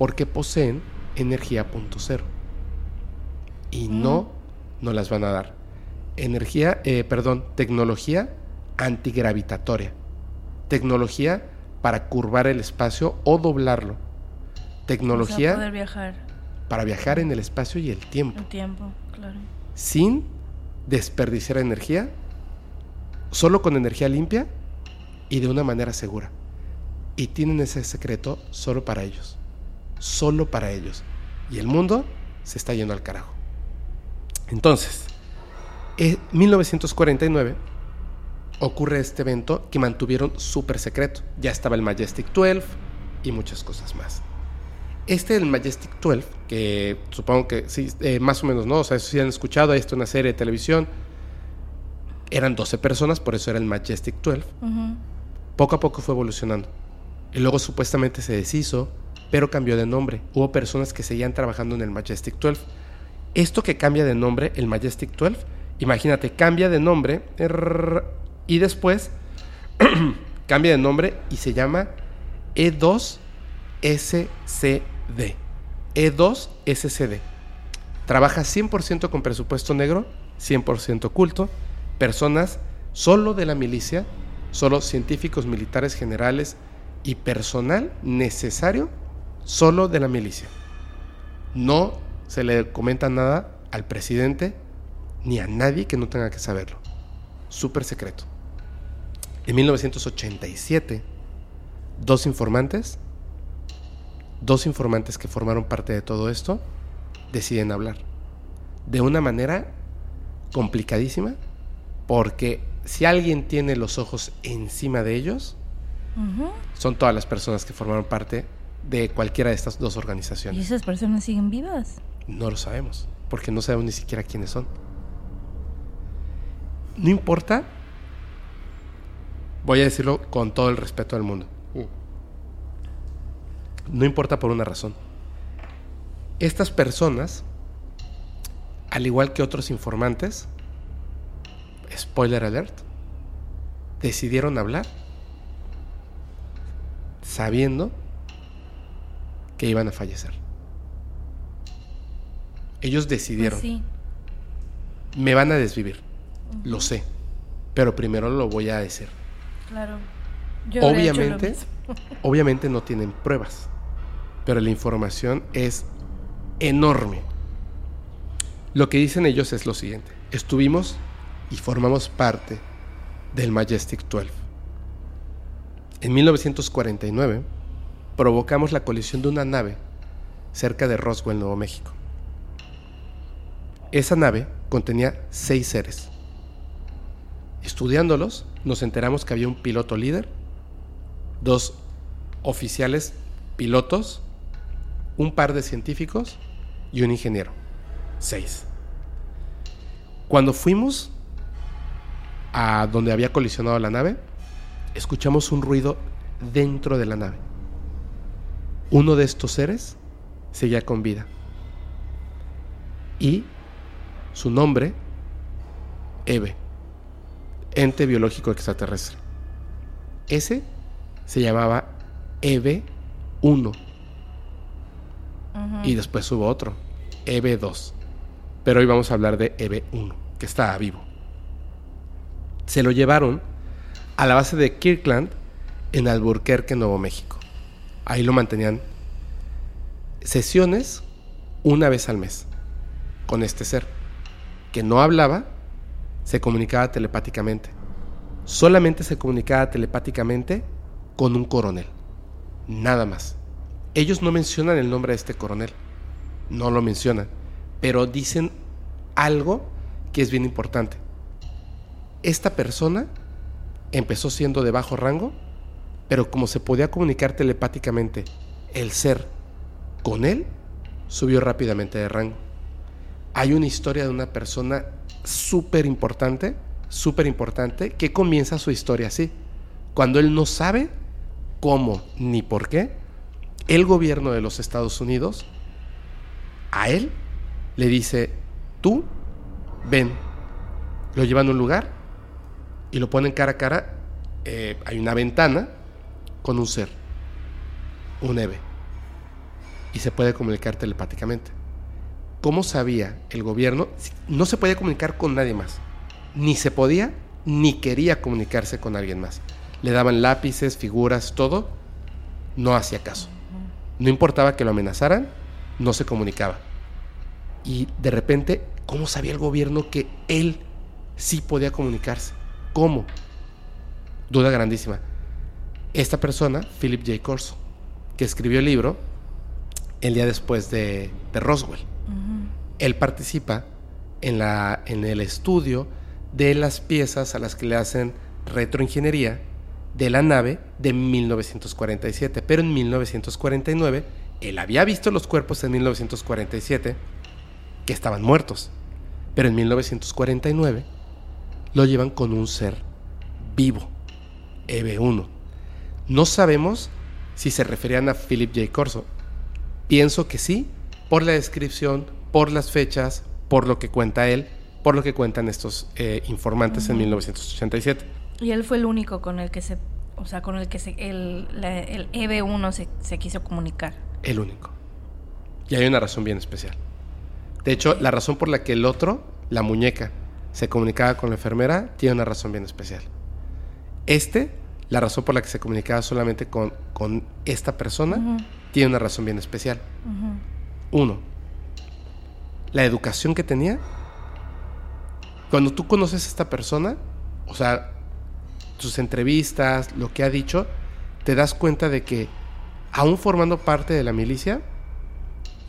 porque poseen energía punto cero. Y no no las van a dar. Energía, eh, perdón, tecnología antigravitatoria, tecnología para curvar el espacio o doblarlo, O sea, tecnología poder viajar. para viajar en el espacio y el tiempo. El tiempo, claro. sin desperdiciar energía, solo con energía limpia y de una manera segura. Y tienen ese secreto solo para ellos, solo para ellos. Y el mundo se está yendo al carajo. Entonces, en 1949 ocurre este evento que mantuvieron súper secreto. Ya estaba el Majestic 12 y muchas cosas más. Este del Majestic 12, que supongo que sí, eh, más o menos, ¿no? O sea, si han escuchado, esto una serie de televisión. Eran 12 personas, por eso era el Majestic 12. Ujú. Poco a poco fue evolucionando. Y luego supuestamente se deshizo, pero cambió de nombre. Hubo personas que seguían trabajando en el Majestic 12. Esto que cambia de nombre, el Majestic 12, imagínate, cambia de nombre y después cambia de nombre y se llama E E2SCD. E2SCD. Trabaja 100% con presupuesto negro, 100% oculto, personas solo de la milicia, solo científicos militares generales y personal necesario solo de la milicia. No se le comenta nada al presidente ni a nadie que no tenga que saberlo. Súper secreto. En 1987, dos informantes dos informantes que formaron parte de todo esto deciden hablar. De una manera complicadísima, porque si alguien tiene los ojos encima de ellos, son todas las personas que formaron parte de cualquiera de estas dos organizaciones. ¿Y esas personas siguen vivas? No lo sabemos, porque no sabemos ni siquiera quiénes son. No importa, voy a decirlo con todo el respeto del mundo. No importa por una razón. Estas personas, al igual que otros informantes, spoiler alert, decidieron hablar sabiendo que iban a fallecer. Ellos decidieron. Pues sí. Me van a desvivir. Lo sé. Pero primero lo voy a decir. Claro. Yo Obviamente, obviamente no tienen pruebas. Pero la información es enorme. Lo que dicen ellos es lo siguiente. Estuvimos y formamos parte del Majestic 12. En 1949 provocamos la colisión de una nave cerca de Roswell, Nuevo México. Esa nave contenía seis seres. Estudiándolos, nos enteramos que había un piloto líder, dos oficiales pilotos, un par de científicos y un ingeniero. Seis. Cuando fuimos a donde había colisionado la nave, escuchamos un ruido dentro de la nave. Uno de estos seres seguía con vida. Y su nombre, Eve, ente biológico extraterrestre. Ese se llamaba Eve 1 y después hubo otro, Eve 2. Pero hoy vamos a hablar de Eve 1, que estaba vivo. Se lo llevaron a la base de Kirkland en Alburquerque, Nuevo México. Ahí lo mantenían sesiones una vez al mes con este ser, que no hablaba, se comunicaba telepáticamente. Solamente se comunicaba telepáticamente con un coronel. Nada más. Ellos no mencionan el nombre de este coronel. No lo mencionan. Pero dicen algo que es bien importante. Esta persona empezó siendo de bajo rango, pero como se podía comunicar telepáticamente el ser con él, subió rápidamente de rango. Hay una historia de una persona súper importante, súper importante, que comienza su historia así. Cuando él no sabe cómo ni por qué, el gobierno de los Estados Unidos a él le dice, tú, ven, lo llevan a un lugar y lo ponen cara a cara, eh, hay una ventana con un ser, un Eve, y se puede comunicar telepáticamente. ¿Cómo sabía el gobierno? No se podía comunicar con nadie más, ni se podía ni quería comunicarse con alguien más. Le daban lápices, figuras, todo, no hacía caso. No importaba que lo amenazaran, no se comunicaba. Y de repente, ¿cómo sabía el gobierno que él sí podía comunicarse? ¿Cómo? Duda grandísima. Esta persona, Philip J. Corso, que escribió el libro el día después de, de Roswell. Él participa en, la, en el estudio de las piezas a las que le hacen retroingeniería de la nave de 1947. Pero en 1949, él había visto los cuerpos en 1947 que estaban muertos. Pero en 1949 lo llevan con un ser vivo, EV1. No sabemos si se referían a Philip J. Corso. Pienso que sí, por la descripción, por las fechas, por lo que cuenta él, por lo que cuentan estos eh, informantes en 1987. Y él fue el único con el que se, o sea, con el que se, el, la- el EB1 se, se quiso comunicar. El único. Y hay una razón bien especial. De hecho, la razón por la que el otro, la muñeca, se comunicaba con la enfermera, tiene una razón bien especial. Este, la razón por la que se comunicaba solamente con, con esta persona, tiene una razón bien especial. Uno, la educación que tenía. Cuando tú conoces a esta persona, o sea, sus entrevistas, lo que ha dicho, te das cuenta de que aún formando parte de la milicia,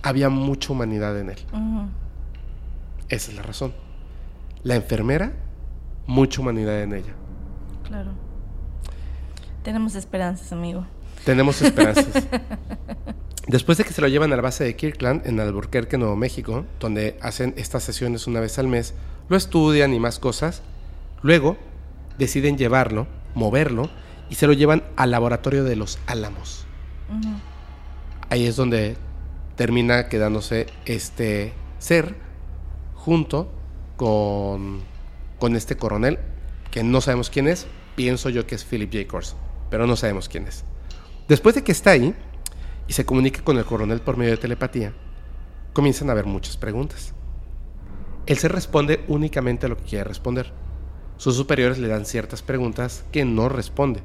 había mucha humanidad en él. Esa es la razón. La enfermera, mucha humanidad en ella. Claro. Tenemos esperanzas, amigo. Tenemos esperanzas. Después de que se lo llevan a la base de Kirkland en Albuquerque, Nuevo México, donde hacen estas sesiones una vez al mes, lo estudian y más cosas, luego deciden llevarlo, moverlo, y se lo llevan al laboratorio de los Álamos. Ujú. Ahí es donde termina quedándose este ser junto con, con este coronel, que no sabemos quién es, pienso yo que es Philip Jacobs, pero no sabemos quién es. Después de que está ahí y se comunica con el coronel por medio de telepatía, comienzan a haber muchas preguntas. Él se responde únicamente a lo que quiere responder. Sus superiores le dan ciertas preguntas que no responde.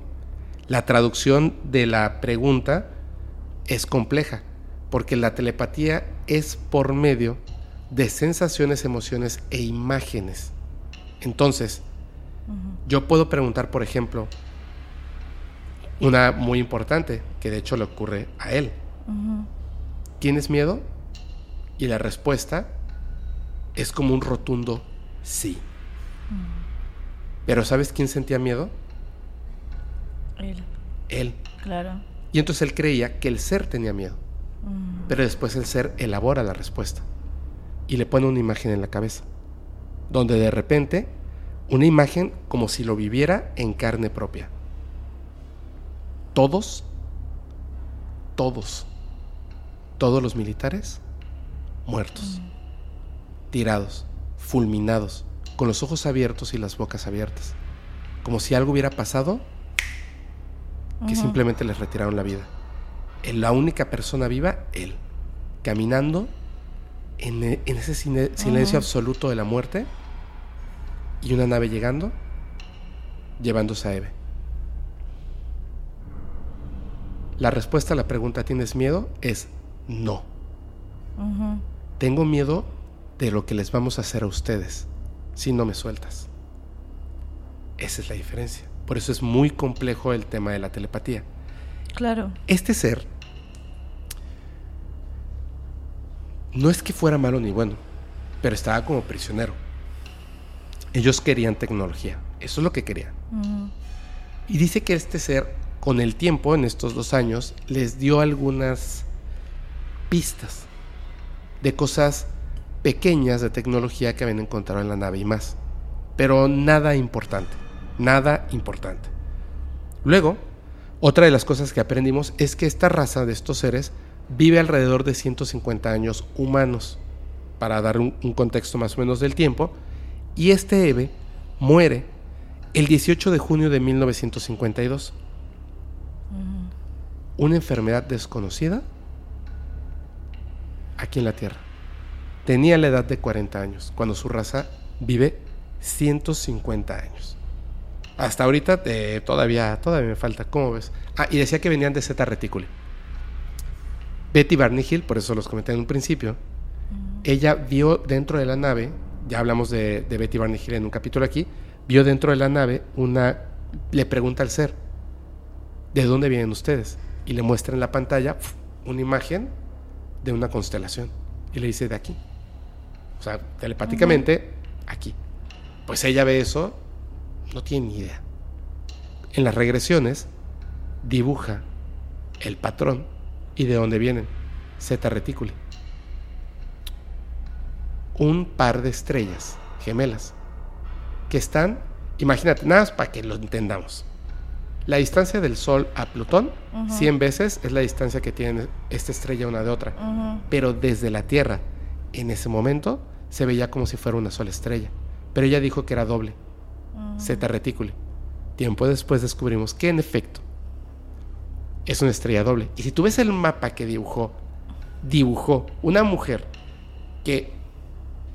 La traducción de la pregunta es compleja, porque la telepatía es por medio de sensaciones, emociones e imágenes. Entonces, yo puedo preguntar, por ejemplo, una muy importante, que de hecho le ocurre a él. ¿Tienes miedo? Y la respuesta es como un rotundo sí. Pero ¿sabes quién sentía miedo? Él. Él. Claro. Y entonces él creía que el ser tenía miedo. Pero después el ser elabora la respuesta y le pone una imagen en la cabeza, donde de repente una imagen como si lo viviera en carne propia. Todos, todos, todos los militares muertos, tirados, fulminados, con los ojos abiertos y las bocas abiertas, como si algo hubiera pasado que simplemente les retiraron la vida. La única persona viva, él, caminando en, e- en ese silencio absoluto de la muerte y una nave llegando, llevándose a Eve. La respuesta a la pregunta ¿tienes miedo? es no. Tengo miedo de lo que les vamos a hacer a ustedes si no me sueltas. Esa es la diferencia. Por eso es muy complejo el tema de la telepatía. Claro. Este ser no es que fuera malo ni bueno, pero estaba como prisionero. Ellos querían tecnología, eso es lo que querían. Y dice que este ser, con el tiempo, en estos dos años, les dio algunas pistas de cosas pequeñas de tecnología que habían encontrado en la nave y más. Pero nada importante, nada importante. Luego, otra de las cosas que aprendimos es que esta raza de estos seres vive alrededor de 150 años humanos, para dar un, contexto más o menos del tiempo, y este Eve muere el 18 de junio de 1952. Una enfermedad desconocida aquí en la Tierra. Tenía la edad de 40 años, cuando su raza vive 150 años. Hasta ahorita eh, todavía, todavía me falta, ¿cómo ves? Ah, y decía que venían de Zeta Reticuli. Betty Barney Hill, por eso los comenté en un principio, ella vio dentro de la nave, ya hablamos de, de Betty Barney Hill en un capítulo aquí, vio dentro de la nave una, le pregunta al ser, ¿de dónde vienen ustedes? Y le muestra en la pantalla una imagen de una constelación. Y le dice, de aquí. O sea, telepáticamente, aquí. Pues ella ve eso, no tiene ni idea. En las regresiones, dibuja el patrón y de dónde vienen. Zeta Reticuli. Un par de estrellas gemelas que están, imagínate, nada más para que lo entendamos. La distancia del Sol a Plutón, Ujú. 100 veces, es la distancia que tiene esta estrella una de otra. Pero desde la Tierra, en ese momento, se veía como si fuera una sola estrella. Pero ella dijo que era doble, Ujú. Zeta Reticuli. Tiempo después descubrimos que, en efecto, es una estrella doble. Y si tú ves el mapa que dibujó, dibujó una mujer que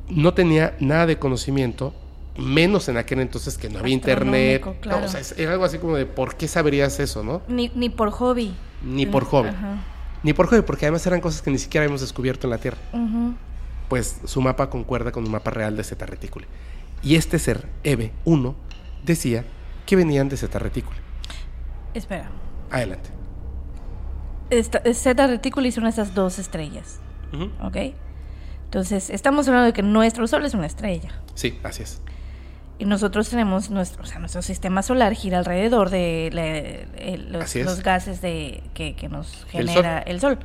no tenía nada de conocimiento, menos en aquel entonces que no había internet. No, claro. o sea, es- era algo así como de ¿por qué sabrías eso, no? Ni, ni por hobby. Ni por hobby. Ajá. Ni por hobby, porque además eran cosas que ni siquiera habíamos descubierto en la Tierra. Pues su mapa concuerda con un mapa real de Zeta Reticuli. Y este ser, Eve 1, decía que venían de Zeta Reticuli. Espera. Adelante. esta- Zeta Reticuli son esas dos estrellas. ¿ok? Entonces, estamos hablando de que nuestro Sol es una estrella. Sí, así es. Y nosotros tenemos nuestro, o sea, nuestro sistema solar gira alrededor de la- el- los, gases de, que, que nos El genera el Sol.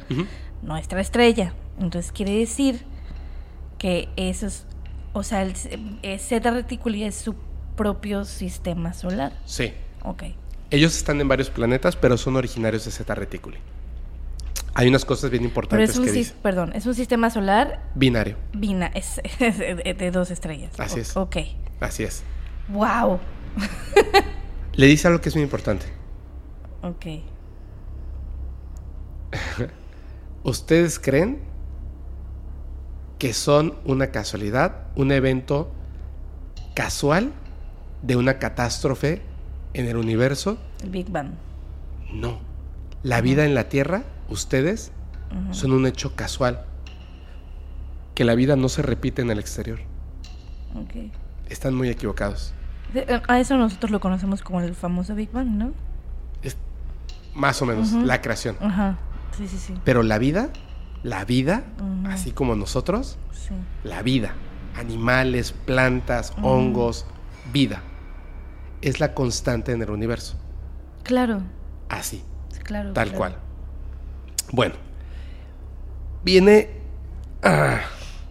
Nuestra estrella. Entonces quiere decir que eso es, o sea, el eh, Zeta Reticuli es su propio sistema solar. Sí. Ok. Ellos están en varios planetas, pero son originarios de Zeta Reticuli. Hay unas cosas bien Pero importantes es un, que dice. perdón, es un sistema solar Binario. bina, es, es de, de dos estrellas. Así O- es. Ok. Así es. Wow. Le dice algo que es muy importante. Ok. ¿Ustedes creen que son una casualidad, un evento casual de una catástrofe en el universo? El Big Bang. No. La vida en la Tierra, ustedes, son un hecho casual. Que la vida no se repite en el exterior. Ok. Están muy equivocados. De- A eso nosotros lo conocemos como el famoso Big Bang, ¿no? Es más o menos la creación. Ajá. Sí, sí, sí. Pero la vida, la vida, así como nosotros, Sí. la vida, animales, plantas, hongos, vida, es la constante en el universo. Claro. Así, sí, Claro. tal claro. cual. Bueno, viene... ah,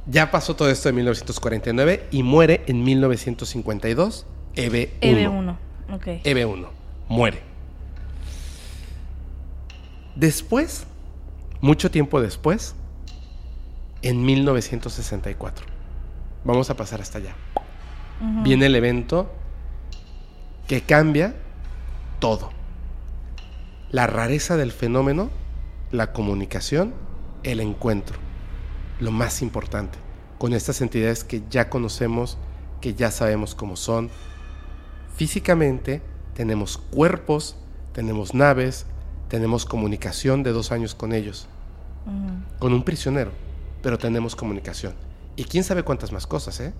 ya pasó todo esto en 1949 y muere en 1952 EB1. EB1. Ok. EB1. Muere. Después, mucho tiempo después, en 1964. Vamos a pasar hasta allá. Viene el evento que cambia todo. La rareza del fenómeno, la comunicación, el encuentro. Lo más importante, con estas entidades que ya conocemos, que ya sabemos cómo son. Físicamente tenemos cuerpos, tenemos naves, tenemos comunicación de dos años con ellos, con un prisionero, pero tenemos comunicación. Y quién sabe cuántas más cosas, ¿eh?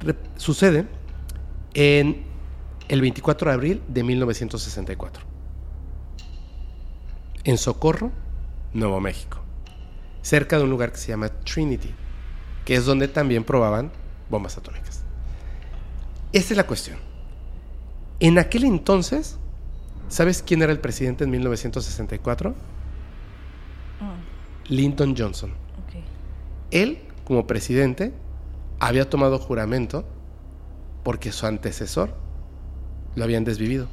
Re- sucede en el 24 de abril de 1964. En Socorro, Nuevo México. Cerca de un lugar que se llama Trinity, que es donde también probaban bombas atómicas. Esta es la cuestión. En aquel entonces, ¿sabes quién era el presidente en 1964? Mm, Lyndon Johnson. Él, como presidente, había tomado juramento porque su antecesor lo habían desvivido.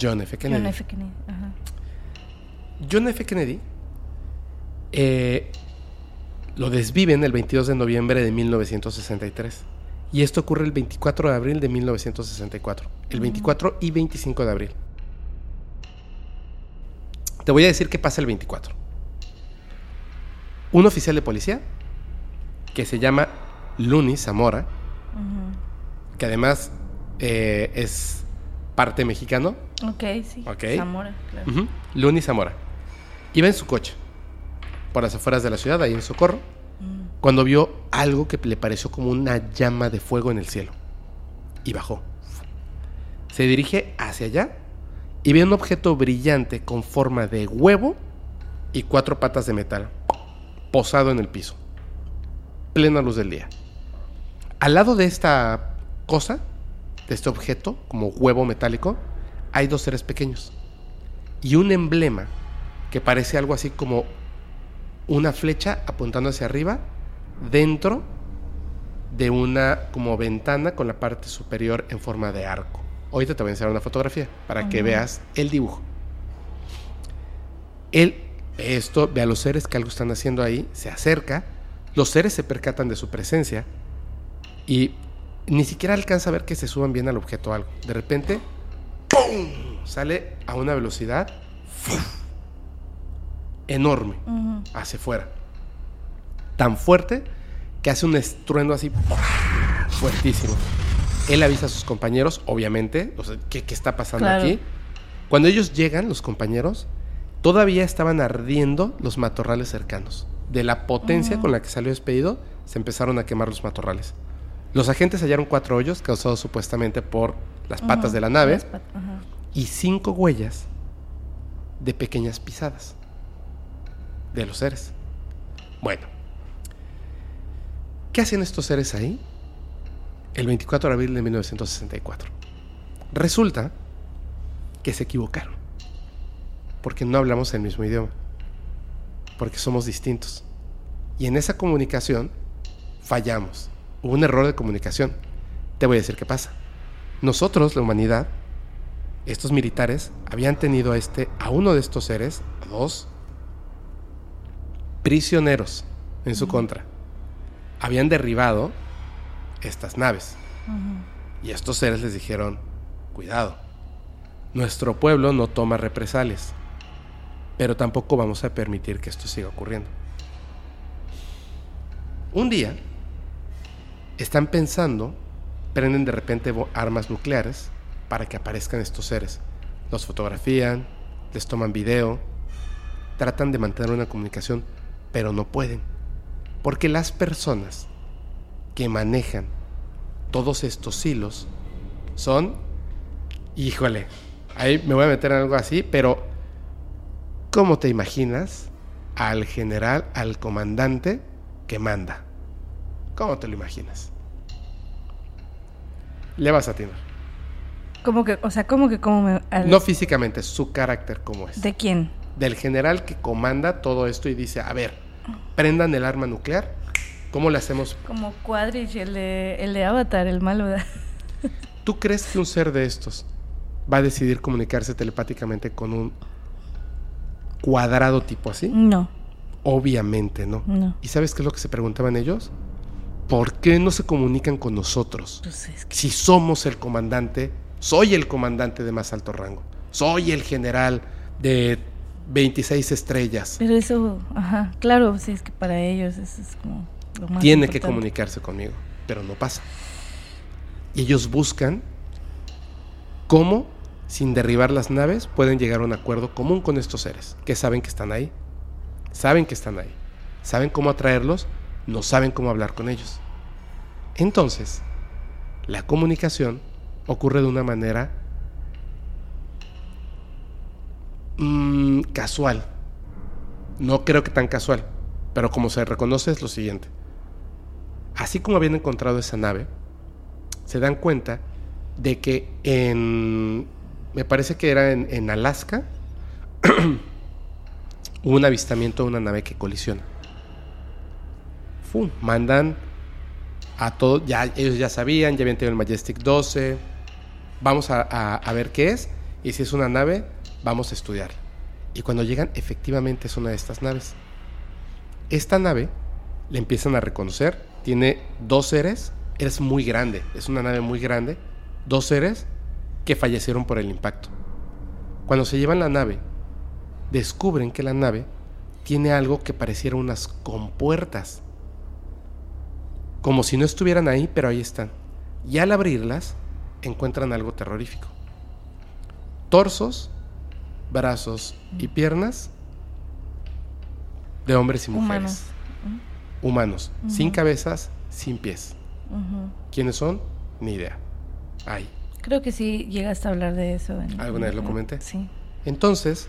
John F. Kennedy. John F. Kennedy. Ajá. John F. Kennedy eh, lo desviven el 22 de noviembre de 1963. Y esto ocurre el 24 de abril de 1964. El 24 y 25 de abril. Te voy a decir qué pasa el 24. Un oficial de policía que se llama Luni Zamora, que además eh, es parte mexicano, Ok, sí. Ok. Zamora, claro. Ujú. Luni Zamora. Iba en su coche por las afueras de la ciudad, ahí en Socorro, cuando vio algo que le pareció como una llama de fuego en el cielo. Y bajó. Se dirige hacia allá y ve un objeto brillante con forma de huevo y cuatro patas de metal, posado en el piso. Plena luz del día. Al lado de esta cosa, de este objeto, como huevo metálico, hay dos seres pequeños. Y un emblema que parece algo así como una flecha apuntando hacia arriba dentro de una como ventana con la parte superior en forma de arco. Ahorita te voy a enseñar una fotografía para que veas el dibujo. Él ve esto, ve a los seres que algo están haciendo ahí, se acerca, los seres se percatan de su presencia y ni siquiera alcanza a ver que se suban bien al objeto o algo. De repente, ¡pum! sale a una velocidad ¡fuf! Enorme hacia afuera. Tan fuerte que hace un estruendo así fuertísimo. Él avisa a sus compañeros, obviamente, o sea, ¿qué, qué está pasando Claro. aquí? Cuando ellos llegan, los compañeros, todavía estaban ardiendo los matorrales cercanos. De la potencia con la que salió despedido, se empezaron a quemar los matorrales. Los agentes hallaron cuatro hoyos causados supuestamente por las patas de la nave y cinco huellas de pequeñas pisadas de los seres. Bueno, ¿qué hacen estos seres ahí? El 24 de abril de 1964. Resulta que se equivocaron, porque no hablamos el mismo idioma, porque somos distintos. Y en esa comunicación fallamos. Hubo un error de comunicación. Te voy a decir qué pasa. Nosotros, la humanidad, estos militares habían tenido a este a uno de estos seres, a dos prisioneros en su contra. Habían derribado estas naves. Y estos seres les dijeron, cuidado, nuestro pueblo no toma represalias, pero tampoco vamos a permitir que esto siga ocurriendo. Un día, están pensando, prenden de repente armas nucleares para que aparezcan estos seres. Los fotografían, les toman video, tratan de mantener una comunicación, pero no pueden. Porque las personas que manejan todos estos hilos son, híjole, ahí me voy a meter en algo así, pero ¿cómo te imaginas al general, al comandante que manda? ¿Cómo te lo imaginas? Le vas a tirar. ¿Cómo que, o sea, cómo que cómo me... No físicamente, su carácter cómo es. ¿De quién? Del general que comanda todo esto y dice, a ver, prendan el arma nuclear, ¿cómo le hacemos? Como Quadrich, el de, el de Avatar, el malo. ¿Tú crees que un ser de estos va a decidir comunicarse telepáticamente con un cuadrado tipo así? No. Obviamente no. No. ¿Y sabes qué es lo que se preguntaban ellos? ¿Por qué no se comunican con nosotros? Pues es que- Si somos el comandante, soy el comandante de más alto rango. Soy el general de 26 estrellas. Pero eso, ajá, claro, sí, es que para ellos eso es como lo más Tiene que comunicarse conmigo, pero no pasa. Y ellos buscan cómo, sin derribar las naves, pueden llegar a un acuerdo común con estos seres, que saben que están ahí. Saben que están ahí. Saben cómo atraerlos, no saben cómo hablar con ellos. Entonces, la comunicación ocurre de una manera mm, casual. No creo que tan casual, pero como se reconoce es lo siguiente. Así como habían encontrado esa nave, se dan cuenta de que en, me parece que era en, Alaska, hubo un avistamiento de una nave que colisiona. ¡Fum! Mandan a todos, ya, ellos ya sabían, ya habían tenido el Majestic 12, vamos a ver qué es, y si es una nave, vamos a estudiarla. Y cuando llegan, efectivamente es una de estas naves. Esta nave le empiezan a reconocer, tiene dos seres, es muy grande, es una nave muy grande, dos seres que fallecieron por el impacto. Cuando se llevan la nave, descubren que la nave tiene algo que pareciera unas compuertas, como si no estuvieran ahí, pero ahí están. Y al abrirlas, encuentran algo terrorífico. Torsos, brazos y piernas de hombres y mujeres. Humanos. Humanos, sin cabezas, sin pies. ¿Quiénes son? Ni idea. Ahí. Creo que sí llegaste a hablar de eso. en- ¿Alguna vez lo en- comenté? Sí. Entonces,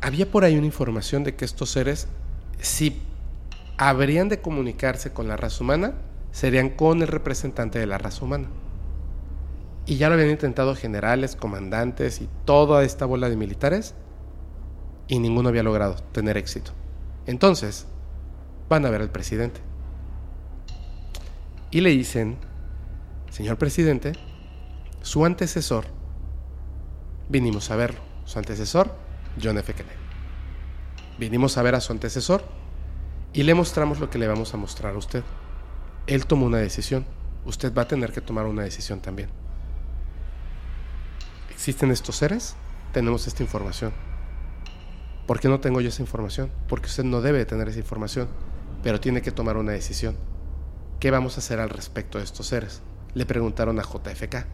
había por ahí una información de que estos seres, si habrían de comunicarse con la raza humana, serían con el representante de la raza humana. Y ya lo habían intentado generales, comandantes y toda esta bola de militares, y ninguno había logrado tener éxito. Entonces, van a ver al presidente. Y le dicen, señor presidente, su antecesor vinimos a verlo. Su antecesor, John F. Kennedy. Vinimos a ver a su antecesor y le mostramos lo que le vamos a mostrar a usted. Él tomó una decisión. Usted va a tener que tomar una decisión también. ¿Existen estos seres? Tenemos esta información. ¿Por qué no tengo yo esa información? Porque usted no debe tener esa información, pero tiene que tomar una decisión. ¿Qué vamos a hacer al respecto de estos seres? Le preguntaron a JFK.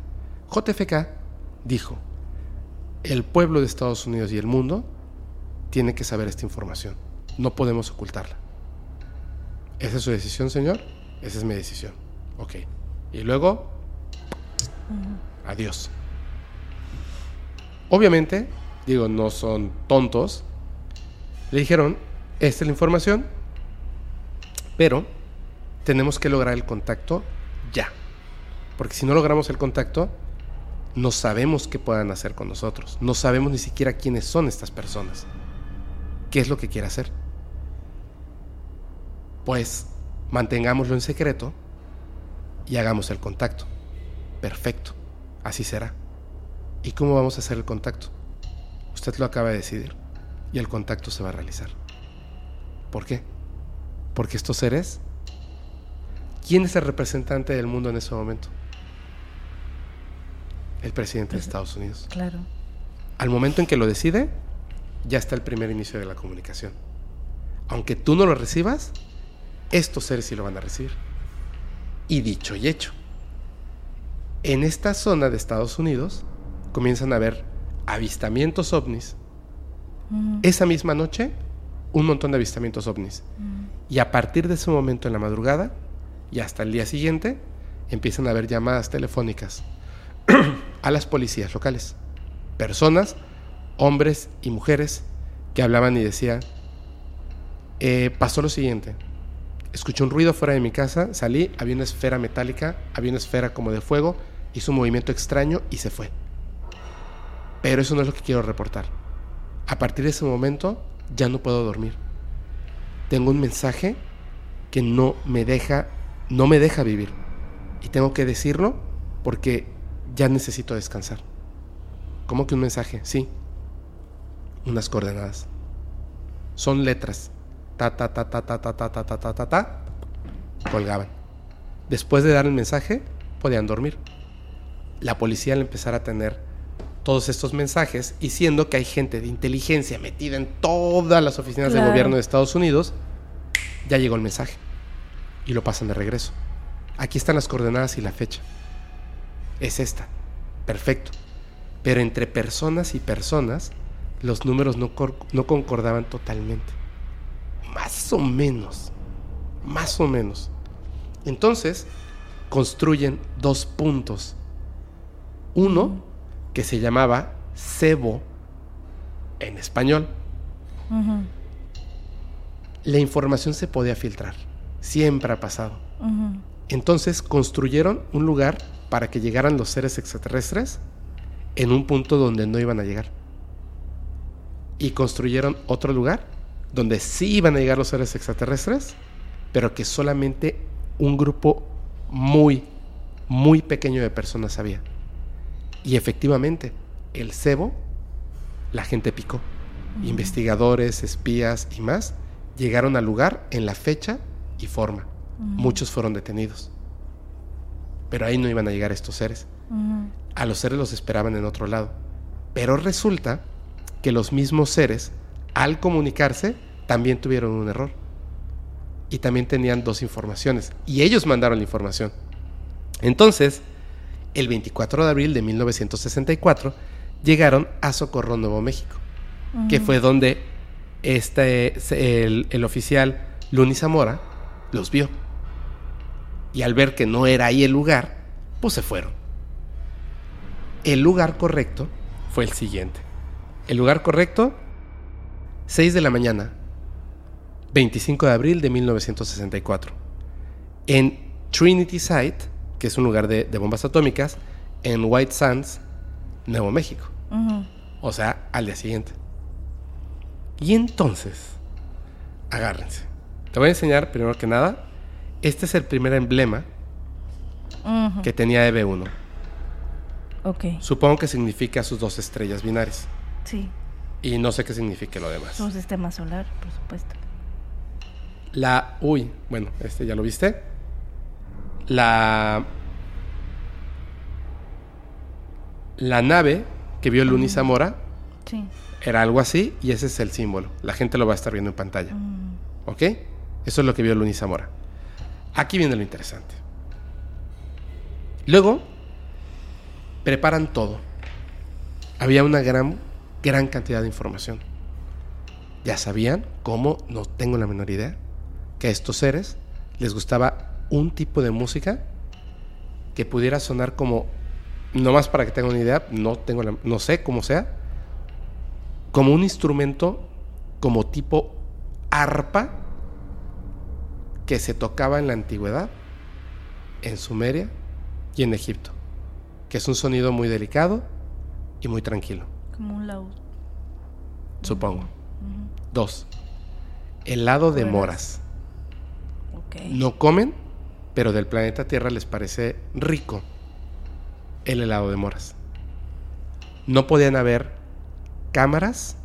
JFK dijo, el pueblo de Estados Unidos y el mundo tiene que saber esta información. No podemos ocultarla. ¿Esa es su decisión, señor? Esa es mi decisión. Ok. Y luego, adiós. Obviamente, digo, no son tontos, le dijeron, esta es la información, pero tenemos que lograr el contacto ya. Porque si no logramos el contacto, no sabemos qué puedan hacer con nosotros. No sabemos ni siquiera quiénes son estas personas. ¿Qué es lo que quiere hacer? Pues mantengámoslo en secreto y hagamos el contacto. Perfecto, así será. ¿Y cómo vamos a hacer el contacto? Usted lo acaba de decidir y el contacto se va a realizar. ¿Por qué? Porque estos seres... ¿Quién es el representante del mundo en ese momento? El presidente de Estados Unidos. Claro. Al momento en que lo decide, ya está el primer inicio de la comunicación. Aunque tú no lo recibas, estos seres sí lo van a recibir. Y dicho y hecho, en esta zona de Estados Unidos comienzan a haber avistamientos ovnis. Esa misma noche, un montón de avistamientos ovnis. Y a partir de ese momento en la madrugada y hasta el día siguiente, empiezan a haber llamadas telefónicas a las policías locales. Personas, hombres y mujeres, que hablaban y decían, eh, pasó lo siguiente, escuché un ruido fuera de mi casa, salí, había una esfera metálica, había una esfera como de fuego, hizo un movimiento extraño y se fue. Pero eso no es lo que quiero reportar. A partir de ese momento ya no puedo dormir. Tengo un mensaje que no me deja, no me deja vivir. Y tengo que decirlo porque ya necesito descansar. ¿Cómo que un mensaje? Sí. Unas coordenadas. Son letras. Ta ta ta ta ta ta ta ta ta ta ta. Colgaban. Después de dar el mensaje, podían dormir. La policía al empezar a tener todos estos mensajes y siendo que hay gente de inteligencia metida en todas las oficinas del gobierno de Estados Unidos, ya llegó el mensaje y lo pasan de regreso. Aquí están las coordenadas y la fecha. Es esta. Perfecto. Pero entre personas y personas, los números no, no concordaban totalmente. Más o menos. Más o menos. Entonces, construyen dos puntos. Uno, que se llamaba cebo en español. La información se podía filtrar. Siempre ha pasado. Entonces construyeron un lugar para que llegaran los seres extraterrestres en un punto donde no iban a llegar. Y construyeron otro lugar donde sí iban a llegar los seres extraterrestres, pero que solamente un grupo muy, muy pequeño de personas había. Y efectivamente, el cebo, la gente picó. Investigadores, espías y más llegaron al lugar en la fecha y forma. Muchos fueron detenidos. Pero ahí no iban a llegar estos seres. A los seres los esperaban en otro lado. Pero resulta que los mismos seres, al comunicarse, también tuvieron un error. Y también tenían dos informaciones. Y ellos mandaron la información. Entonces, el 24 de abril de 1964, llegaron a Socorro, Nuevo México, que fue donde este, el, oficial Luni Zamora los vio. Y al ver que no era ahí el lugar, pues se fueron. El lugar correcto fue el siguiente. El lugar correcto, 6 de la mañana, 25 de abril de 1964. En Trinity Site, que es un lugar de, bombas atómicas, en White Sands, Nuevo México. O sea, al día siguiente. Y entonces, agárrense. Te voy a enseñar, primero que nada, este es el primer emblema que tenía EB1. Ok. Supongo que significa sus dos estrellas binarias. Sí. Y no sé qué significa lo demás. Un sistema solar, por supuesto. La. Uy, bueno, este ya lo viste la, la nave que vio Luni Zamora era algo así y ese es el símbolo. La gente lo va a estar viendo en pantalla. Mm. ¿Ok? Eso es lo que vio Luni Zamora. Aquí viene lo interesante. Luego, preparan todo. Había una gran, gran cantidad de información. Ya sabían cómo, no tengo la menor idea, que a estos seres les gustaba un tipo de música que pudiera sonar como, no más para que tengan una idea, no, tengo no sé cómo sea, como un instrumento como tipo arpa que se tocaba en la antigüedad, en Sumeria y en Egipto, que es un sonido muy delicado y muy tranquilo. Como un laúd. Supongo. Dos, helado de moras. No comen, pero del planeta Tierra les parece rico el helado de moras. No podían haber cámaras,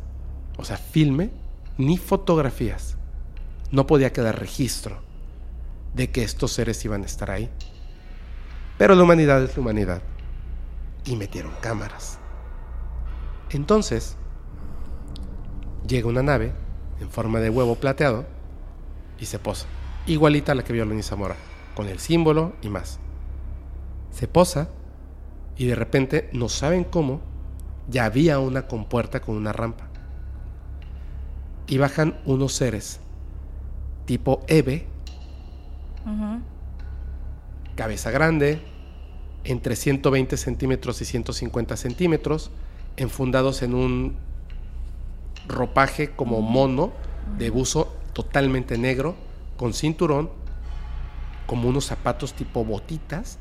o sea, filme, ni fotografías. No podía quedar registro de que estos seres iban a estar ahí. Pero la humanidad es la humanidad. Y metieron cámaras. Entonces, llega una nave en forma de huevo plateado y se posa. Igualita a la que vio Lenín Zamora, con el símbolo y más. Se posa y de repente no saben cómo, ya había una compuerta con una rampa. Y bajan unos seres tipo Eve, cabeza grande, entre 120 centímetros y 150 centímetros, enfundados en un ropaje como mono de buzo totalmente negro, con cinturón, como unos zapatos tipo botitas,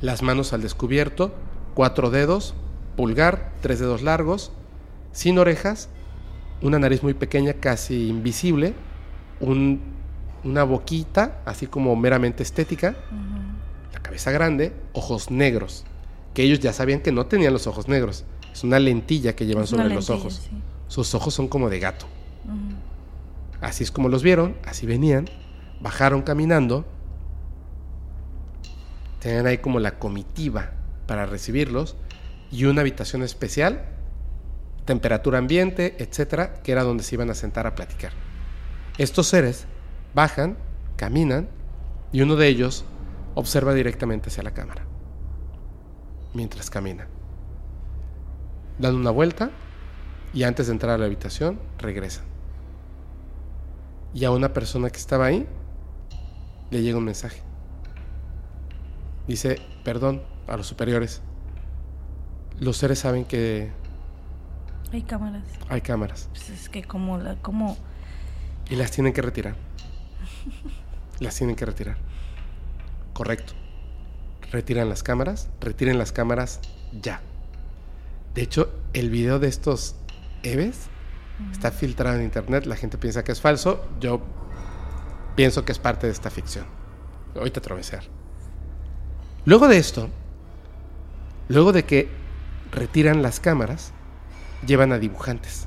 las manos al descubierto, cuatro dedos, pulgar, tres dedos largos, sin orejas, una nariz muy pequeña, casi invisible, una boquita, así como meramente estética, la cabeza grande, ojos negros, que ellos ya sabían que no tenían los ojos negros, es una lentilla que llevan sobre los ojos. Sus ojos son como de gato. Así es como los vieron, así venían, bajaron caminando, tenían ahí como la comitiva para recibirlos y una habitación especial, temperatura ambiente, etcétera, que era donde se iban a sentar a platicar. Estos seres bajan, caminan y uno de ellos observa directamente hacia la cámara mientras camina. Dan una vuelta y antes de entrar a la habitación regresan. Y a una persona que estaba ahí le llega un mensaje. Dice, perdón a los superiores. Los seres saben que... Hay cámaras. Hay cámaras. Pues es que como la... Como... Y las tienen que retirar. las tienen que retirar. Correcto. Retiran las cámaras. Retiren las cámaras ya. De hecho, el video de estos Eves está filtrado en internet. La gente piensa que es falso. Yo pienso que es parte de esta ficción. Ahorita te Luego de esto, luego de que retiran las cámaras, llevan a dibujantes.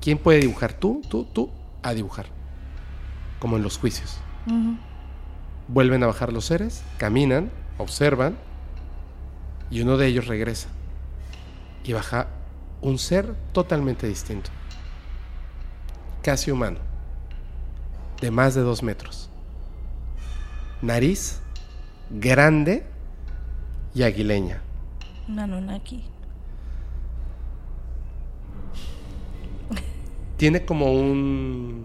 ¿Quién puede dibujar? Tú, tú, tú, a dibujar. Como en los juicios. Vuelven a bajar los seres, caminan, observan, y uno de ellos regresa. Y baja un ser totalmente distinto. Casi humano. De más de dos metros. Nariz grande y aguileña. Una aquí. Tiene como un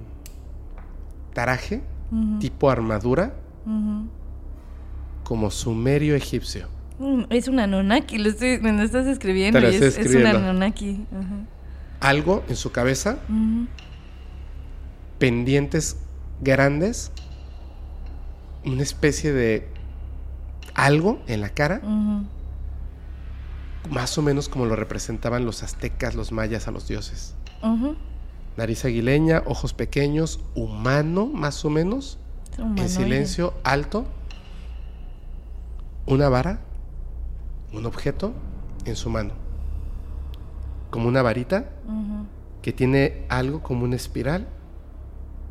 taraje, tipo armadura, como sumerio egipcio. Mm, es una nonaki, lo estoy, me lo estás escribiendo. es, una nonaki. Algo en su cabeza, pendientes grandes, una especie de algo en la cara, más o menos como lo representaban los aztecas, los mayas a los dioses. Nariz aguileña, ojos pequeños, humano más o menos, en silencio, alto, una vara, un objeto en su mano, como una varita que tiene algo como una espiral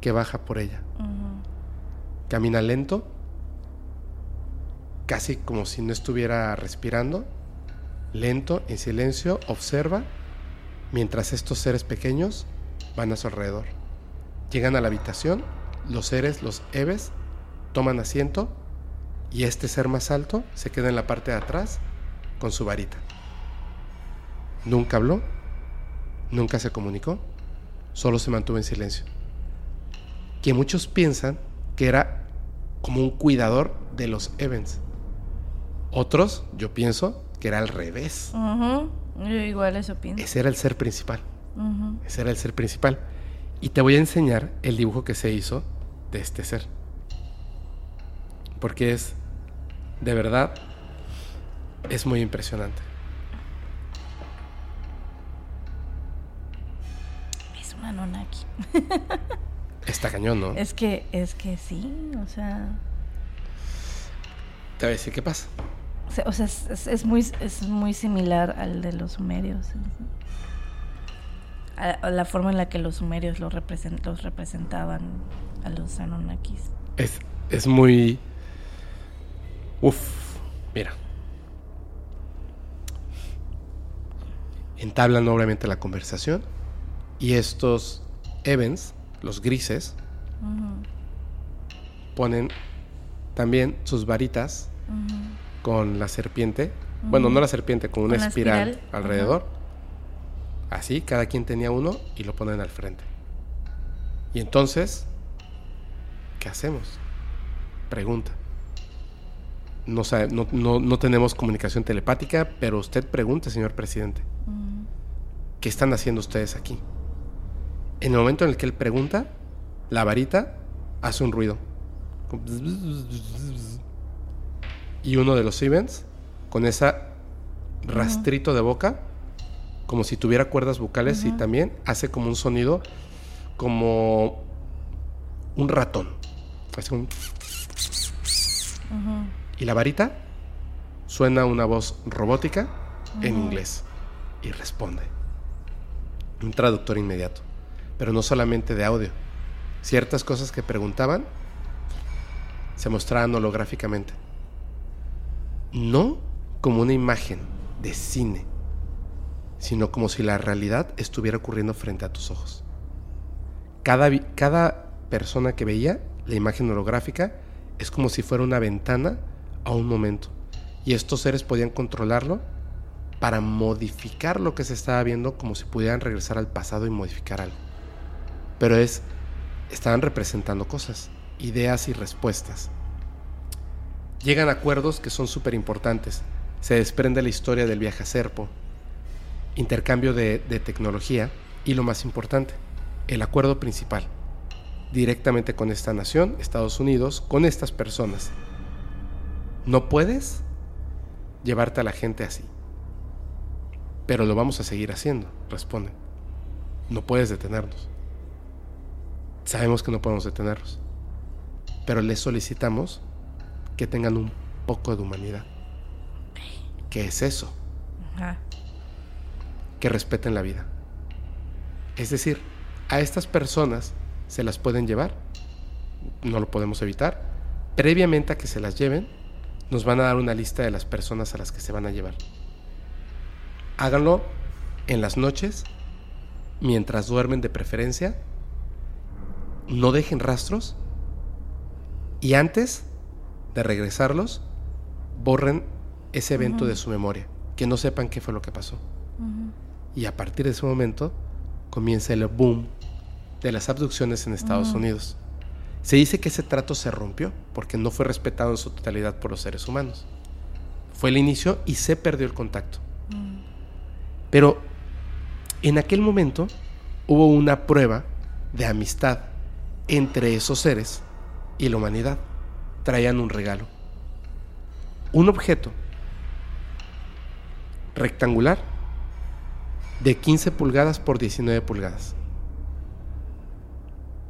que baja por ella. Camina lento, casi como si no estuviera respirando, lento, en silencio, observa, mientras estos seres pequeños van a su alrededor. Llegan a la habitación, los seres, los Eves, toman asiento y este ser más alto se queda en la parte de atrás con su varita. Nunca habló, nunca se comunicó, solo se mantuvo en silencio. Que muchos piensan que era como un cuidador de los Evans otros, yo pienso, que era al revés. Yo igual eso pienso. Ese era el ser principal. Ese era el ser principal. Y te voy a enseñar el dibujo que se hizo de este ser. Porque es, de verdad, es muy impresionante. Es una Nonaki. Está cañón, ¿no? Es que, es que sí, o sea. Te voy a decir qué pasa. O sea, es, muy, es muy similar al de los sumerios. A, la forma en la que los sumerios los, los representaban a los Anunnakis. Es, es muy. Uf, mira. Entablan obviamente la conversación y estos events, los grises, ponen también sus varitas con la serpiente. Bueno, no la serpiente, con una espiral, alrededor. Así, cada quien tenía uno y lo ponen al frente. Y entonces, ¿qué hacemos? Pregunta. No, no, no, tenemos comunicación telepática, pero usted pregunte, señor presidente. ¿Qué están haciendo ustedes aquí? En el momento en el que él pregunta, la varita hace un ruido y uno de los Events con esa rastrito de boca, como si tuviera cuerdas bucales y también hace como un sonido como un ratón. Hace un... Y la varita suena una voz robótica en inglés y responde. Un traductor inmediato. Pero no solamente de audio. Ciertas cosas que preguntaban se mostraban holográficamente no como una imagen de cine, sino como si la realidad estuviera ocurriendo frente a tus ojos. Cada, cada persona que veía la imagen holográfica es como si fuera una ventana a un momento. Y estos seres podían controlarlo para modificar lo que se estaba viendo como si pudieran regresar al pasado y modificar algo. Pero es, estaban representando cosas, ideas y respuestas. Llegan acuerdos que son súper importantes. Se desprende la historia del viaje a Serpo, intercambio de, de tecnología y lo más importante, el acuerdo principal, directamente con esta nación, Estados Unidos, con estas personas. No puedes llevarte a la gente así. Pero lo vamos a seguir haciendo, responden. No puedes detenernos. Sabemos que no podemos detenerlos. Pero les solicitamos que tengan un poco de humanidad. ¿Qué es eso? Que respeten la vida. Es decir, a estas personas se las pueden llevar, no lo podemos evitar. Previamente a que se las lleven, nos van a dar una lista de las personas a las que se van a llevar. Háganlo en las noches, mientras duermen de preferencia. No dejen rastros. Y antes de regresarlos, borren ese evento de su memoria, que no sepan qué fue lo que pasó. Y a partir de ese momento comienza el boom de las abducciones en Estados Unidos. Se dice que ese trato se rompió porque no fue respetado en su totalidad por los seres humanos. Fue el inicio y se perdió el contacto. Pero en aquel momento hubo una prueba de amistad entre esos seres y la humanidad traían un regalo. Un objeto rectangular de 15 pulgadas por 19 pulgadas.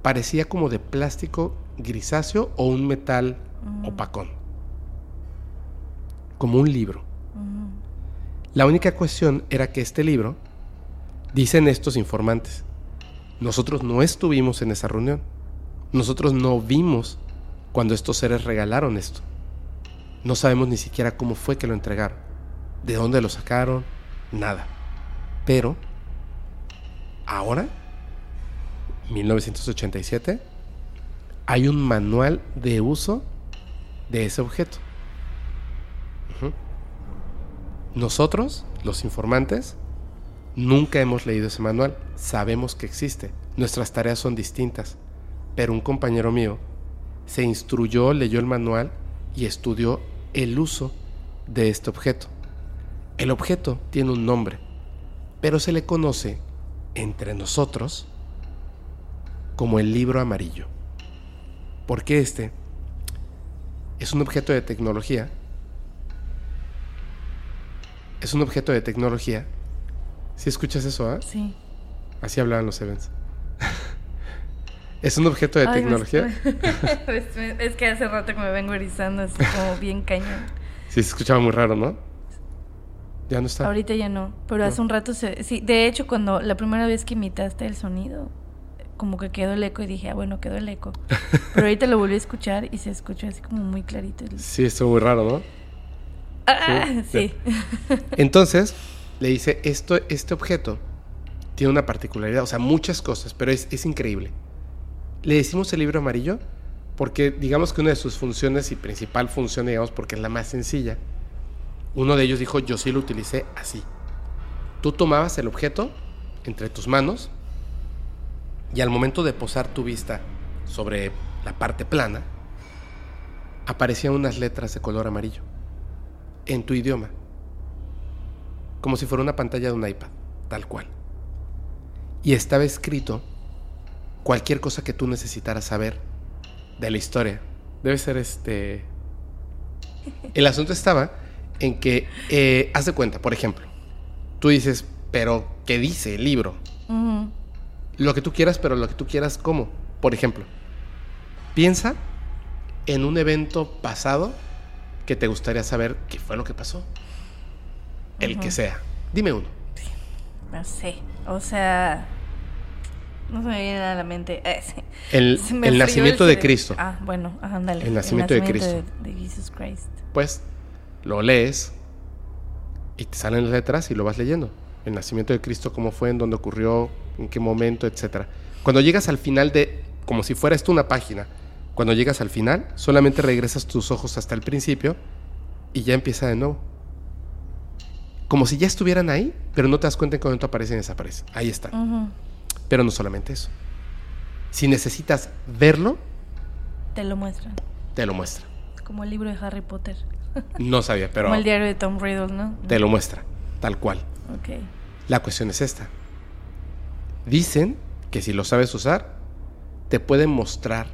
Parecía como de plástico grisáceo o un metal opacón. Como un libro. La única cuestión era que este libro, dicen estos informantes, nosotros no estuvimos en esa reunión. Nosotros no vimos cuando estos seres regalaron esto. No sabemos ni siquiera cómo fue que lo entregaron, de dónde lo sacaron, nada. Pero, ahora, 1987, hay un manual de uso de ese objeto. Nosotros, los informantes, nunca hemos leído ese manual. Sabemos que existe. Nuestras tareas son distintas. Pero un compañero mío se instruyó, leyó el manual y estudió el uso de este objeto. El objeto tiene un nombre, pero se le conoce entre nosotros como el libro amarillo. Porque este es un objeto de tecnología. Es un objeto de tecnología. Si escuchas eso, ¿ah? Sí. Así hablaban los Evans. es un objeto de Ay, tecnología. estoy- es, que hace rato que me vengo erizando así como bien cañón. Sí, se escuchaba muy raro, ¿no? Ya no está. Ahorita ya no, pero hace un rato se... Sí, de hecho, cuando la primera vez que imitaste el sonido, como que quedó el eco y dije, ah, bueno, quedó el eco. Pero ahorita lo volví a escuchar y se escucha así como muy clarito. el- Sí, estuvo muy raro, ¿no? Ah, Sí. sí. Entonces, le dice, esto, este objeto tiene una particularidad, o sea, muchas cosas, pero es, es increíble. Le decimos el libro amarillo porque digamos que una de sus funciones y principal función, digamos, porque es la más sencilla, uno de ellos dijo, yo sí lo utilicé así. Tú tomabas el objeto entre tus manos y al momento de posar tu vista sobre la parte plana, aparecían unas letras de color amarillo en tu idioma como si fuera una pantalla de un iPad, tal cual. Y estaba escrito cualquier cosa que tú necesitaras saber de la historia. Debe ser este... El asunto estaba en que, eh, haz de cuenta, por ejemplo, tú dices, pero ¿qué dice el libro? Lo que tú quieras, pero lo que tú quieras, ¿cómo? Por ejemplo, piensa en un evento pasado que te gustaría saber qué fue lo que pasó. El que sea. Dime uno. No sé, o sea... No se me viene nada a la mente. Eh, sí. El, el nacimiento el de. Cristo. Ah, bueno, ándale. El nacimiento de de, de Jesus Christ. Pues lo lees y te salen las letras y lo vas leyendo. El nacimiento de Cristo, cómo fue, en dónde ocurrió, en qué momento, etcétera. Cuando llegas al final de, como si fuera esto una página, cuando llegas al final, solamente regresas tus ojos hasta el principio y ya empieza de nuevo. Como si ya estuvieran ahí, pero no te das cuenta en momento aparecen y desaparecen. Ahí están. Ujú. Pero no solamente eso. Si necesitas verlo, Te lo muestran. te lo muestra. Como el libro de Harry Potter. No sabía, pero Como el diario de Tom Riddle, ¿no? te lo muestra, tal cual. Ok. La cuestión es esta. Dicen que si lo sabes usar, te pueden mostrar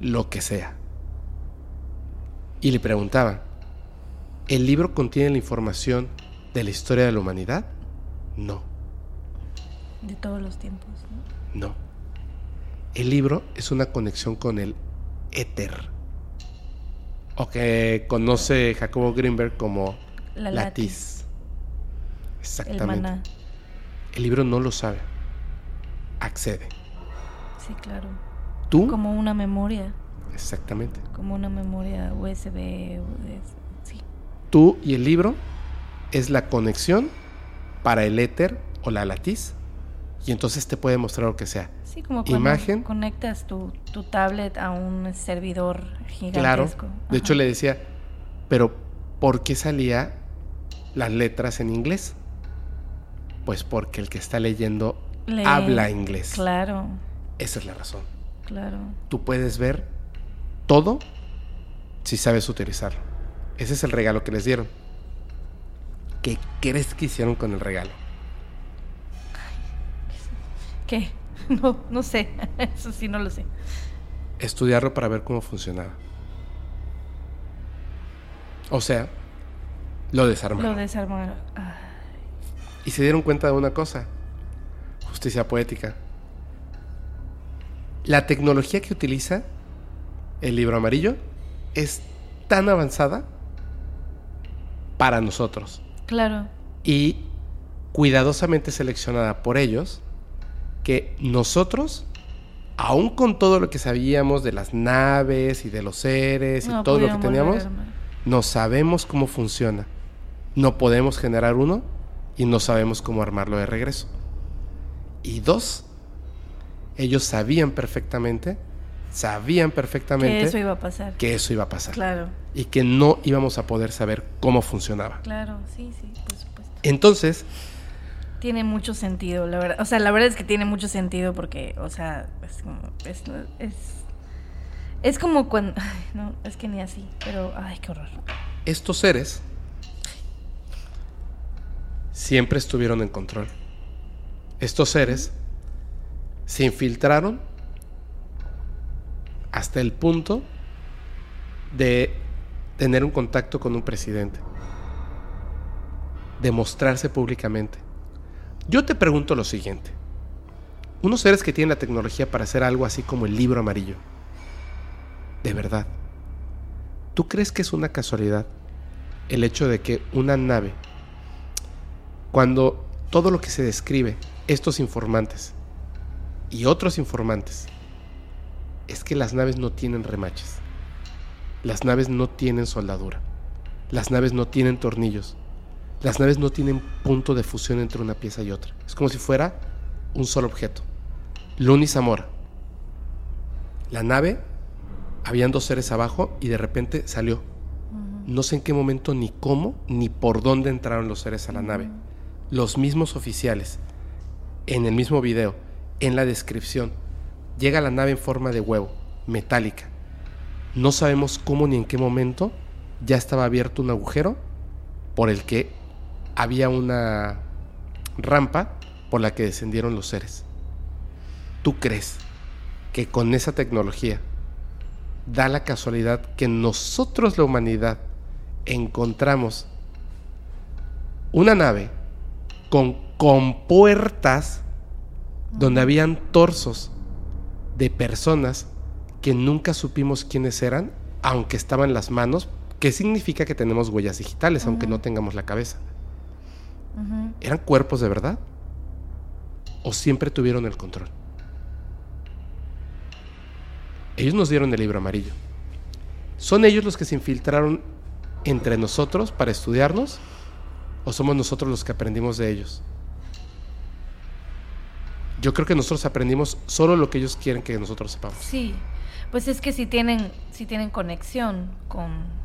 lo que sea. Y le preguntaba, ¿el libro contiene la información de la historia de la humanidad? No, De todos los tiempos, ¿no? no. El libro es una conexión con el éter, o que conoce Jacobo Greenberg como La latiz. El Exactamente. maná. El libro no lo sabe. Accede. Sí, claro. Tú. Como una memoria. Exactamente. Como una memoria USB. US, Sí. Tú y el libro es la conexión para el éter o la latiz. Y entonces te puede mostrar lo que sea. Sí, como cuando Imagen. conectas tu, tu tablet a un servidor Claro. gigantesco. De hecho, le decía, pero ¿por qué salía las letras en inglés? Pues porque el que está leyendo Lee- habla inglés. Claro, Esa es la razón. claro. Tú puedes ver todo si sabes utilizarlo. Ese es el regalo que les dieron. ¿Qué crees que hicieron con el regalo? ¿Qué? No, no sé. Eso sí no lo sé. Estudiarlo para ver cómo funcionaba. O sea, lo desarmaron. Lo desarmaron. Y se dieron cuenta de una cosa. Justicia poética. La tecnología que utiliza el libro amarillo es tan avanzada para nosotros claro. y cuidadosamente seleccionada por ellos que nosotros, aún con todo lo que sabíamos de las naves y de los seres y todo lo que teníamos, no sabemos cómo funciona. No podemos generar uno y no sabemos cómo armarlo de regreso. Y dos, ellos sabían perfectamente, sabían perfectamente Que eso iba a pasar. que eso iba a pasar. Claro, Y que no íbamos a poder saber cómo funcionaba. claro, sí, sí, por supuesto. Entonces, Tiene mucho sentido, la verdad. O sea, la verdad es que tiene mucho sentido porque, o sea, es como. Es, es, es como cuando. No, es que ni así, pero. Ay, qué horror. estos seres siempre estuvieron en control. estos seres se infiltraron hasta el punto de tener un contacto con un presidente, de mostrarse públicamente. Yo te pregunto lo siguiente. Unos seres que tienen la tecnología para hacer algo así como el libro amarillo, de verdad, ¿tú crees que es una casualidad el hecho de que una nave, cuando todo lo que se describe, estos informantes y otros informantes, es que las naves no tienen remaches, las naves no tienen soldadura, las naves no tienen tornillos, las naves no tienen punto de fusión entre una pieza y otra. Es como si fuera un solo objeto. Luni Zamora. La nave, habían dos seres abajo y de repente salió. No sé en qué momento, ni cómo, ni por dónde entraron los seres a la nave. Los mismos oficiales, en el mismo video, en la descripción, llega la nave en forma de huevo, metálica. No sabemos cómo ni en qué momento ya estaba abierto un agujero por el que había una rampa por la que descendieron los seres. ¿Tú crees que con esa tecnología da la casualidad que nosotros, la humanidad, encontramos una nave con compuertas donde habían torsos de personas que nunca supimos quiénes eran, aunque estaban las manos, ¿qué significa que tenemos huellas digitales, aunque no tengamos la cabeza? ¿Eran cuerpos de verdad? ¿O siempre tuvieron el control? Ellos nos dieron el libro amarillo. ¿Son ellos los que se infiltraron entre nosotros para estudiarnos? ¿O somos nosotros los que aprendimos de ellos? Yo creo que nosotros aprendimos solo lo que ellos quieren que nosotros sepamos. Sí, pues es que si tienen, si tienen conexión con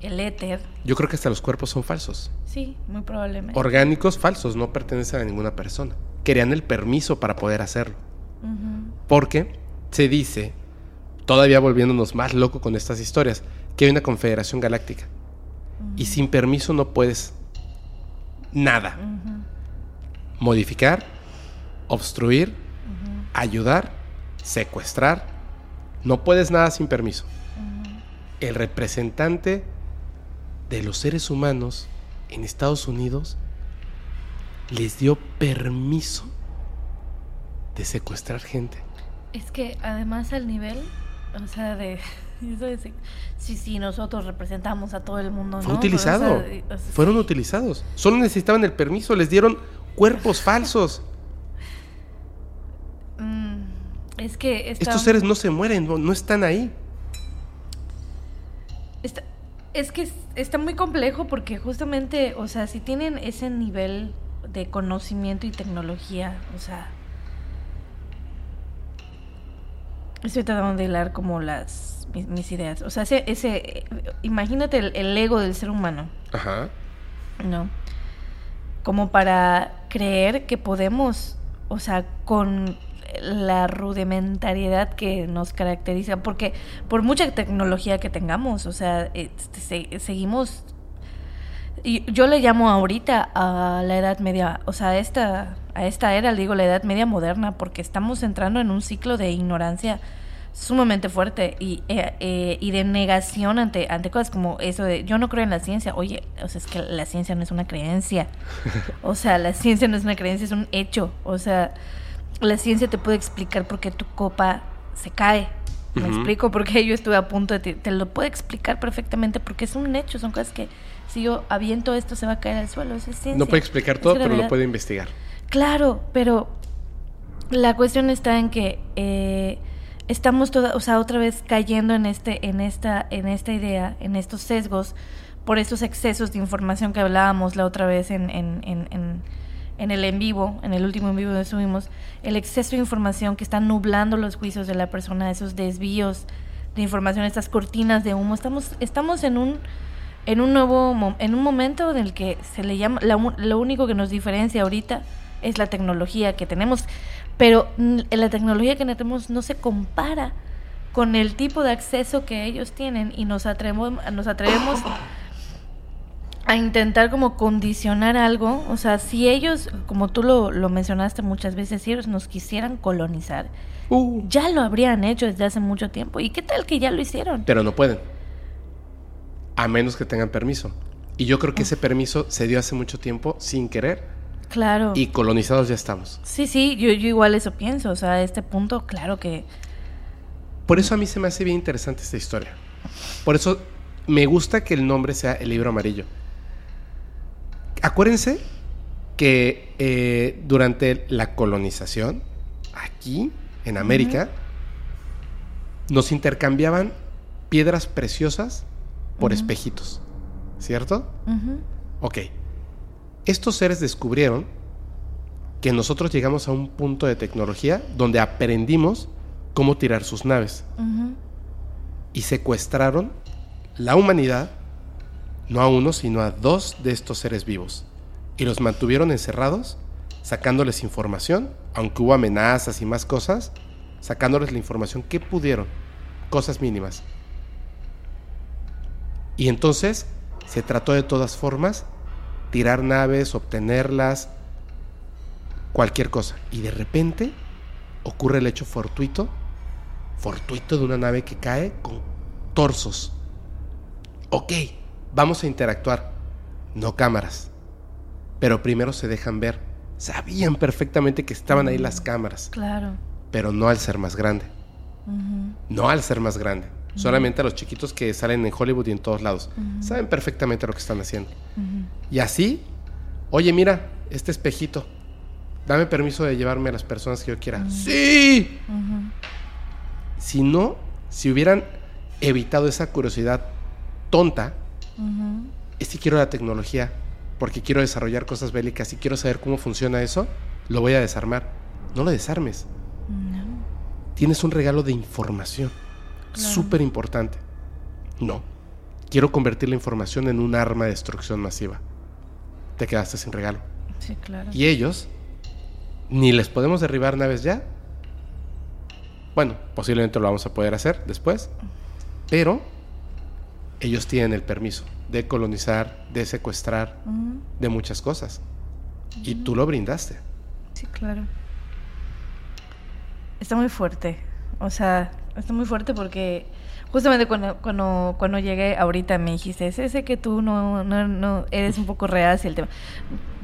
el éter. Yo creo que hasta los cuerpos son falsos. Sí, muy probablemente. Orgánicos falsos, no pertenecen a ninguna persona. Querían el permiso para poder hacerlo. Porque se dice, todavía volviéndonos más loco con estas historias, que hay una confederación galáctica. Y sin permiso no puedes nada. Modificar, obstruir, ayudar, secuestrar. No puedes nada sin permiso. El representante de los seres humanos en Estados Unidos les dio permiso de secuestrar gente. Es que además al nivel, o sea, de... Sí, sí, nosotros representamos a todo el mundo. Fue utilizado. Fueron utilizados. Solo necesitaban el permiso, les dieron cuerpos falsos. Mm, es que... Estos seres no se mueren, no, están ahí. Es que está muy complejo porque justamente, o sea, si tienen ese nivel de conocimiento y tecnología, o sea... Estoy tratando de hilar como las mis, ideas. O sea, ese, ese imagínate el, el, ego del ser humano. Ajá. ¿No? Como para creer que podemos, o sea, con la rudimentariedad que nos caracteriza, porque por mucha tecnología que tengamos, o sea, este, seguimos y yo le llamo ahorita a la edad media, o sea, a esta, a esta era, le digo la edad media moderna, porque estamos entrando en un ciclo de ignorancia sumamente fuerte y, eh, eh, y de negación ante, ante cosas como eso de yo no creo en la ciencia. Oye, o sea, es que la ciencia no es una creencia. O sea, la ciencia no es una creencia, es un hecho. O sea, la ciencia te puede explicar por qué tu copa se cae. Me explico porque yo estuve a punto de... Te, lo puede explicar perfectamente porque es un hecho, son cosas que si yo aviento esto se va a caer al suelo, es ciencia. No puede explicar todo, pero lo puede investigar. Claro, pero la cuestión está en que eh, estamos toda, o sea, otra vez cayendo en este, en esta, en esta idea, en estos sesgos, por estos excesos de información que hablábamos la otra vez en, en, en en el en vivo, en el último en vivo donde subimos, el exceso de información que está nublando los juicios de la persona, esos desvíos de información, estas cortinas de humo. Estamos, estamos en un en un nuevo en un momento en el que se le llama lo único que nos diferencia ahorita es la tecnología que tenemos, pero la tecnología que tenemos no se compara con el tipo de acceso que ellos tienen y nos atrevemos nos atrevemos a intentar como condicionar algo, o sea, si ellos, como tú lo, lo mencionaste muchas veces, si ellos nos quisieran colonizar, Uh, ya lo habrían hecho desde hace mucho tiempo. ¿Y qué tal que ya lo hicieron? pero no pueden. A menos que tengan permiso. Y yo creo que ese permiso se dio hace mucho tiempo sin querer Claro. y colonizados ya estamos. Sí, sí, yo, yo igual eso pienso, o sea, a este punto, claro que... Por eso a mí se me hace bien interesante esta historia. Por eso me gusta que el nombre sea el libro amarillo. Acuérdense que eh, durante la colonización, aquí en América, nos intercambiaban piedras preciosas por espejitos. ¿Cierto? Ok. Estos seres descubrieron que nosotros llegamos a un punto de tecnología donde aprendimos cómo tirar sus naves y secuestraron la humanidad, no a uno, sino a dos de estos seres vivos. Y los mantuvieron encerrados, sacándoles información, aunque hubo amenazas y más cosas, sacándoles la información que pudieron, cosas mínimas. Y entonces se trató de todas formas tirar naves, obtenerlas, cualquier cosa. Y de repente ocurre el hecho fortuito, fortuito de una nave que cae con torsos. Ok, vamos a interactuar, no cámaras. Pero primero se dejan ver. Sabían perfectamente que estaban ahí las cámaras, Claro. pero no al ser más grande. No al ser más grande. Solamente a los chiquitos que salen en Hollywood y en todos lados. Saben perfectamente lo que están haciendo. Y así, oye, mira, este espejito. Dame permiso de llevarme a las personas que yo quiera. Sí. Si no, si hubieran evitado esa curiosidad tonta, Es que quiero la tecnología, porque quiero desarrollar cosas bélicas y quiero saber cómo funciona eso, lo voy a desarmar. No lo desarmes. No. Tienes un regalo de información. Claro. Súper importante. No. Quiero convertir la información en un arma de destrucción masiva. Te quedaste sin regalo. Sí, claro. Y ellos, ni les podemos derribar naves ya. Bueno, posiblemente lo vamos a poder hacer después. Pero ellos tienen el permiso de colonizar, de secuestrar, Ujú. de muchas cosas. Y tú lo brindaste. Sí, claro. Está muy fuerte. O sea, está muy fuerte porque justamente cuando, cuando, cuando llegué ahorita me dijiste, sé, que tú no, no, no eres un poco reacia el tema.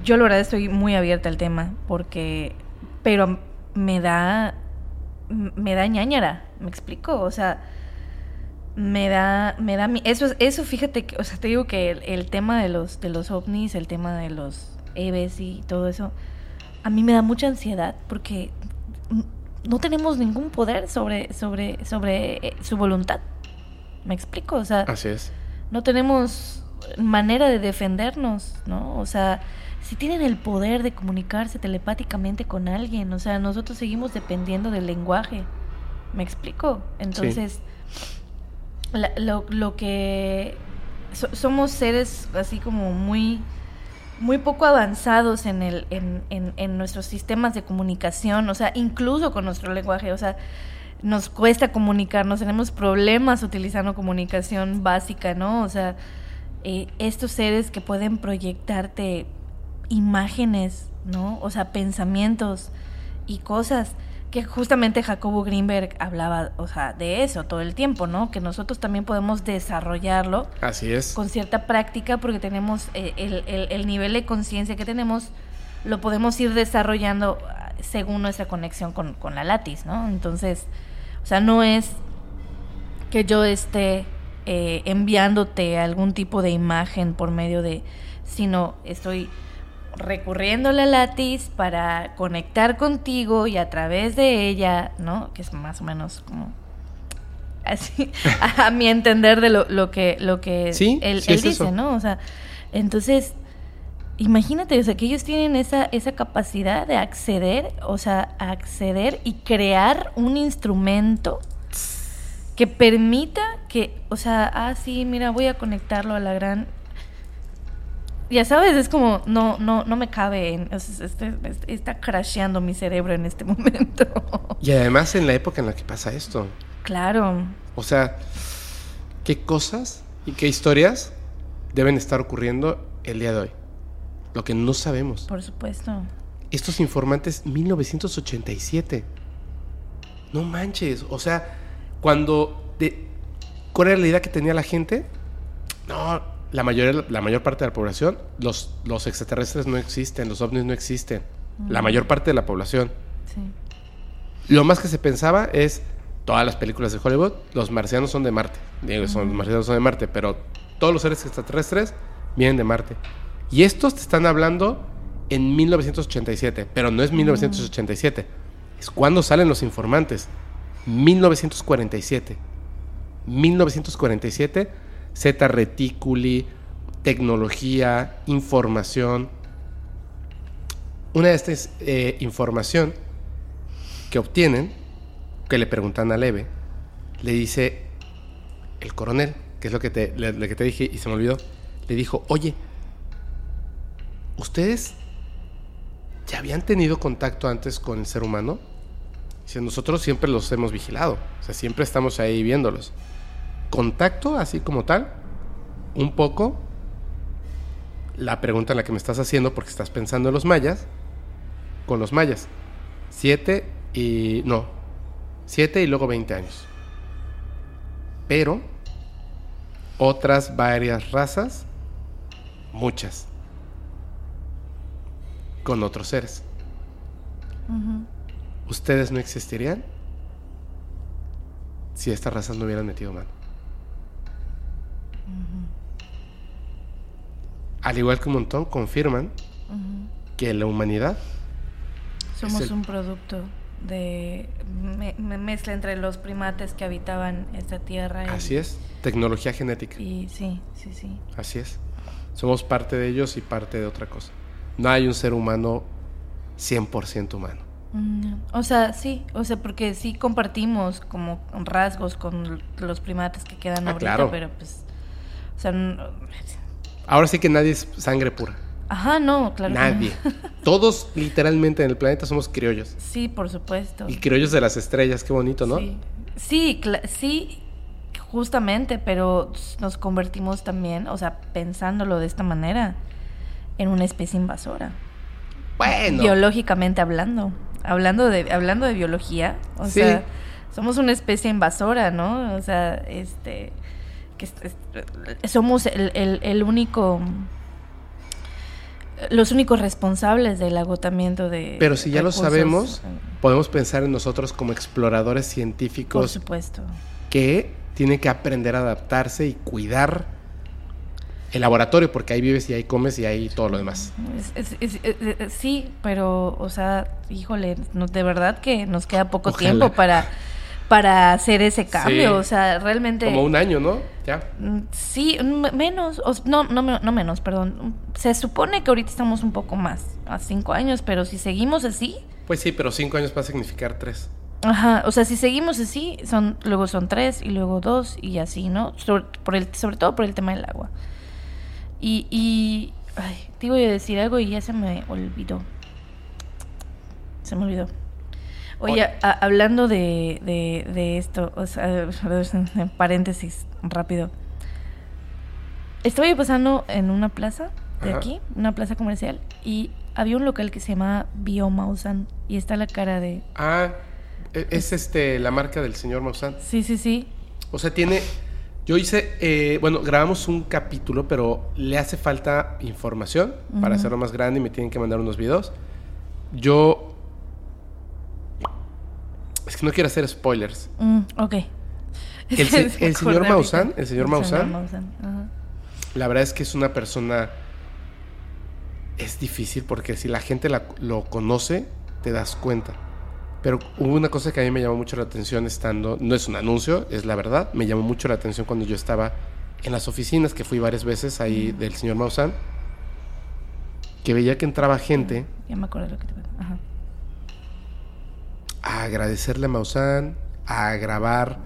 Yo la verdad estoy muy abierta al tema porque, pero me da, me da ñañara, me explico, o sea, me da, me da, mi- eso, es- eso fíjate, que, o sea, te digo que el, el tema de los, de los ovnis, el tema de los EVs y todo eso, a mí me da mucha ansiedad porque no tenemos ningún poder sobre, sobre, sobre eh, su voluntad. ¿Me explico? O sea, Así es. no tenemos manera de defendernos, ¿no? O sea, si tienen el poder de comunicarse telepáticamente con alguien, o sea, nosotros seguimos dependiendo del lenguaje. ¿Me explico? Entonces, la- lo, lo que so- somos seres así como muy muy poco avanzados en el en, en, en nuestros sistemas de comunicación, o sea, incluso con nuestro lenguaje, o sea, nos cuesta comunicarnos, tenemos problemas utilizando comunicación básica, ¿no? O sea, eh, estos seres que pueden proyectarte imágenes, ¿no? O sea, pensamientos y cosas que justamente Jacobo Greenberg hablaba, o sea, de eso todo el tiempo, ¿no? Que nosotros también podemos desarrollarlo Así es. con cierta práctica porque tenemos eh, el, el- el nivel de conciencia que tenemos, lo podemos ir desarrollando ah, según nuestra conexión con, con la latis, ¿no? Entonces, o sea, no es que yo esté eh, enviándote algún tipo de imagen por medio de, sino estoy recurriendo a la latis para conectar contigo y a través de ella, ¿no? Que es más o menos como así a, mi entender de lo, lo que lo que Sí, él, sí él es dice, eso. ¿no? O sea, entonces imagínate, o sea, que ellos tienen esa esa capacidad de acceder, o sea, acceder y crear un instrumento que permita que, o sea, ah, sí, mira, voy a conectarlo a la gran ya sabes, es como, no, no, no me cabe, en, este- está crasheando mi cerebro en este momento. Y además en la época en la que pasa esto. claro, O sea, qué cosas y qué historias deben estar ocurriendo el día de hoy. Lo que no sabemos. Por supuesto. Estos informantes, 1987. No manches. O sea, cuando... De, ¿Cuál era la idea que tenía la gente? No, la, mayoría, la mayor parte de la población, los, los extraterrestres no existen, los ovnis no existen. La mayor parte de la población. Sí. Lo más que se pensaba es, todas las películas de Hollywood, los marcianos son de Marte. Digo, son, los marcianos son de Marte, pero todos los seres extraterrestres vienen de Marte. Y estos te están hablando en 1987, pero no es 1987. Es cuando salen los informantes. 1947. 1947, Zeta Reticuli, tecnología, información. Una de estas eh, información que obtienen, que le preguntan a Leve, le dice el coronel, que es lo que te, que te dije y se me olvidó, le dijo, oye, ¿ustedes ya habían tenido contacto antes con el ser humano? Dice, nosotros siempre los hemos vigilado, o sea, siempre estamos ahí viéndolos. Contacto, así como tal, un poco, la pregunta en la que me estás haciendo, porque estás pensando en los mayas, con los mayas. Siete y... no, siete y luego 20 años. Pero otras varias razas, muchas, con otros seres. ¿Ustedes no existirían si estas razas no hubieran metido mano? Al igual que un montón, confirman que la humanidad... Somos un producto de mezcla entre los primates que habitaban esta tierra. Así es, tecnología genética. Y sí, sí, sí. Así es. Somos parte de ellos y parte de otra cosa. No hay un ser humano 100% humano. Mm, o sea, sí, o sea, porque sí compartimos como rasgos con los primates que quedan ah, ahorita, claro. pero pues, o sea, ahora sí que nadie es sangre pura. Ajá, no, claro. Nadie. Todos literalmente en el planeta somos criollos. Sí, por supuesto. Y criollos de las estrellas, qué bonito, ¿no? Sí, sí, sí, justamente, pero nos convertimos también, o sea, pensándolo de esta manera, en una especie invasora. Bueno. Biológicamente hablando. Hablando de, hablando de biología, o sea, somos una especie invasora, ¿no? O sea, este, somos el, el único los únicos responsables del agotamiento de... Pero si ya lo sabemos, podemos pensar en nosotros como exploradores científicos. Por supuesto. Que tienen que aprender a adaptarse y cuidar el laboratorio, porque ahí vives y ahí comes y ahí todo lo demás. sí, pero, o sea, híjole, de verdad que nos queda poco tiempo para para hacer ese cambio. O sea, realmente. Como un año, ¿no? Ya. Mm, sí, menos. no, no, no menos, perdón. Se supone que ahorita estamos un poco más, a cinco años, pero si seguimos así. Pues sí, pero cinco años va a significar tres. Ajá, o sea, si seguimos así, son luego son tres y luego dos y así, ¿no? Sobre, por el, sobre todo por el tema del agua. Y, y ay, te iba a decir algo y ya se me olvidó. Se me olvidó. Oye, hablando de, de, esto, o sea, en paréntesis, rápido. Estaba yo pasando en una plaza de aquí, una plaza comercial, y había un local que se llama Bio Mausan y está la cara de... Ah, e, es, este la marca del señor Mausan. Sí, sí, sí. O sea, tiene... Yo hice, eh, bueno, grabamos un capítulo, pero le hace falta información para hacerlo más grande y me tienen que mandar unos videos. Yo es que no quiero hacer spoilers. Mm, ok. El, señor Maussan, el señor Maussan, la verdad es que es una persona... Es difícil porque si la gente lo conoce, te das cuenta. Pero hubo una cosa que a mí me llamó mucho la atención estando, no es un anuncio, es la verdad, me llamó mucho la atención cuando yo estaba en las oficinas, que fui varias veces ahí del señor Maussan, que veía que entraba gente. Ya me acuerdo lo que te Ajá a agradecerle a Maussan, a grabar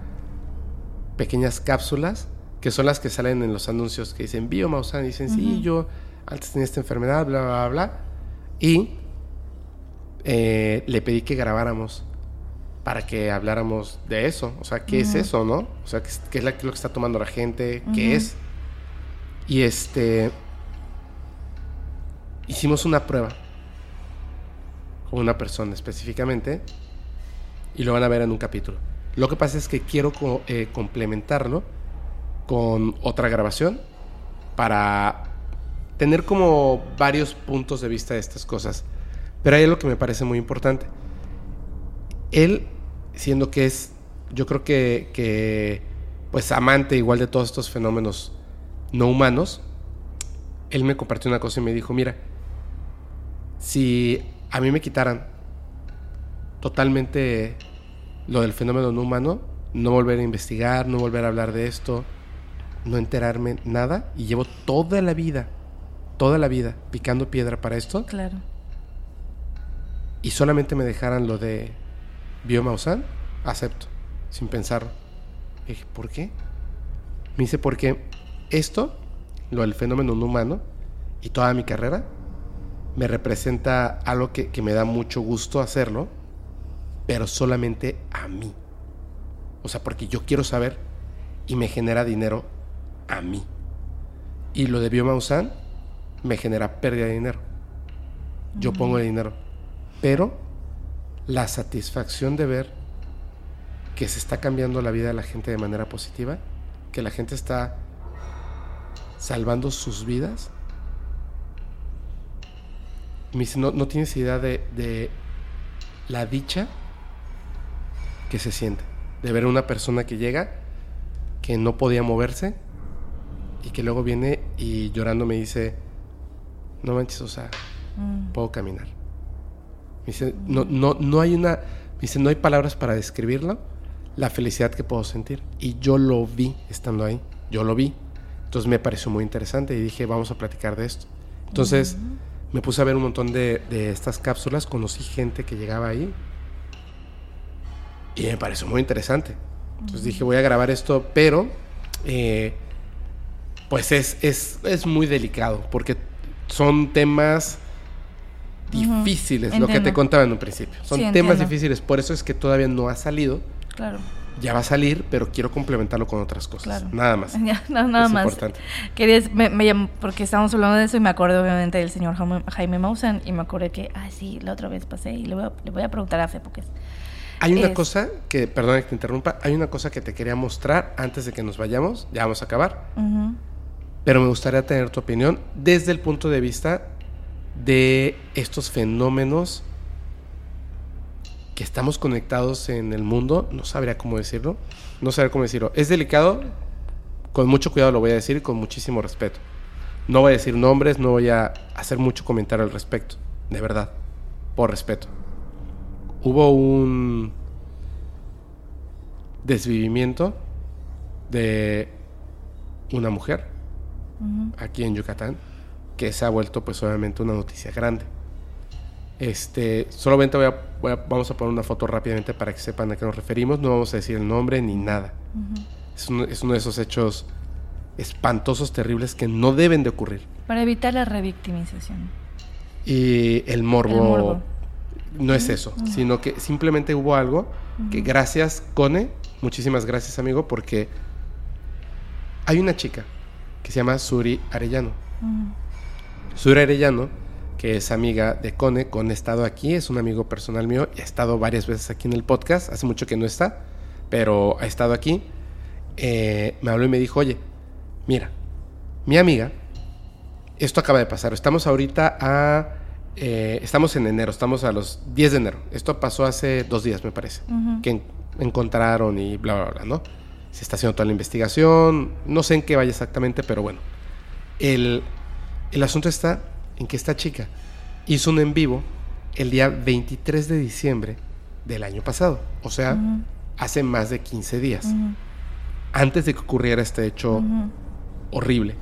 pequeñas cápsulas, que son las que salen en los anuncios que dicen Bio Maussan, y dicen, sí, yo antes tenía esta enfermedad, bla, bla, bla. Y eh, le pedí que grabáramos para que habláramos de eso. O sea, ¿qué es eso, no? O sea, ¿qué, es lo que está tomando la gente? ¿Qué es? Y este. Hicimos una prueba con una persona específicamente y lo van a ver en un capítulo. Lo que pasa es que quiero eh, complementarlo con otra grabación para tener como varios puntos de vista de estas cosas. Pero hay algo que me parece muy importante. Él, siendo que es, yo creo que, que pues amante igual de todos estos fenómenos no humanos, él me compartió una cosa y me dijo, mira, si a mí me quitaran totalmente lo del fenómeno no humano, no volver a investigar, no volver a hablar de esto, no enterarme nada y llevo toda la vida, toda la vida picando piedra para esto. Claro. Y solamente me dejaran lo de Biomausan, acepto, sin pensarlo. dije, ¿por qué? Me dice, porque esto, lo del fenómeno no humano y toda mi carrera, me representa algo que, que me da mucho gusto hacerlo, pero solamente a mí. O sea, porque yo quiero saber y me genera dinero a mí. Y lo de Biomausan me genera pérdida de dinero. Yo pongo el dinero. Pero la satisfacción de ver que se está cambiando la vida de la gente de manera positiva, que la gente está salvando sus vidas. Me dice, no, no tienes idea de, de la dicha que se siente. De ver a una persona que llega, que no podía moverse, y que luego viene y llorando me dice, no manches, o sea, mm. puedo caminar. Me dice, no, no, no hay una, me dice, no hay palabras para describirlo, la felicidad que puedo sentir. Y yo lo vi estando ahí, yo lo vi. Entonces me pareció muy interesante y dije, vamos a platicar de esto. Entonces me puse a ver un montón de, de, estas cápsulas, conocí gente que llegaba ahí y me pareció muy interesante. Entonces dije, voy a grabar esto, pero eh, pues es, es, es muy delicado, porque son temas difíciles, lo que te contaba en un principio. Son temas difíciles, por eso es que todavía no ha salido. Claro. Ya va a salir, pero quiero complementarlo con otras cosas. Nada más. no, nada más. Importante. Querías, me, me porque estábamos hablando de eso y me acuerdo obviamente del señor Jaime, Maussan y me acordé que, ah, sí, la otra vez pasé y le voy a, le voy a preguntar a Fe Hay una cosa que, perdón que te interrumpa, hay una cosa que te quería mostrar antes de que nos vayamos, ya vamos a acabar pero me gustaría tener tu opinión desde el punto de vista de estos fenómenos que estamos conectados en el mundo, no sabría cómo decirlo, no sabría cómo decirlo. Es delicado, con mucho cuidado lo voy a decir y con muchísimo respeto. No voy a decir nombres, no voy a hacer mucho comentario al respecto, de verdad, por respeto. Hubo un desvivimiento de una mujer aquí en Yucatán, que se ha vuelto pues obviamente una noticia grande. Este, solamente voy a, vamos a poner una foto rápidamente para que sepan a qué nos referimos, no vamos a decir el nombre ni nada. es, uno, es, uno, de esos hechos espantosos, terribles que no deben de ocurrir. Para evitar la revictimización. Y el morbo, no es eso, sino que simplemente hubo algo que gracias, Cone, muchísimas gracias amigo, porque hay una chica que se llama Suri Arellano. Suri Arellano, que es amiga de Cone, Cone ha estado aquí, es un amigo personal mío y ha estado varias veces aquí en el podcast, hace mucho que no está, pero ha estado aquí. Eh, me habló y me dijo, oye, mira, mi amiga, esto acaba de pasar, estamos ahorita a... Eh, estamos en enero, estamos a los 10 de enero. Esto pasó hace dos días, me parece, que encontraron y bla, bla, bla, ¿no? se está haciendo toda la investigación, no sé en qué vaya exactamente, pero bueno. El, asunto está en que esta chica hizo un en vivo el día 23 de diciembre del año pasado, o sea, hace más de 15 días, antes de que ocurriera este hecho horrible.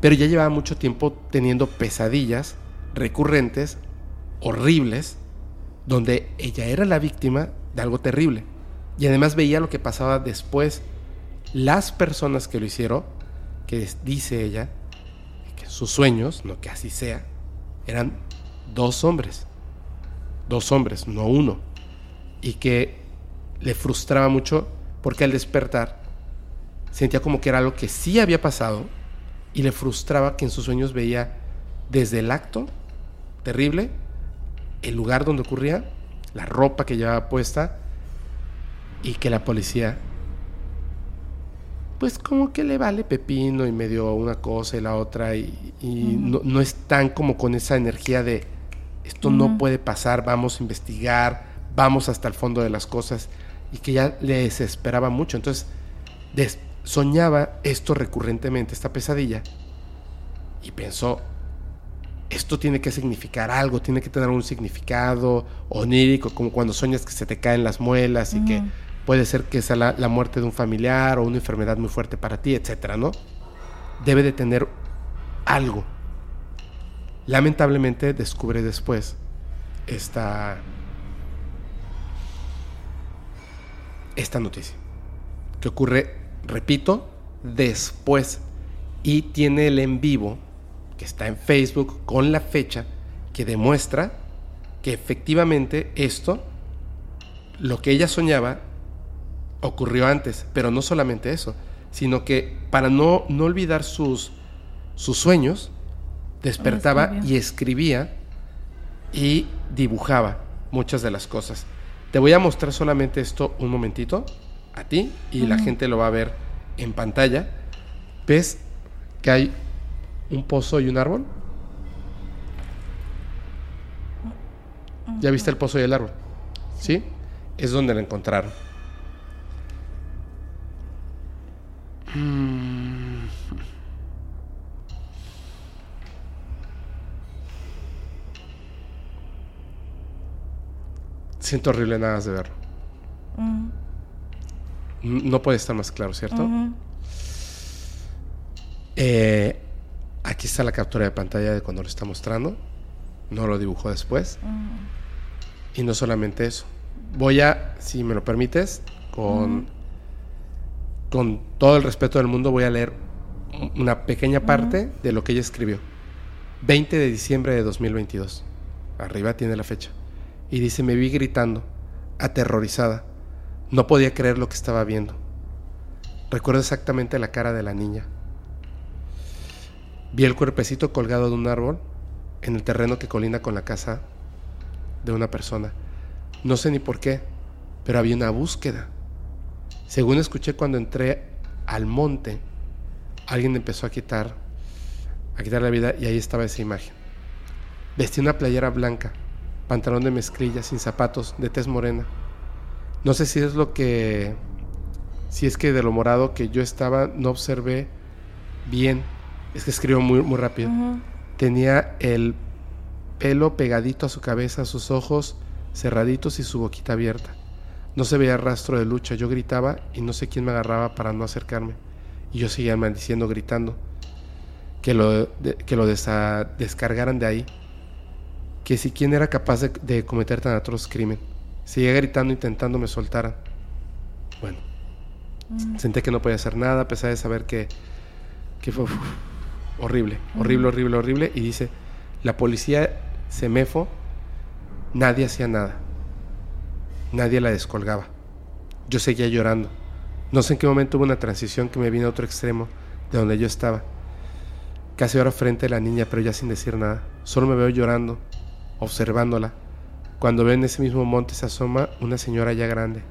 Pero ya llevaba mucho tiempo teniendo pesadillas recurrentes, horribles, donde ella era la víctima de algo terrible. Y además veía lo que pasaba después. Las personas que lo hicieron, que dice ella, que sus sueños, no que así sea, eran dos hombres, dos hombres, no uno, y que le frustraba mucho porque al despertar sentía como que era algo que sí había pasado, y le frustraba que en sus sueños veía desde el acto terrible, el lugar donde ocurría, la ropa que llevaba puesta y que la policía pues como que le vale pepino y medio una cosa y la otra y, no, no, están como con esa energía de esto no puede pasar, vamos a investigar, vamos hasta el fondo de las cosas y que ya le desesperaba mucho. Entonces soñaba esto recurrentemente, esta pesadilla y pensó, esto tiene que significar algo, tiene que tener un significado onírico, como cuando sueñas que se te caen las muelas y que puede ser que sea la, muerte de un familiar o una enfermedad muy fuerte para ti, etcétera, ¿no? Debe de tener algo. Lamentablemente descubre después esta esta noticia que ocurre, repito, después y tiene el en vivo que está en Facebook con la fecha que demuestra que efectivamente esto, lo que ella soñaba, ocurrió antes, pero no solamente eso, sino que para no, no olvidar sus, sus sueños, despertaba y escribía y dibujaba muchas de las cosas. Te voy a mostrar solamente esto un momentito a ti y la gente lo va a ver en pantalla. ¿Ves que hay un pozo y un árbol? ¿Ya viste el pozo y el árbol? ¿Sí? Es donde lo encontraron. Mm. Siento horrible nada más de verlo. Mm. No puede estar más claro, ¿cierto? Eh, aquí está la captura de pantalla de cuando lo está mostrando. No lo dibujó después. Y no solamente eso. Voy a, si me lo permites, con con todo el respeto del mundo, voy a leer una pequeña parte de lo que ella escribió. 20 de diciembre de 2022. Arriba tiene la fecha. Y dice, me vi gritando, aterrorizada. No podía creer lo que estaba viendo. Recuerdo exactamente la cara de la niña. Vi el cuerpecito colgado de un árbol en el terreno que colinda con la casa de una persona. No sé ni por qué, pero había una búsqueda. Según escuché cuando entré al monte, alguien empezó a quitar, a quitar la vida y ahí estaba esa imagen. Vestía una playera blanca, pantalón de mezclilla, sin zapatos, de tez morena. No sé si es lo que, si es que de lo morado que yo estaba no observé bien. Es que escribió muy, muy rápido. Tenía el pelo pegadito a su cabeza, sus ojos cerraditos y su boquita abierta. No se veía rastro de lucha. Yo gritaba y no sé quién me agarraba para no acercarme. Y yo seguía maldiciendo, gritando. Que lo, que lo descargaran de ahí. Que si quién era capaz de, cometer tan atroz crimen. Seguía gritando intentando me soltaran. Bueno. Mm. Senté que no podía hacer nada a pesar de saber que, que fue horrible, horrible, horrible, horrible. Y dice, la policía semefo, nadie hacía nada. Nadie la descolgaba. Yo seguía llorando. No sé en qué momento hubo una transición que me vino a otro extremo de donde yo estaba. Casi ahora frente a la niña, pero ya sin decir nada. Solo me veo llorando, observándola. Cuando veo en ese mismo monte se asoma una señora ya grande,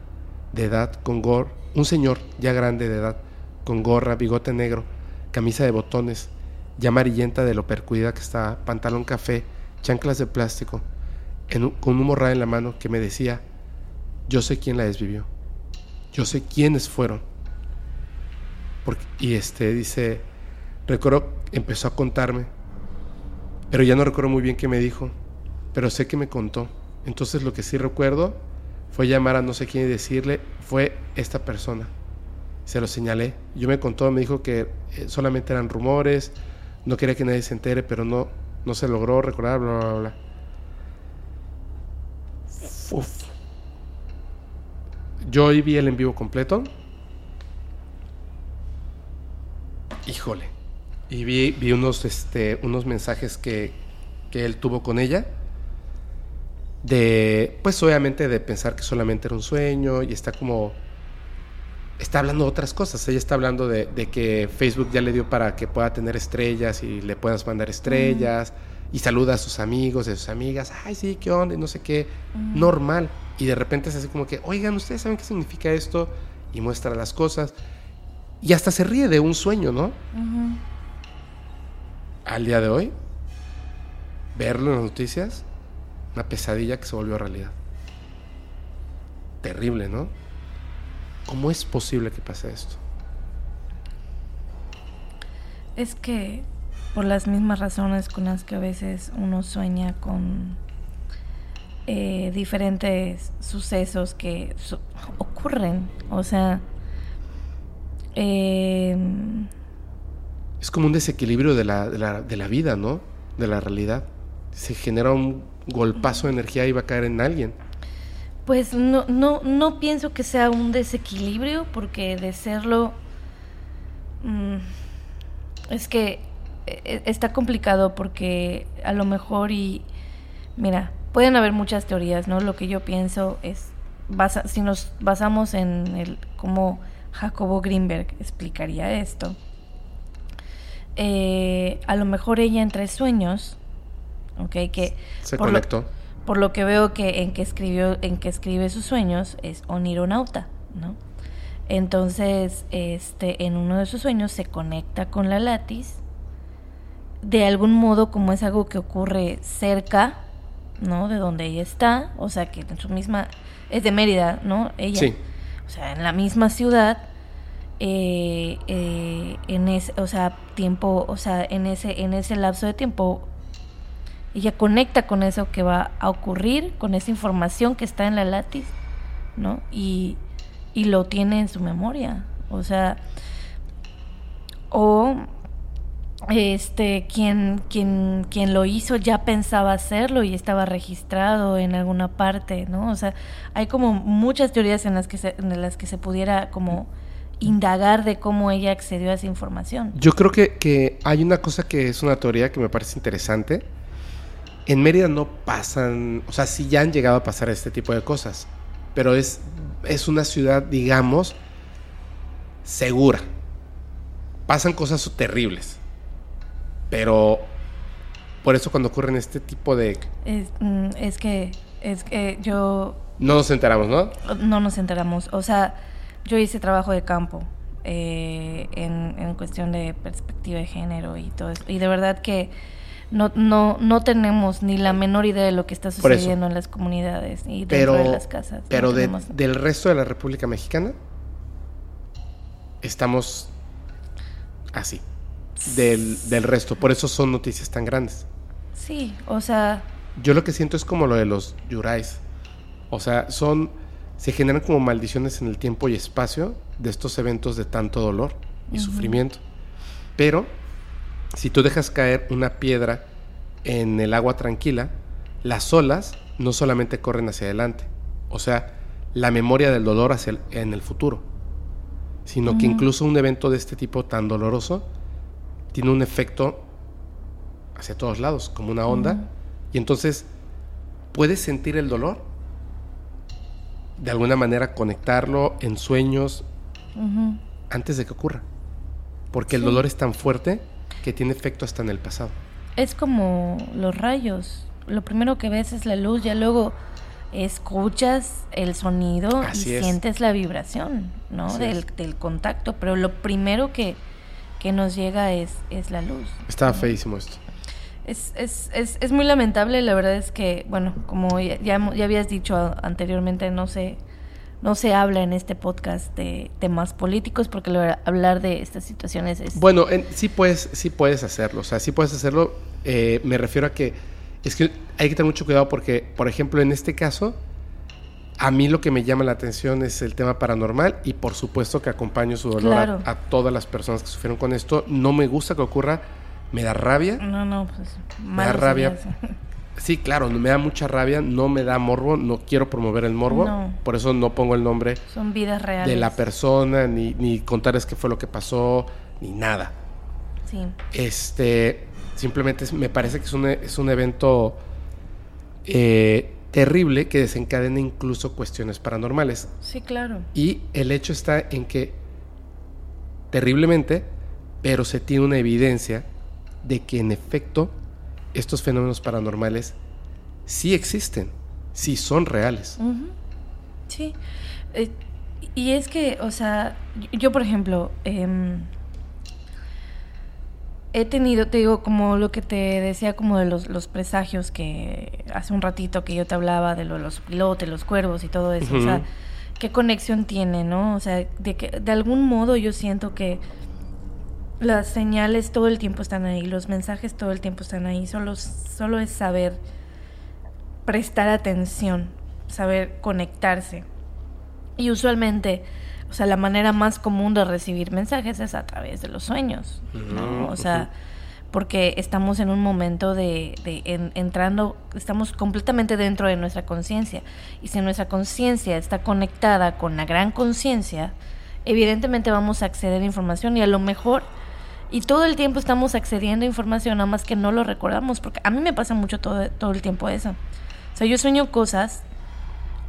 de edad, con gorra, un señor ya grande de edad, con gorra, bigote negro, camisa de botones, ya amarillenta de lo percuida que estaba, pantalón café, chanclas de plástico, con un morral en la mano que me decía, yo sé quién la desvivió. Yo sé quiénes fueron. Y este dice, recuerdo, empezó a contarme, pero ya no recuerdo muy bien qué me dijo, pero sé que me contó. Entonces lo que sí recuerdo fue llamar a no sé quién y decirle, fue esta persona. Se lo señalé. Yo me contó, me dijo que eh, solamente eran rumores, no quería que nadie se entere, pero no, no se logró recordar, bla, bla, bla. Uf. Yo hoy vi el en vivo completo. Híjole. Y vi, vi unos, este, unos mensajes que, que él tuvo con ella. De, pues obviamente de pensar que solamente era un sueño y está como está hablando de otras cosas. Ella está hablando de, de que Facebook ya le dio para que pueda tener estrellas y le puedas mandar estrellas. Y saluda a sus amigos, a sus amigas. Ay, sí, ¿qué onda? Y no sé qué. Normal. Y de repente es así como que, oigan, ¿ustedes saben qué significa esto? Y muestra las cosas. Y hasta se ríe de un sueño, ¿no? Al día de hoy, verlo en las noticias, una pesadilla que se volvió realidad. Terrible, ¿no? ¿Cómo es posible que pase esto? Es que por las mismas razones con las que a veces uno sueña con eh, diferentes sucesos que su- ocurren. O sea, eh, Es como un desequilibrio de la, de la, de la vida, ¿no? De la realidad. Se genera un golpazo de energía y va a caer en alguien. Pues no, no, no pienso que sea un desequilibrio, porque de serlo, mm, es que eh, está complicado porque a lo mejor y, mira, pueden haber muchas teorías, ¿no? Lo que yo pienso es, basa- si nos basamos en el cómo Jacobo Greenberg explicaría esto, eh, a lo mejor ella entre sueños, ¿ok? Que Se lo- conectó. Por lo que veo que en que escribió, en que escribe sus sueños es onironauta, ¿no? Entonces, este, en uno de sus sueños se conecta con la látiz. De algún modo, como es algo que ocurre cerca, ¿no? De donde ella está, o sea que en su misma, es de Mérida, ¿no? Ella. Sí. O sea, en la misma ciudad, eh, eh, en ese, o sea, tiempo, o sea, en ese, en ese lapso de tiempo, ella conecta con eso que va a ocurrir, con esa información que está en la látiz, ¿no? Y, y lo tiene en su memoria. O sea, o este quien quien quien lo hizo ya pensaba hacerlo y estaba registrado en alguna parte no o sea hay como muchas teorías en las que se, en las que se pudiera como indagar de cómo ella accedió a esa información Yo creo que, que hay una cosa que es una teoría que me parece interesante. En Mérida no pasan, o sea, sí ya han llegado a pasar este tipo de cosas, pero es, es una ciudad, digamos, segura. Pasan cosas terribles, pero por eso cuando ocurren este tipo de... es, mm, es que es que yo No nos enteramos, ¿no? no nos enteramos. O sea, yo hice trabajo de campo eh, en, en cuestión de perspectiva de género y todo eso. Y de verdad que no, no, no tenemos ni la menor idea de lo que está sucediendo en las comunidades y dentro Pero, de las casas. No pero de- del resto de la República Mexicana, estamos así. Del, del resto. Por eso son noticias tan grandes. Sí, o sea, Yo lo que siento es como lo de los Yurais. O sea, son. Se generan como maldiciones en el tiempo y espacio de estos eventos de tanto dolor y sufrimiento. Pero, si tú dejas caer una piedra en el agua tranquila, las olas no solamente corren hacia adelante. O sea, la memoria del dolor hacia el- en el futuro. Sino que incluso un evento de este tipo tan doloroso tiene un efecto hacia todos lados, como una onda. Y entonces puedes sentir el dolor, de alguna manera conectarlo en sueños antes de que ocurra. Porque el dolor es tan fuerte que tiene efecto hasta en el pasado. es como los rayos. Lo primero que ves es la luz, ya luego escuchas el sonido Así y es. sientes la vibración, ¿no? Del, contacto, pero lo primero que, que nos llega es, es la luz. Estaba ¿no? feísimo esto. Es, es, es, es muy lamentable, la verdad es que, bueno, como ya, ya, habías dicho anteriormente, no se, no se habla en este podcast de temas políticos porque lo- hablar de estas situaciones es... Bueno, en- sí, puedes, sí puedes hacerlo. O sea, sí puedes hacerlo. eh, me refiero a que es que hay que tener mucho cuidado porque, por ejemplo, en este caso, a mí lo que me llama la atención es el tema paranormal y por supuesto que acompaño su dolor a- Claro. a, todas las personas que sufrieron con esto. No me gusta que ocurra, me da rabia. No, no, pues... Me da rabia. Sí, claro, me da mucha rabia, no me da morbo, no quiero promover el morbo, No. por eso no pongo el nombre Son vidas reales. de la persona, ni, ni contarles qué fue lo que pasó, ni nada. Sí. Este, simplemente es- me parece que es un, es un evento eh, terrible que desencadena incluso cuestiones paranormales. Sí, claro. Y el hecho está en que, terriblemente, pero se tiene una evidencia de que en efecto estos fenómenos paranormales sí existen, sí son reales. Sí. Eh, y es que, o sea, yo por ejemplo, em, he tenido, te digo, como lo que te decía, como de los, los presagios que hace un ratito que yo te hablaba de lo, los pilotes, los cuervos y todo eso. O sea, qué conexión tiene, ¿no? O sea, de que de algún modo yo siento que las señales todo el tiempo están ahí, los mensajes todo el tiempo están ahí. Solo, solo es saber prestar atención, saber conectarse. Y usualmente o sea, la manera más común de recibir mensajes es a través de los sueños, ¿no? O sea, porque estamos en un momento de, entrando, estamos completamente dentro de nuestra conciencia. Y si nuestra conciencia está conectada con la gran conciencia, evidentemente vamos a acceder a información y a lo mejor, y todo el tiempo estamos accediendo a información, nada más que no lo recordamos, porque a mí me pasa mucho todo, todo el tiempo eso. O sea, yo sueño cosas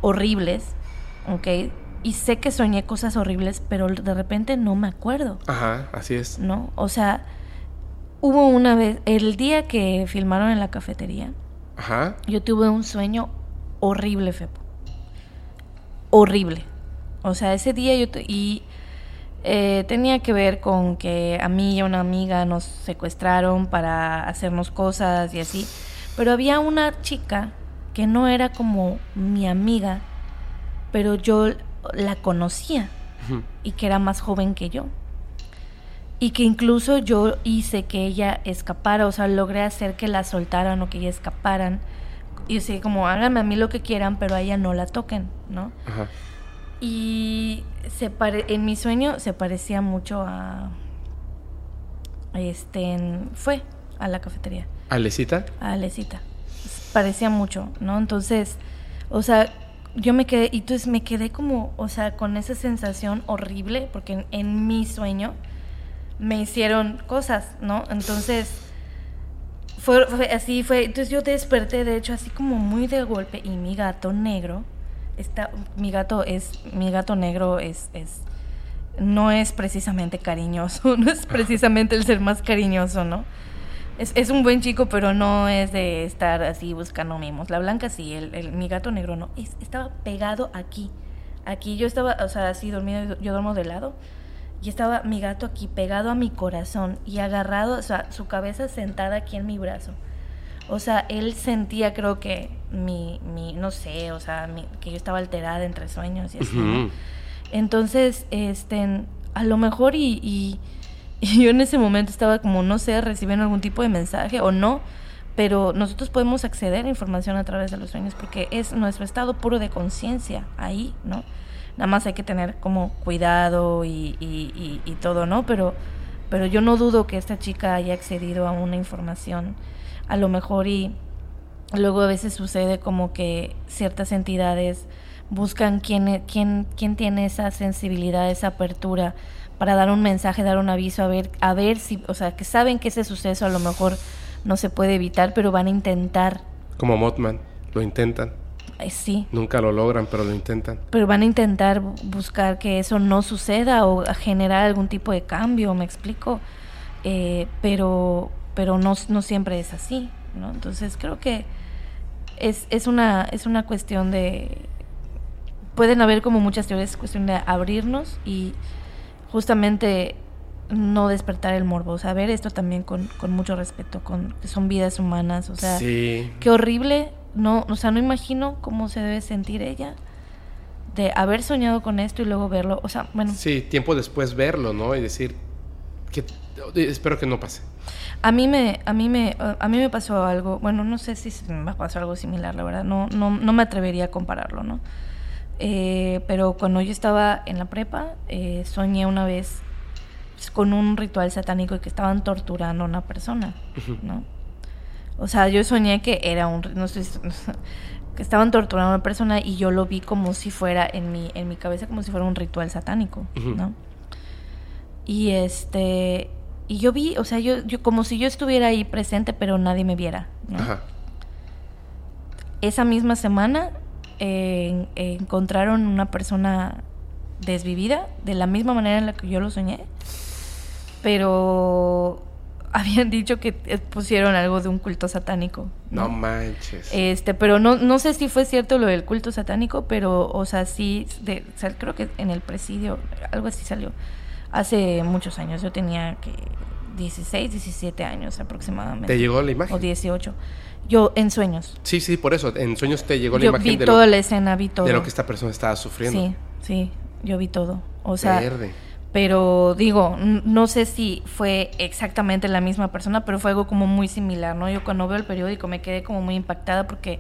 horribles, ¿ok? y sé que soñé cosas horribles, pero de repente no me acuerdo. Ajá, así es. ¿No? O sea, hubo una vez, el día que filmaron en la cafetería, Ajá. yo tuve un sueño horrible, Fepo. Horrible. O sea, ese día yo... y eh, tenía que ver con que a mí y a una amiga nos secuestraron para hacernos cosas y así. Pero había una chica que no era como mi amiga, pero yo la conocía y que era más joven que yo. Y que incluso yo hice que ella escapara, o sea, logré hacer que la soltaran o que ella escaparan. Y así como háganme a mí lo que quieran, pero a ella no la toquen, ¿no? Y se en mi sueño se parecía mucho a... Este, fue a la cafetería. ¿A Alecita? A Alecita. Parecía mucho, ¿no? Entonces, o sea, yo me quedé, y entonces me quedé como, o sea, con esa sensación horrible, porque en, mi sueño me hicieron cosas, ¿no? Entonces, fue, así, fue, entonces yo desperté, de hecho, así como muy de golpe, y mi gato negro, está, mi gato es, mi gato negro es, es, no es precisamente cariñoso, no es precisamente el ser más cariñoso, ¿no? Es, es, un buen chico, pero no es de estar así buscando mimos. La blanca sí, el, el mi gato negro no. estaba pegado aquí. Aquí yo estaba, o sea, así dormido, yo duermo de lado. Y estaba mi gato aquí pegado a mi corazón y agarrado, o sea, su cabeza sentada aquí en mi brazo. O sea, él sentía, creo que mi, mi no sé, o sea, que yo estaba alterada entre sueños y así. Entonces, este, a lo mejor y y yo en ese momento estaba como, no sé, recibiendo algún tipo de mensaje o no, pero nosotros podemos acceder a información a través de los sueños porque es nuestro estado puro de conciencia ahí, ¿no? Nada más hay que tener como cuidado y, y, y, todo, ¿no? Pero, pero yo no dudo que esta chica haya accedido a una información, a lo mejor y luego a veces sucede como que ciertas entidades buscan quién, quién, quién tiene esa sensibilidad, esa apertura para dar un mensaje, dar un aviso, a ver, a ver si, o sea, que saben que ese suceso a lo mejor no se puede evitar, pero van a intentar. Como Mothman, lo intentan. sí. Nunca lo logran, pero lo intentan. Pero van a intentar buscar que eso no suceda o generar algún tipo de cambio, me explico. Eh, pero pero no, no siempre es así, ¿no? Entonces creo que es, es, una, es una cuestión de... Pueden haber como muchas teorías, es cuestión de abrirnos y justamente no despertar el morbo, o sea, ver esto también con, con mucho respeto, con que son vidas humanas, o sea, qué horrible, no, o sea, no imagino cómo se debe sentir ella de haber soñado con esto y luego verlo, o sea, bueno. Sí, tiempo después verlo, ¿no? Y decir que espero que no pase. A mí me a mí me a mí me pasó algo, bueno, no sé si me pasó algo similar, la verdad, no no no me atrevería a compararlo, ¿no? Eh, pero cuando yo estaba en la prepa, eh, soñé una vez con un ritual satánico y que estaban torturando a una persona, ¿no? O sea, yo soñé que era un... No sé, que estaban torturando a una persona y yo lo vi como si fuera en mi, en mi cabeza, como si fuera un ritual satánico, ¿no? Y este... Y yo vi, o sea, yo, yo como si yo estuviera ahí presente, pero nadie me viera, ¿no? esa misma semana eh, encontraron una persona desvivida de la misma manera en la que yo lo soñé. Pero habían dicho que eh, pusieron algo de un culto satánico. No, manches. Este, pero no, no sé si fue cierto lo del culto satánico, pero, o sea, sí, de, creo que en el presidio, algo así salió. Hace muchos años, yo tenía que 16, 17 años aproximadamente. ¿Te llegó la imagen? O 18. Yo, en sueños. Sí, sí, por eso, en sueños te llegó la imagen vi toda la escena, vi todo. De lo que esta persona estaba sufriendo. Sí, sí, yo vi todo. O sea, pero digo, no sé si fue exactamente la misma persona, pero fue algo como muy similar, ¿no? Yo cuando veo el periódico me quedé como muy impactada porque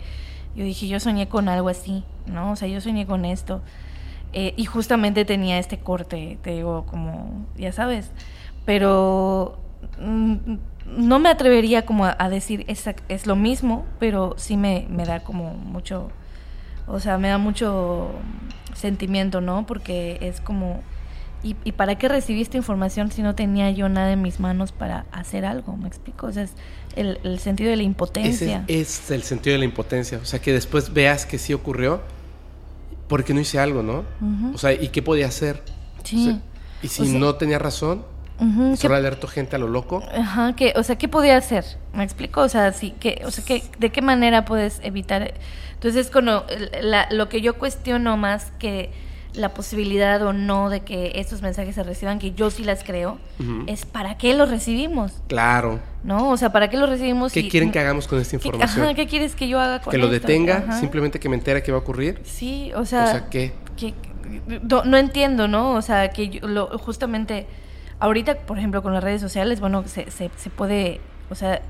yo dije, yo soñé con algo así, ¿no? O sea, yo soñé con esto. Eh, y justamente tenía este corte, te digo, como, ya sabes, pero mm, no me atrevería como a, decir es, es, lo mismo, pero sí me, me da como mucho, o sea, me da mucho sentimiento, ¿no? Porque es como ¿Y, para qué recibí esta información si no tenía yo nada en mis manos para hacer algo? ¿Me explico? O sea, es el, sentido de la impotencia. es el sentido de la impotencia. O sea, que después veas que sí ocurrió, porque no hice algo, no? O sea, ¿y qué podía hacer? Sí. y si no tenía razón, solo alerto gente a lo loco. Ajá, que, o sea, ¿qué podía hacer? ¿Me explico? O sea, sí, que, o sea, que, ¿de qué manera puedes evitar? Entonces, cuando lo que yo cuestiono más que la posibilidad o no de que estos mensajes se reciban, que yo sí las creo, es para qué los recibimos. Claro. ¿No? O sea, ¿para qué los recibimos? ¿Qué quieren que hagamos con esta información? ¿qué quieres que yo haga con Que lo detenga, simplemente que me entere qué va a ocurrir. Sí, o sea... O sea, ¿qué? Que, no, entiendo, ¿no? O sea, que yo, lo, justamente ahorita, por ejemplo, con las redes sociales, bueno, se, se, se puede, o sea,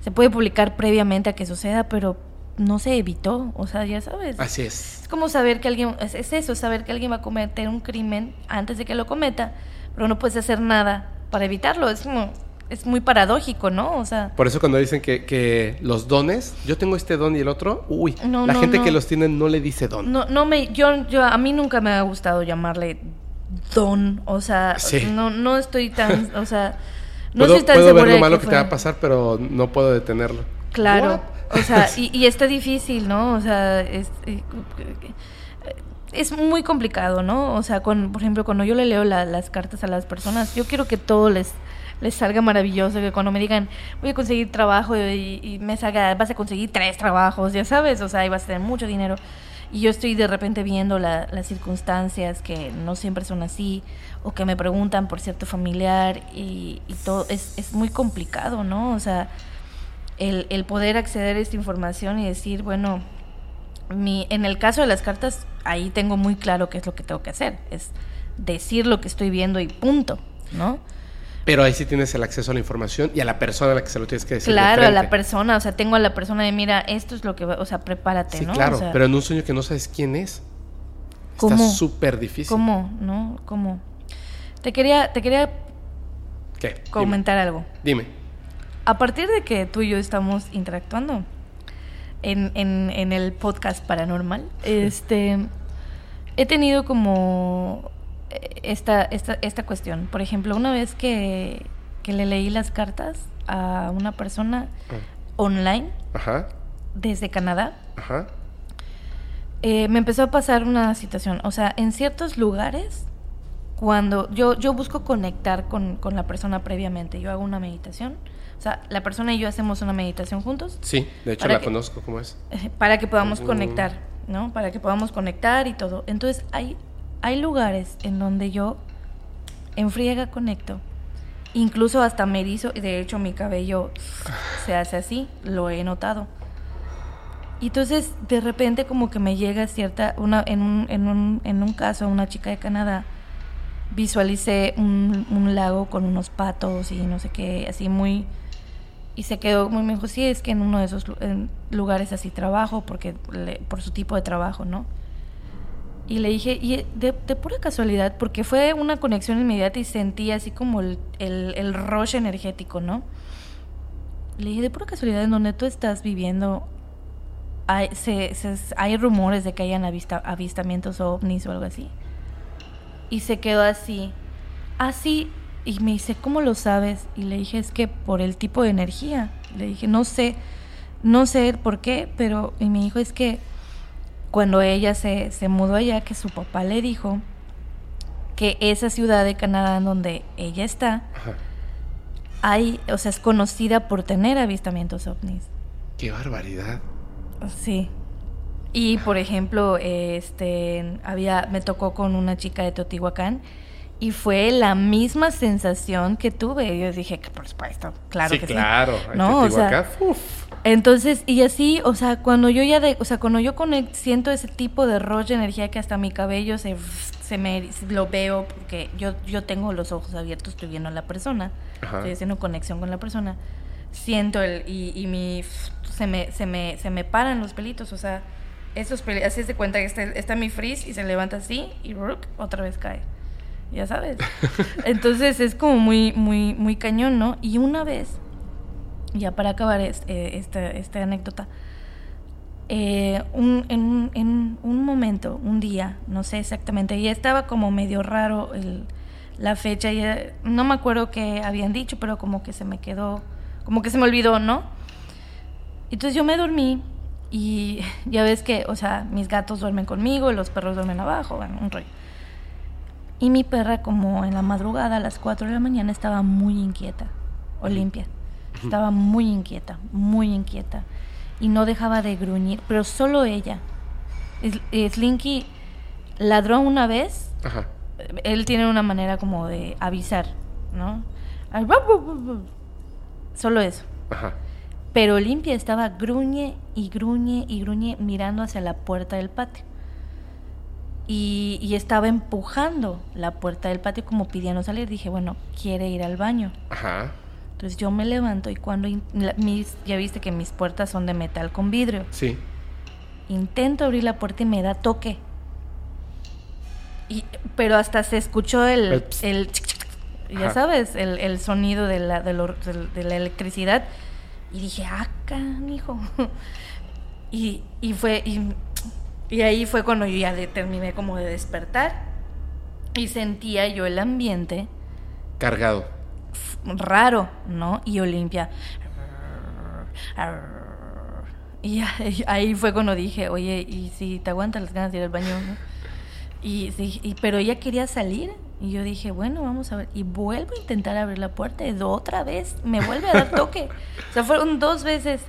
se puede publicar previamente a que suceda, pero no se evitó, o sea, ya sabes. Así es. Es como saber que alguien, es, eso, saber que alguien va a cometer un crimen antes de que lo cometa, pero no puedes hacer nada para evitarlo, es como, es muy paradójico, ¿no? O sea... Por eso cuando dicen que, que los dones, yo tengo este don y el otro, uy, la gente que los tiene no le dice don. No, no me, yo, yo, a mí nunca me ha gustado llamarle don, o sea, no, no estoy tan, o sea... No puedo, estoy tan puedo ver lo malo que, te va a pasar, pero no puedo detenerlo. Claro. O sea, y, y, está difícil, ¿no? O sea, es, eh, es muy complicado, ¿no? O sea, con, por ejemplo, cuando yo le leo las cartas a las personas, yo quiero que todo les, les salga maravilloso, que cuando me digan, voy a conseguir trabajo y, me salga, vas a conseguir tres trabajos, ya sabes, o sea, y vas a tener mucho dinero. Y yo estoy de repente viendo las circunstancias que no siempre son así, o que me preguntan por cierto familiar, y, y todo, es, es muy complicado, ¿no? O sea, el, el poder acceder a esta información y decir, bueno, mi, en el caso de las cartas, ahí tengo muy claro qué es lo que tengo que hacer. Es decir lo que estoy viendo y punto, ¿no? Pero ahí sí tienes el acceso a la información y a la persona a la que se lo tienes que decir. Claro, a la persona, o sea, tengo a la persona de, mira, esto es lo que va, o sea, prepárate, sí, Claro, pero en un sueño que no sabes quién es, ¿cómo? está súper difícil. ¿Cómo? ¿No? ¿Cómo? Te quería, te quería ¿Qué? comentar algo. Dime a partir de que tú y yo estamos interactuando en, en, el podcast paranormal, este, he tenido como esta, esta, esta cuestión. Por ejemplo, una vez que, le leí las cartas a una persona ah. online desde Canadá, eh, me empezó a pasar una situación. O sea, en ciertos lugares, cuando yo, yo busco conectar con, con la persona previamente, yo hago una meditación o sea, la persona y yo hacemos una meditación juntos. Sí, de hecho la conozco, ¿cómo es? Para que podamos conectar, ¿no? Para que podamos conectar y todo. Entonces, hay, hay lugares en donde yo en friega conecto. Incluso hasta me erizo, de hecho mi cabello se hace así, lo he notado. Y entonces, de repente como que me llega cierta, una, en, un, en, un, en un caso, una chica de Canadá, visualicé un, un lago con unos patos y no sé qué, así muy y se quedó muy me dijo sí es que en uno de esos lugares así trabajo porque por su tipo de trabajo no y le dije y de, pura casualidad porque fue una conexión inmediata y sentí así como el, el, el rush energético no le dije de pura casualidad en donde tú estás viviendo hay, se, hay rumores de que hayan avista, avistamientos ovnis o algo así y se quedó así. Así y me dice, ¿cómo lo sabes? Y le dije, es que por el tipo de energía. Le dije, no sé, No sé por qué, pero y me dijo es que cuando ella se, se mudó allá, que su papá le dijo que esa ciudad de Canadá en donde ella está, Ajá. hay, o sea, es conocida por tener avistamientos ovnis. Qué barbaridad. Sí. Y por ejemplo, este había me tocó con una chica de Teotihuacán y fue la misma sensación que tuve. Yo dije que por supuesto, claro sí, que claro. sí. No, o sea, uf. entonces, y así, o sea, cuando yo ya de, o sea, cuando yo conect- siento ese tipo de rush de energía que hasta mi cabello se, se me lo veo porque yo, yo tengo los ojos abiertos, estoy viendo a la persona, Ajá. estoy haciendo conexión con la persona, siento el, y, y mi, se me, se me, se me paran los pelitos, o sea, esos pelitos, así se cuenta que está, está mi frizz y se levanta así y ruc, otra vez cae. Ya sabes. Entonces es como muy, muy, muy cañón, ¿no? Y una vez, ya para acabar es- eh, esta, esta anécdota, eh, un- en, en un momento, un día, no sé exactamente, ya estaba como medio raro el- la fecha, ya, no me acuerdo qué habían dicho, pero como que se me quedó, como que se me olvidó, ¿no? Entonces yo me dormí y ya ves que, o sea, mis gatos duermen conmigo, los perros duermen abajo, bueno, un rollo. Y mi perra como en la madrugada a las 4 de la mañana estaba muy inquieta, Olimpia. Estaba muy inquieta, muy inquieta. Y no dejaba de gruñir, pero solo ella. Slinky ladró una vez, Ajá. él tiene una manera como de avisar, ¿no? Solo eso. Ajá. Pero Olimpia estaba gruñe y gruñe y gruñe mirando hacia la puerta del patio. Y, y estaba empujando la puerta del patio como pidiendo salir. Dije, bueno, quiere ir al baño. Ajá. Entonces yo me levanto y cuando la- mis, ya viste que mis puertas son de metal con vidrio. Sí. Intento abrir la puerta y me da toque. Y, pero hasta se escuchó el, El ya Ajá. sabes, el, el sonido de la, de, lo- del- de la electricidad. Y dije, ah, canijo. y, y fue, y, y ahí fue cuando yo ya terminé como de despertar. Y sentía yo el ambiente Cargado. raro, ¿no? Y Olimpia. Y ahí fue cuando dije, oye, ¿y si te aguantas las ganas de ir al baño? no?" Y- pero ella quería salir. Y yo dije, bueno, vamos a ver. Y vuelvo a intentar abrir la puerta. Y otra vez me vuelve a dar toque. o sea, fueron dos veces.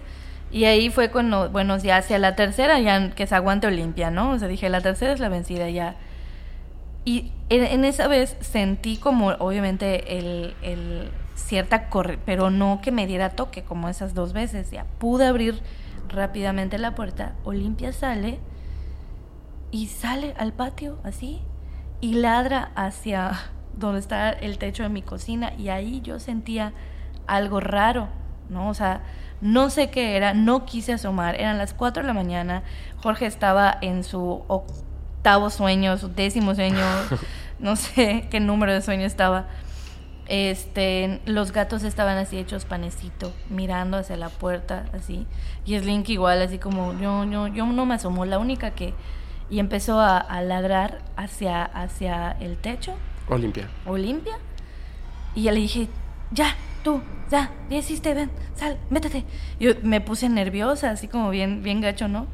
Y ahí fue cuando, bueno, ya hacia la tercera, ya que se aguante Olimpia, ¿no? O sea, dije, la tercera es la vencida, ya. Y en, en esa vez sentí como, obviamente, el, el cierta corre, pero no que me diera toque como esas dos veces. Ya pude abrir rápidamente la puerta. Olimpia sale y sale al patio así y ladra hacia donde está el techo de mi cocina y ahí yo sentía algo raro, ¿no? O sea, no sé qué era, no quise asomar, eran las 4 de la mañana, Jorge estaba en su octavo sueño, su décimo sueño, no sé qué número de sueño estaba. Este, los gatos estaban así hechos panecito, mirando hacia la puerta, así. Y Slink igual, así como yo, yo, yo no me asomó, la única que y empezó a, a ladrar hacia, hacia el techo, Olimpia. Olimpia. Y ya le dije, ya, tú, ya, ya hiciste, ven, sal, métete. Yo me puse nerviosa, así como bien, bien gacho, ¿no?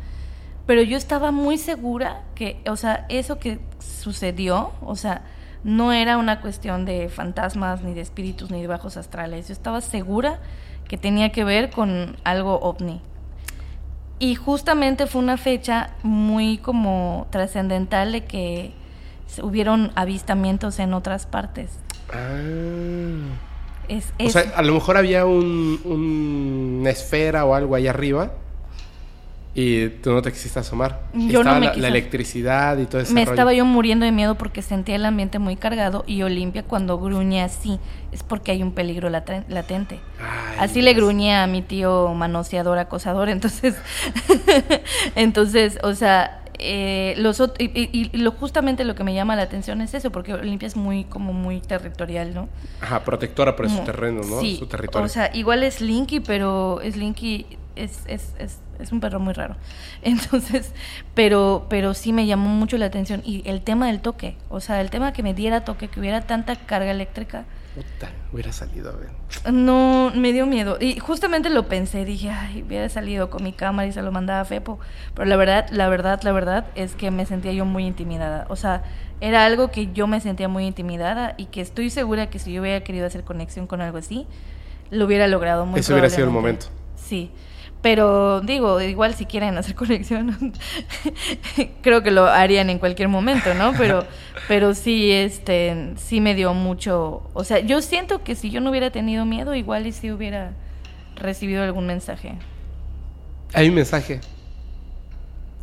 Pero yo estaba muy segura que, o sea, eso que sucedió, o sea, no era una cuestión de fantasmas, ni de espíritus, ni de bajos astrales. Yo estaba segura que tenía que ver con algo ovni. Y justamente fue una fecha muy como trascendental de que hubieron avistamientos en otras partes. Ah. Es, O sea, a lo mejor había un, un- una esfera o algo ahí arriba y tú no te quisiste asomar. Yo no Estaba me la, quise. la electricidad y todo ese me rollo. estaba yo muriendo de miedo porque sentía el ambiente muy cargado y Olimpia cuando gruñe así es porque hay un peligro late- latente. Ay, Así le gruñe a mi tío manoseador, acosador, entonces, entonces, o sea, eh, los y, y- y lo justamente lo que me llama la atención es eso, porque Olimpia es muy como muy territorial, ¿no? Ajá, protectora por su terreno, ¿no? Sí, Su territorio. o sea, igual es Linky, pero es, es, es, es un perro muy raro. Entonces, pero, pero sí me llamó mucho la atención. Y el tema del toque, o sea, el tema que me diera toque, que hubiera tanta carga eléctrica, Puta, hubiera salido a ver. No, me dio miedo. Y justamente lo pensé, dije, ay, hubiera salido con mi cámara y se lo mandaba a Fepo. Pero la verdad, la verdad, la verdad es que me sentía yo muy intimidada. O sea, era algo que yo me sentía muy intimidada y que estoy segura que si yo hubiera querido hacer conexión con algo así, lo hubiera logrado muy Ese hubiera sido el momento. Sí. Pero digo, igual si quieren hacer conexión, creo que lo harían en cualquier momento, ¿no? Pero, pero sí, este, sí me dio mucho. O sea, yo siento que si yo no hubiera tenido miedo, igual y si hubiera recibido algún mensaje. Hay un mensaje.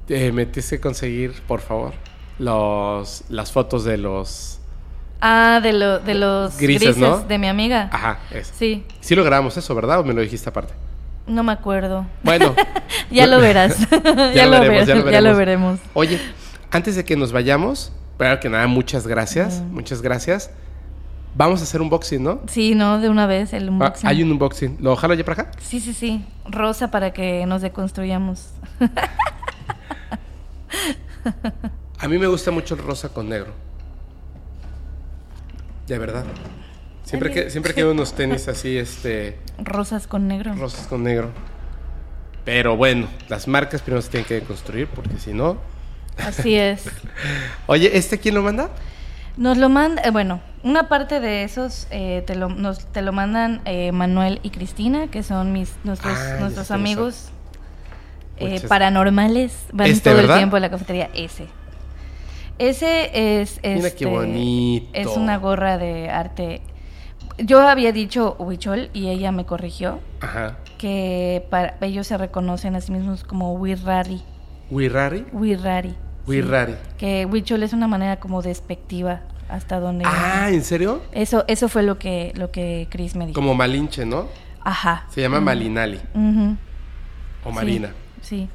Eh, me tienes que conseguir, por favor, los, las fotos de los... Ah, de, lo, de los Grises, grises, ¿no? de mi amiga. Ajá, eso. Sí, Sí lo grabamos eso, ¿verdad? ¿O me lo dijiste aparte? No me acuerdo. Bueno. ya lo verás. ya, lo veremos, ya, lo veremos. veremos. Oye, antes de que nos vayamos, primero que nada, muchas gracias. Muchas gracias. Vamos a hacer un boxing, ¿no? Sí, no, de una vez el Ah, unboxing. hay un unboxing. ¿Lo jalo ya para acá? Sí, sí, sí. Rosa para que nos deconstruyamos. A mí me gusta mucho el rosa con negro. De verdad. Siempre que, siempre que veo unos tenis así, este, Rosas con negro. rosas con negro. Pero bueno, las marcas primero se tienen que construir porque si no... Así es. Oye, ¿este quién lo manda? Nos lo manda, eh, bueno, una parte de esos eh, te, lo, nos- te lo mandan eh, Manuel y Cristina, que son mis nuestros, Ah, nuestros amigos paranormales. Van Este, todo ¿verdad? el tiempo a la cafetería. Ese. Ese es. Mira este, qué bonito. Es una gorra de arte. Yo había dicho huichol y ella me corrigió Ajá. que para, ellos se reconocen a sí mismos como wirrari. Wirrari. Wirrari. sí. Wirrari. Que huichol es una manera como despectiva hasta donde... Ah, ¿en serio? Eso, eso fue lo que, lo que Chris me dijo. Como Malinche, ¿no? Ajá. Se llama Malinali Ujú, o sí, Marina. Sí.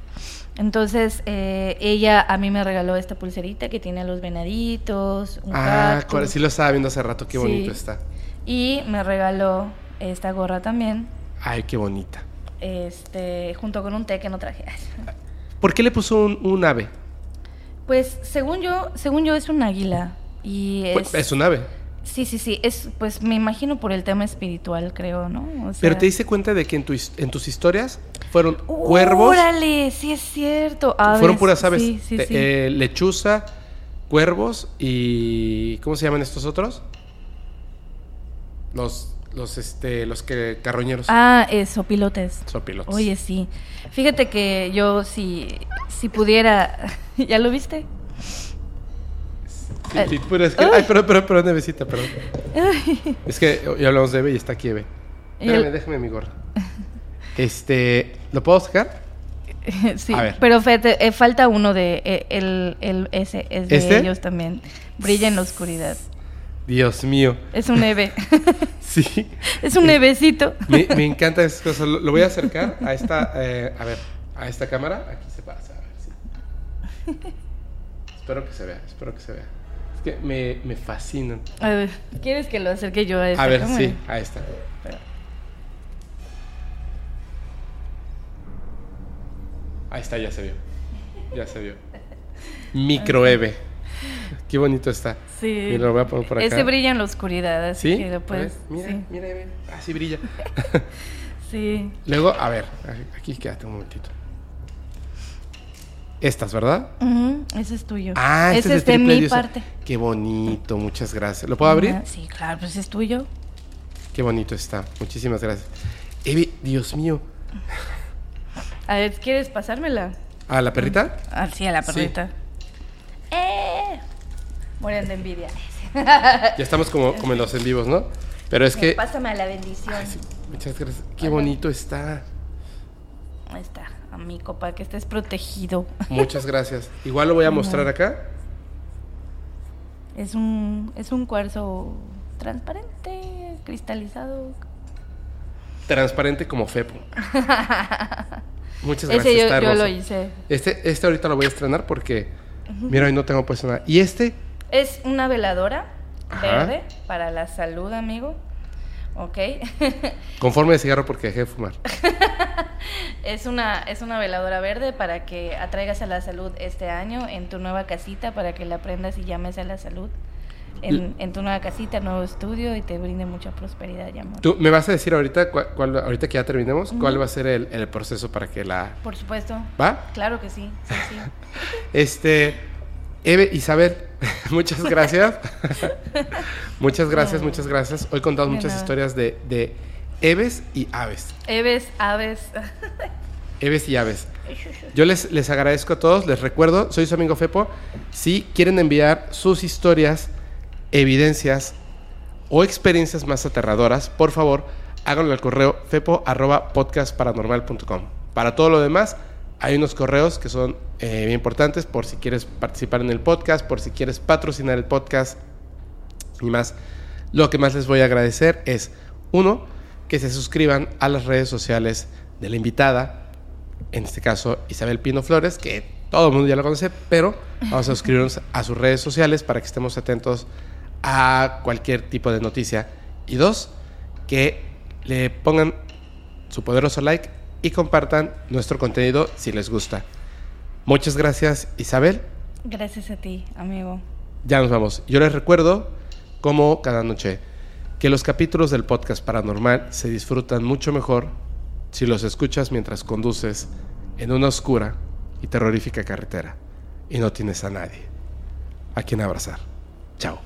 Entonces, eh, ella a mí me regaló esta pulserita que tiene a los venaditos, un Ah, cactus, sí lo estaba viendo hace rato, qué Sí. bonito está. Y me regaló esta gorra también, Ay, qué bonita. este, junto con un té que no traje. ¿Por qué le puso un, un ave? Pues, según yo, según yo es un águila y es, Pues, es un ave. sí, sí, sí, es, pues me imagino por el tema espiritual, creo, ¿no? O Pero te diste cuenta de que en, tu en tus historias fueron cuervos, Órale, sí es cierto. Aves, fueron puras aves, Sí, sí, Te- sí. eh, lechuza, cuervos y ¿cómo se llaman estos otros? Los, los, este, los que carroñeros. Ah, eso, pilotes. Sopilotes. Oye, sí. Fíjate que yo si, si pudiera... ¿Ya lo viste? Sí, sí, pero es que- ay, perdón, perdón, perdón, Evecita, perdón. Es que ya hablamos de Eve y está aquí Eve. Espérame, el- déjame mi gorra. Este, ¿lo puedo sacar? sí, A ver. pero eh, falta uno de... eh, el, el, ese es de ¿Este? ellos también. Brilla en la oscuridad. Dios mío. Es un eve. Sí. es un evecito. Me, me encantan esas cosas. Lo, lo voy a acercar a esta, eh, a ver, a esta cámara. Aquí se pasa, a ver si. Espero que se vea, espero que se vea. Es que me, me fascinan. A ver, ¿quieres que lo acerque yo a esta A ver, cámara? sí, ahí está. Ahí está, ya se vio. Ya se vio. Micro Eve. Qué bonito está. Sí. Mira, lo voy a poner por acá. Ese brilla en la oscuridad, así ¿Sí? que lo puedes... mira, sí. mira, Eve. Así brilla. sí. Luego, a ver, aquí quédate un momentito. Estas, ¿verdad? Ujú, ese es tuyo. Ah, este ese es de mi diosa. parte. Qué bonito, muchas gracias. ¿Lo puedo abrir? Ah, Sí, claro, pues es tuyo. Qué bonito está. Muchísimas gracias. Evi, Dios mío. A ver, ¿quieres pasármela? ¿A la perrita? Ah, sí, a la Sí. perrita. ¡Eh! Mueren de envidia. Ya estamos como, como en los en vivos, ¿no? Pero es que... Pásame la bendición. Ay, sí, muchas gracias. Qué bonito está. Ahí está, amigo, para que estés protegido. Muchas gracias. Igual lo voy a mostrar acá. Es un, es un cuarzo transparente, cristalizado. Transparente como Fepo. Muchas gracias. Ese yo, yo lo hice. Este, este ahorita lo voy a estrenar porque... Mira, hoy no tengo puesto nada. ¿Y este? Es una veladora Ajá. verde para la salud, amigo. Ok. Con forma de cigarro porque dejé de fumar. es, una, es una veladora verde para que atraigas a la salud este año en tu nueva casita, para que la prendas y llames a la salud. en, tu nueva casita, nuevo estudio y te brinde mucha prosperidad y amor. ¿Tú me vas a decir ahorita, cuál, ahorita que ya terminemos, cuál va a ser el, proceso para que la... Por supuesto. ¿Va? Claro que sí, sí, sí. este, Eve, Isabel, muchas gracias. muchas gracias, muchas gracias. Hoy contamos muchas historias de, de Eves y aves. Eves, aves. Eves y aves. Yo les, les agradezco a todos, les recuerdo, soy su amigo Fepo. Si quieren enviar sus historias, evidencias o experiencias más aterradoras, por favor, háganlo al correo fepo.podcastparanormal.com. Para todo lo demás, hay unos correos que son eh, bien importantes por si quieres participar en el podcast, por si quieres patrocinar el podcast y más. Lo que más les voy a agradecer es, uno, que se suscriban a las redes sociales de la invitada, en este caso Isabel Pino Flores, que todo el mundo ya lo conoce, pero vamos a suscribirnos a sus redes sociales para que estemos atentos a cualquier tipo de noticia. Y dos, que le pongan su poderoso like y compartan nuestro contenido si les gusta. Muchas gracias Isabel. Gracias a ti, amigo. Ya nos vamos. Yo les recuerdo, como cada noche, que los capítulos del podcast paranormal se disfrutan mucho mejor si los escuchas mientras conduces en una oscura y terrorífica carretera y no tienes a nadie a quien abrazar. Chao.